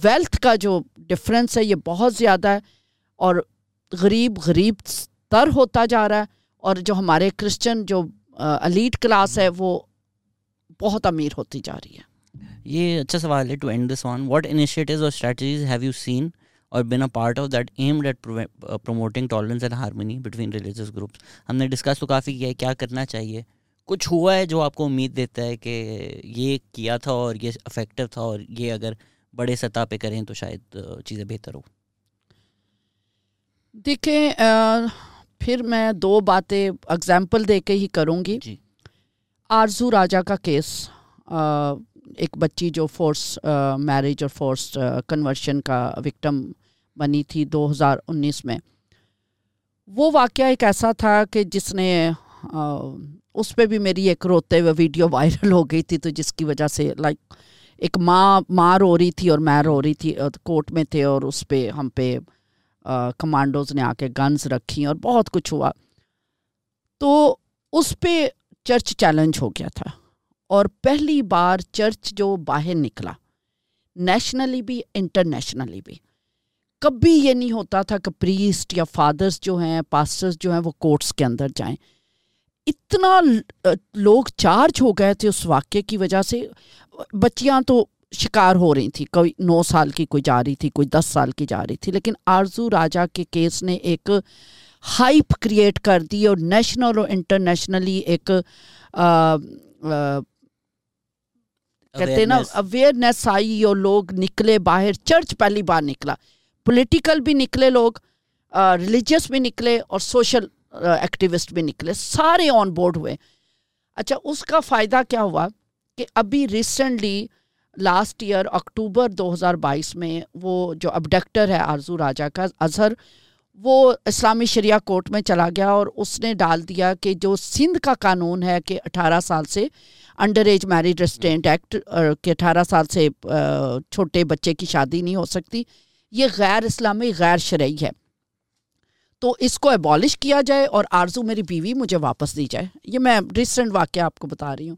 ویلتھ کا جو ڈفرینس ہے، یہ بہت زیادہ ہے اور غریب غریب تر ہوتا جا رہا ہے اور جو ہمارے کرسچن جو الیٹ کلاس ہے، وہ بہت امیر ہوتی جا رہی ہے۔ یہ اچھا سوال ہے two and this one what initiatives or strategies have you seen or been a part of that aimed at promoting tolerance and harmony between religious groups ہم نے ڈسکس تو کافی کیا ہے، کیا کرنا چاہیے؟ کچھ ہوا ہے جو آپ کو امید دیتا ہے کہ یہ کیا تھا اور یہ افیکٹو تھا اور یہ اگر بڑے سطح پہ کریں تو شاید چیزیں بہتر ہو دیکھیں پھر میں دو باتیں اگزامپل دے کے ہی کروں گی۔ جی۔ آرزو راجا کا کیس ایک بچی جو فورس میرج اور فورس کنورشن کا وکٹم بنی تھی دو ہزار انیس میں۔ وہ واقعہ ایک ایسا تھا کہ جس نے اس پہ بھی میری ایک روتے ہوئے ویڈیو وائرل ہو گئی تھی تو جس کی وجہ سے لائک ایک ماں ماں رو رہی تھی اور میں رو رہی تھی کورٹ میں تھے اور اس پہ ہم پہ کمانڈوز نے آ کے گنز رکھی اور بہت کچھ ہوا۔ تو اس پہ چرچ چیلنج ہو گیا تھا اور پہلی بار چرچ جو باہر نکلا نیشنلی بھی انٹرنیشنلی بھی۔ کبھی یہ نہیں ہوتا تھا کہ پریسٹ یا فادرس جو ہیں پاسٹرس جو ہیں وہ کورٹس کے اندر جائیں۔ اتنا لوگ چارج ہو گئے تھے اس واقعے کی وجہ سے۔ بچیاں تو شکار ہو رہی تھیں کوئی نو سال کی کوئی جا رہی تھی کوئی دس سال کی جا رہی تھی۔ لیکن آرزو راجا کے کیس نے ایک ہائپ کریٹ کر دی اور نیشنل اور انٹرنیشنلی ایک کہتے ہیں نا اویئرنیس آئی اور لوگ نکلے باہر۔ چرچ پہلی بار نکلا۔ پولیٹیکل بھی نکلے لوگ ریلیجیس بھی نکلے اور سوشل ایکٹیوسٹ بھی نکلے، سارے آن بورڈ ہوئے۔ اچھا اس کا فائدہ کیا ہوا کہ ابھی ریسنٹلی لاسٹ ایئر اکتوبر دو ہزار بائیس میں وہ جو ابڈکٹر ہے آرزو راجا کا، اظہر، وہ اسلامی شریعہ کورٹ میں چلا گیا اور اس نے ڈال دیا کہ جو سندھ کا قانون ہے کہ اٹھارہ سال سے under age marriage restraint act کہ اٹھارہ سال سے چھوٹے بچے کی شادی نہیں ہو سکتی، یہ غیر اسلامی، غیر شرعی ہے۔ تو اس کو ایبالش کیا جائے اور آرزو میری بیوی مجھے واپس دی جائے۔ یہ میں ریسنٹ واقعہ آپ کو بتا رہی ہوں۔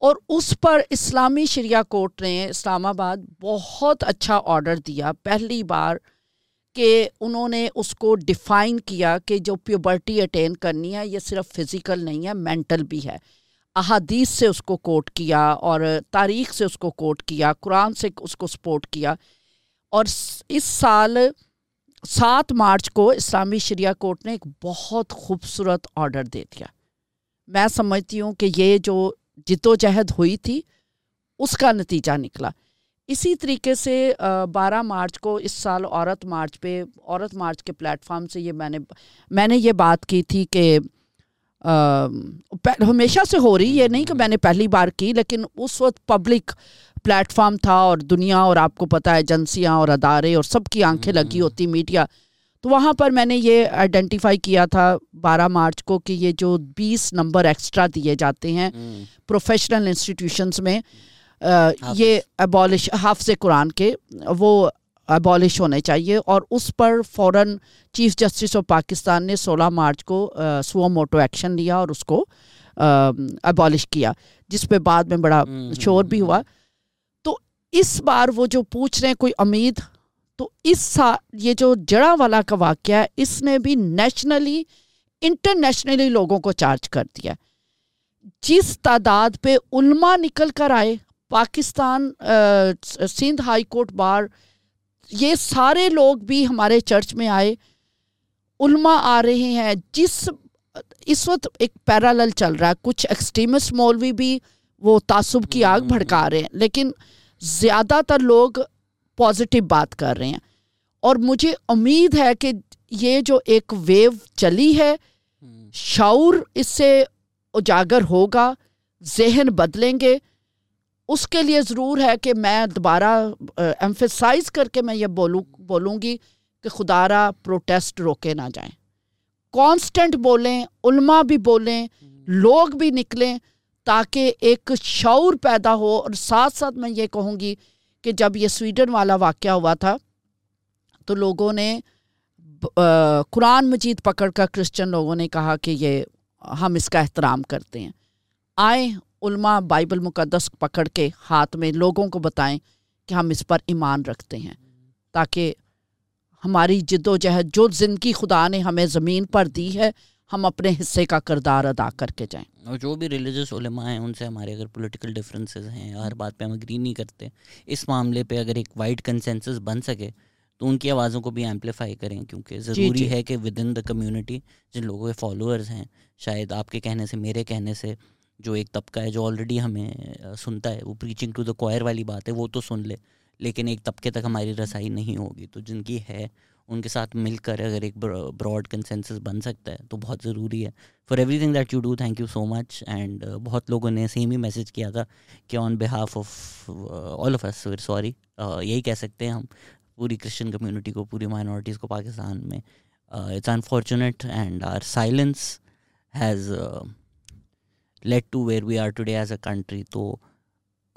اور اس پر اسلامی شریعہ کورٹ نے اسلام آباد بہت اچھا آرڈر دیا۔ پہلی بار کہ انہوں نے اس کو ڈیفائن کیا کہ جو پیوبرٹی اٹین کرنی ہے، یہ صرف فزیکل نہیں ہے مینٹل بھی ہے۔ احادیث سے اس کو کوٹ کیا اور تاریخ سے اس کو کوٹ کیا، قرآن سے اس کو سپورٹ کیا۔ اور اس سال سات مارچ کو اسلامی شریعہ کورٹ نے ایک بہت خوبصورت آرڈر دے دیا۔ میں سمجھتی ہوں کہ یہ جو جد و جہد ہوئی تھی، اس کا نتیجہ نکلا۔ اسی طریقے سے بارہ مارچ کو اس سال عورت مارچ پہ، عورت مارچ کے پلیٹ فارم سے یہ میں نے میں نے یہ بات کی تھی کہ ہمیشہ سے ہو رہی یہ نہیں کہ میں نے پہلی بار کی، لیکن اس وقت پبلک پلیٹ فارم تھا اور دنیا اور آپ کو پتہ ہے ایجنسیاں اور ادارے اور سب کی آنکھیں لگی ہوتی میڈیا۔ تو وہاں پر میں نے یہ آئیڈینٹیفائی کیا تھا بارہ مارچ کو کہ یہ جو بیس نمبر ایکسٹرا دیے جاتے ہیں پروفیشنل انسٹیٹیوشنس میں یہ ابالش حافظ قرآن کے وہ ابالش ہونے چاہیے۔ اور اس پر فوراً چیف جسٹس آف پاکستان نے سولہ مارچ کو سو موٹو ایکشن لیا اور اس کو ابالش کیا جس پہ بعد میں بڑا شور بھی ہوا۔ اس بار وہ جو پوچھ رہے ہیں کوئی امید؟ تو اس سا یہ جو جڑا والا کا واقعہ ہے اس نے بھی نیشنلی انٹرنیشنلی لوگوں کو چارج کر دیا جس تعداد پہ علماء نکل کر آئے Pakistan Sindh high court bar یہ سارے لوگ بھی ہمارے چرچ میں آئے علماء آ رہے ہیں۔ جس اس وقت ایک پیرالل چل رہا ہے۔ کچھ ایکسٹریمسٹ مولوی بھی وہ تعصب کی آگ بھڑکا رہے ہیں۔ لیکن زیادہ تر لوگ پازیٹیو بات کر رہے ہیں۔ اور مجھے امید ہے کہ یہ جو ایک ویو چلی ہے، شعور اس سے اجاگر ہوگا، ذہن بدلیں گے۔ اس کے لیے ضرور ہے کہ میں دوبارہ ایمفیسائز کر کے میں یہ بولوں بولوں گی کہ خدا را پروٹیسٹ روکے نہ جائیں۔ کانسٹنٹ بولیں، علماء بھی بولیں، لوگ بھی نکلیں۔ تاکہ ایک شعور پیدا ہو اور ساتھ ساتھ میں یہ کہوں گی کہ جب یہ سویڈن والا واقعہ ہوا تھا تو لوگوں نے قرآن مجید پکڑ کر کرسچن لوگوں نے کہا کہ یہ ہم اس کا احترام کرتے ہیں۔ آئیں علماء بائبل مقدس پکڑ کے ہاتھ میں لوگوں کو بتائیں کہ ہم اس پر ایمان رکھتے ہیں۔ تاکہ ہماری جد و جہد جو زندگی خدا نے ہمیں زمین پر دی ہے ہم اپنے حصے کا کردار ادا کر کے جائیں اور جو بھی ریلیجس علماء ہیں ان سے ہمارے اگر پولیٹیکل ڈفرینسز ہیں ہر بات پہ ہم اگری نہیں کرتے اس معاملے پہ اگر ایک وائڈ کنسنسس بن سکے تو ان کی آوازوں کو بھی ایمپلیفائی کریں کیونکہ جی، ضروری جی. ہے کہ ود ان دا کمیونٹی جن لوگوں کے فالوورز ہیں شاید آپ کے کہنے سے میرے کہنے سے جو ایک طبقہ ہے جو آلریڈی ہمیں سنتا ہے وہ پریچنگ ٹو دا کوائر والی بات ہے وہ تو سن لے لیکن ایک طبقے تک ہماری رسائی نہیں ہوگی تو جن کی ہے ان کے ساتھ مل کر اگر ایک براڈ کنسنسس بن سکتا ہے، تو بہت ضروری ہے۔ For everything that you do thank you so much and بہت لوگوں نے سیم ہی میسیج کیا تھا کہ on behalf of all of us sorry یہی کہہ سکتے ہیں ہم۔ پوری کرسچن کمیونٹی کو، پوری مائنورٹیز کو پاکستان میں۔ It's unfortunate and our silence has led to where we are today as a country تو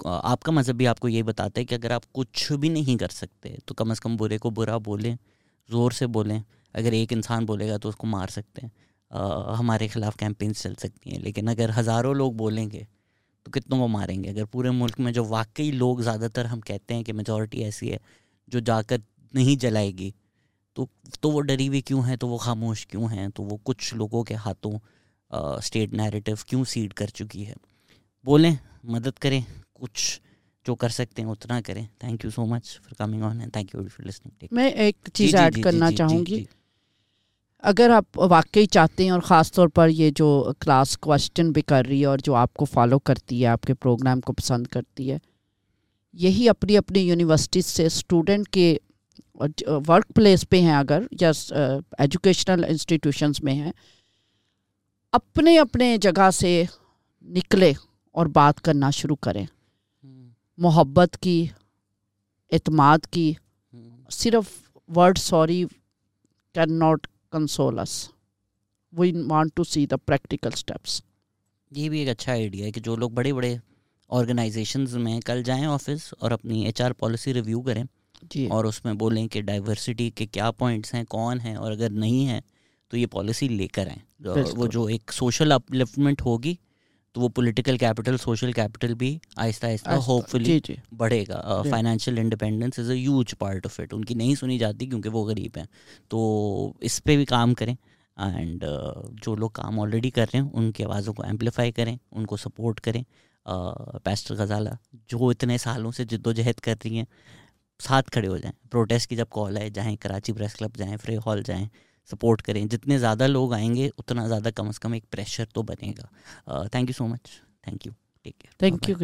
uh, آپ کا مذہب بھی آپ کو یہ بتاتا ہے کہ اگر آپ کچھ بھی نہیں کر سکتے، تو کم از کم برے کو برا بولیں۔ زور سے بولیں۔ اگر ایک انسان بولے گا تو اس کو مار سکتے ہیں۔ ہمارے خلاف کیمپینس چل سکتی ہیں، لیکن اگر ہزاروں لوگ بولیں گے تو کتنوں کو ماریں گے؟ اگر پورے ملک میں جو واقعی لوگ زیادہ تر ہم کہتے ہیں کہ میجورٹی ایسی ہے، جو جا کر نہیں جلائے گی، تو تو وہ ڈری ہوئی کیوں ہیں؟ تو وہ خاموش کیوں ہیں؟ تو وہ کچھ لوگوں کے ہاتھوں اسٹیٹ نیریٹو کیوں سیڈ کر چکی ہے؟ بولیں، مدد کریں، کچھ جو کر سکتے ہیں اتنا کریں۔ Thank you so much for coming on thank you for listening میں ایک چیز ایڈ کرنا چاہوں گی۔ اگر آپ واقعی چاہتے ہیں اور خاص طور پر یہ جو کلاس کوشچن بھی کر رہی ہے اور جو آپ کو فالو کرتی ہے آپ کے پروگرام کو پسند کرتی ہے یہی اپنی اپنی یونیورسٹی سے اسٹوڈنٹ کے ورک پلیس پہ ہیں اگر یا ایجوکیشنل انسٹیٹیوشنس میں ہیں اپنے اپنے جگہ سے نکلے اور بات کرنا شروع کریں۔ محبت کی اعتماد کی صرف word sorry can not console us we want to see the practical steps یہ بھی ایک اچھا آئیڈیا ہے کہ جو لوگ بڑے بڑے آرگنائزیشنز میں کل جائیں آفس اور اپنی ایچ آر پالیسی ریویو کریں جی۔ اور اس میں بولیں کہ ڈائیورسٹی کے کیا پوائنٹس ہیں کون ہیں اور اگر نہیں ہیں تو یہ پالیسی لے کر آئیں۔ وہ جو ایک سوشل اپلفمنٹ ہوگی تو وہ پولیٹیکل کیپٹل سوشل کیپٹل بھی آہستہ آہستہ ہوپ فلی جی، جی۔ بڑھے گا۔ Financial independence is a huge part of it ان کی نہیں سنی جاتی کیونکہ وہ غریب ہیں۔ تو اس پہ بھی کام کریں اینڈ جو لوگ کام آلریڈی کر رہے ہیں ان کی آوازوں کو ایمپلیفائی کریں ان کو سپورٹ کریں۔ پیسٹر غزالہ جو اتنے سالوں سے جد و جہد کر رہی ہیں ساتھ کھڑے ہو جائیں۔ پروٹیسٹ کی جب کال ہے جائیں کراچی پریس کلب جائیں فری ہال جائیں۔ سپورٹ کریں۔ جتنے زیادہ لوگ آئیں گے اتنا زیادہ کم از کم ایک پریشر تو بنے گا۔ Thank you so much thank you take care thank you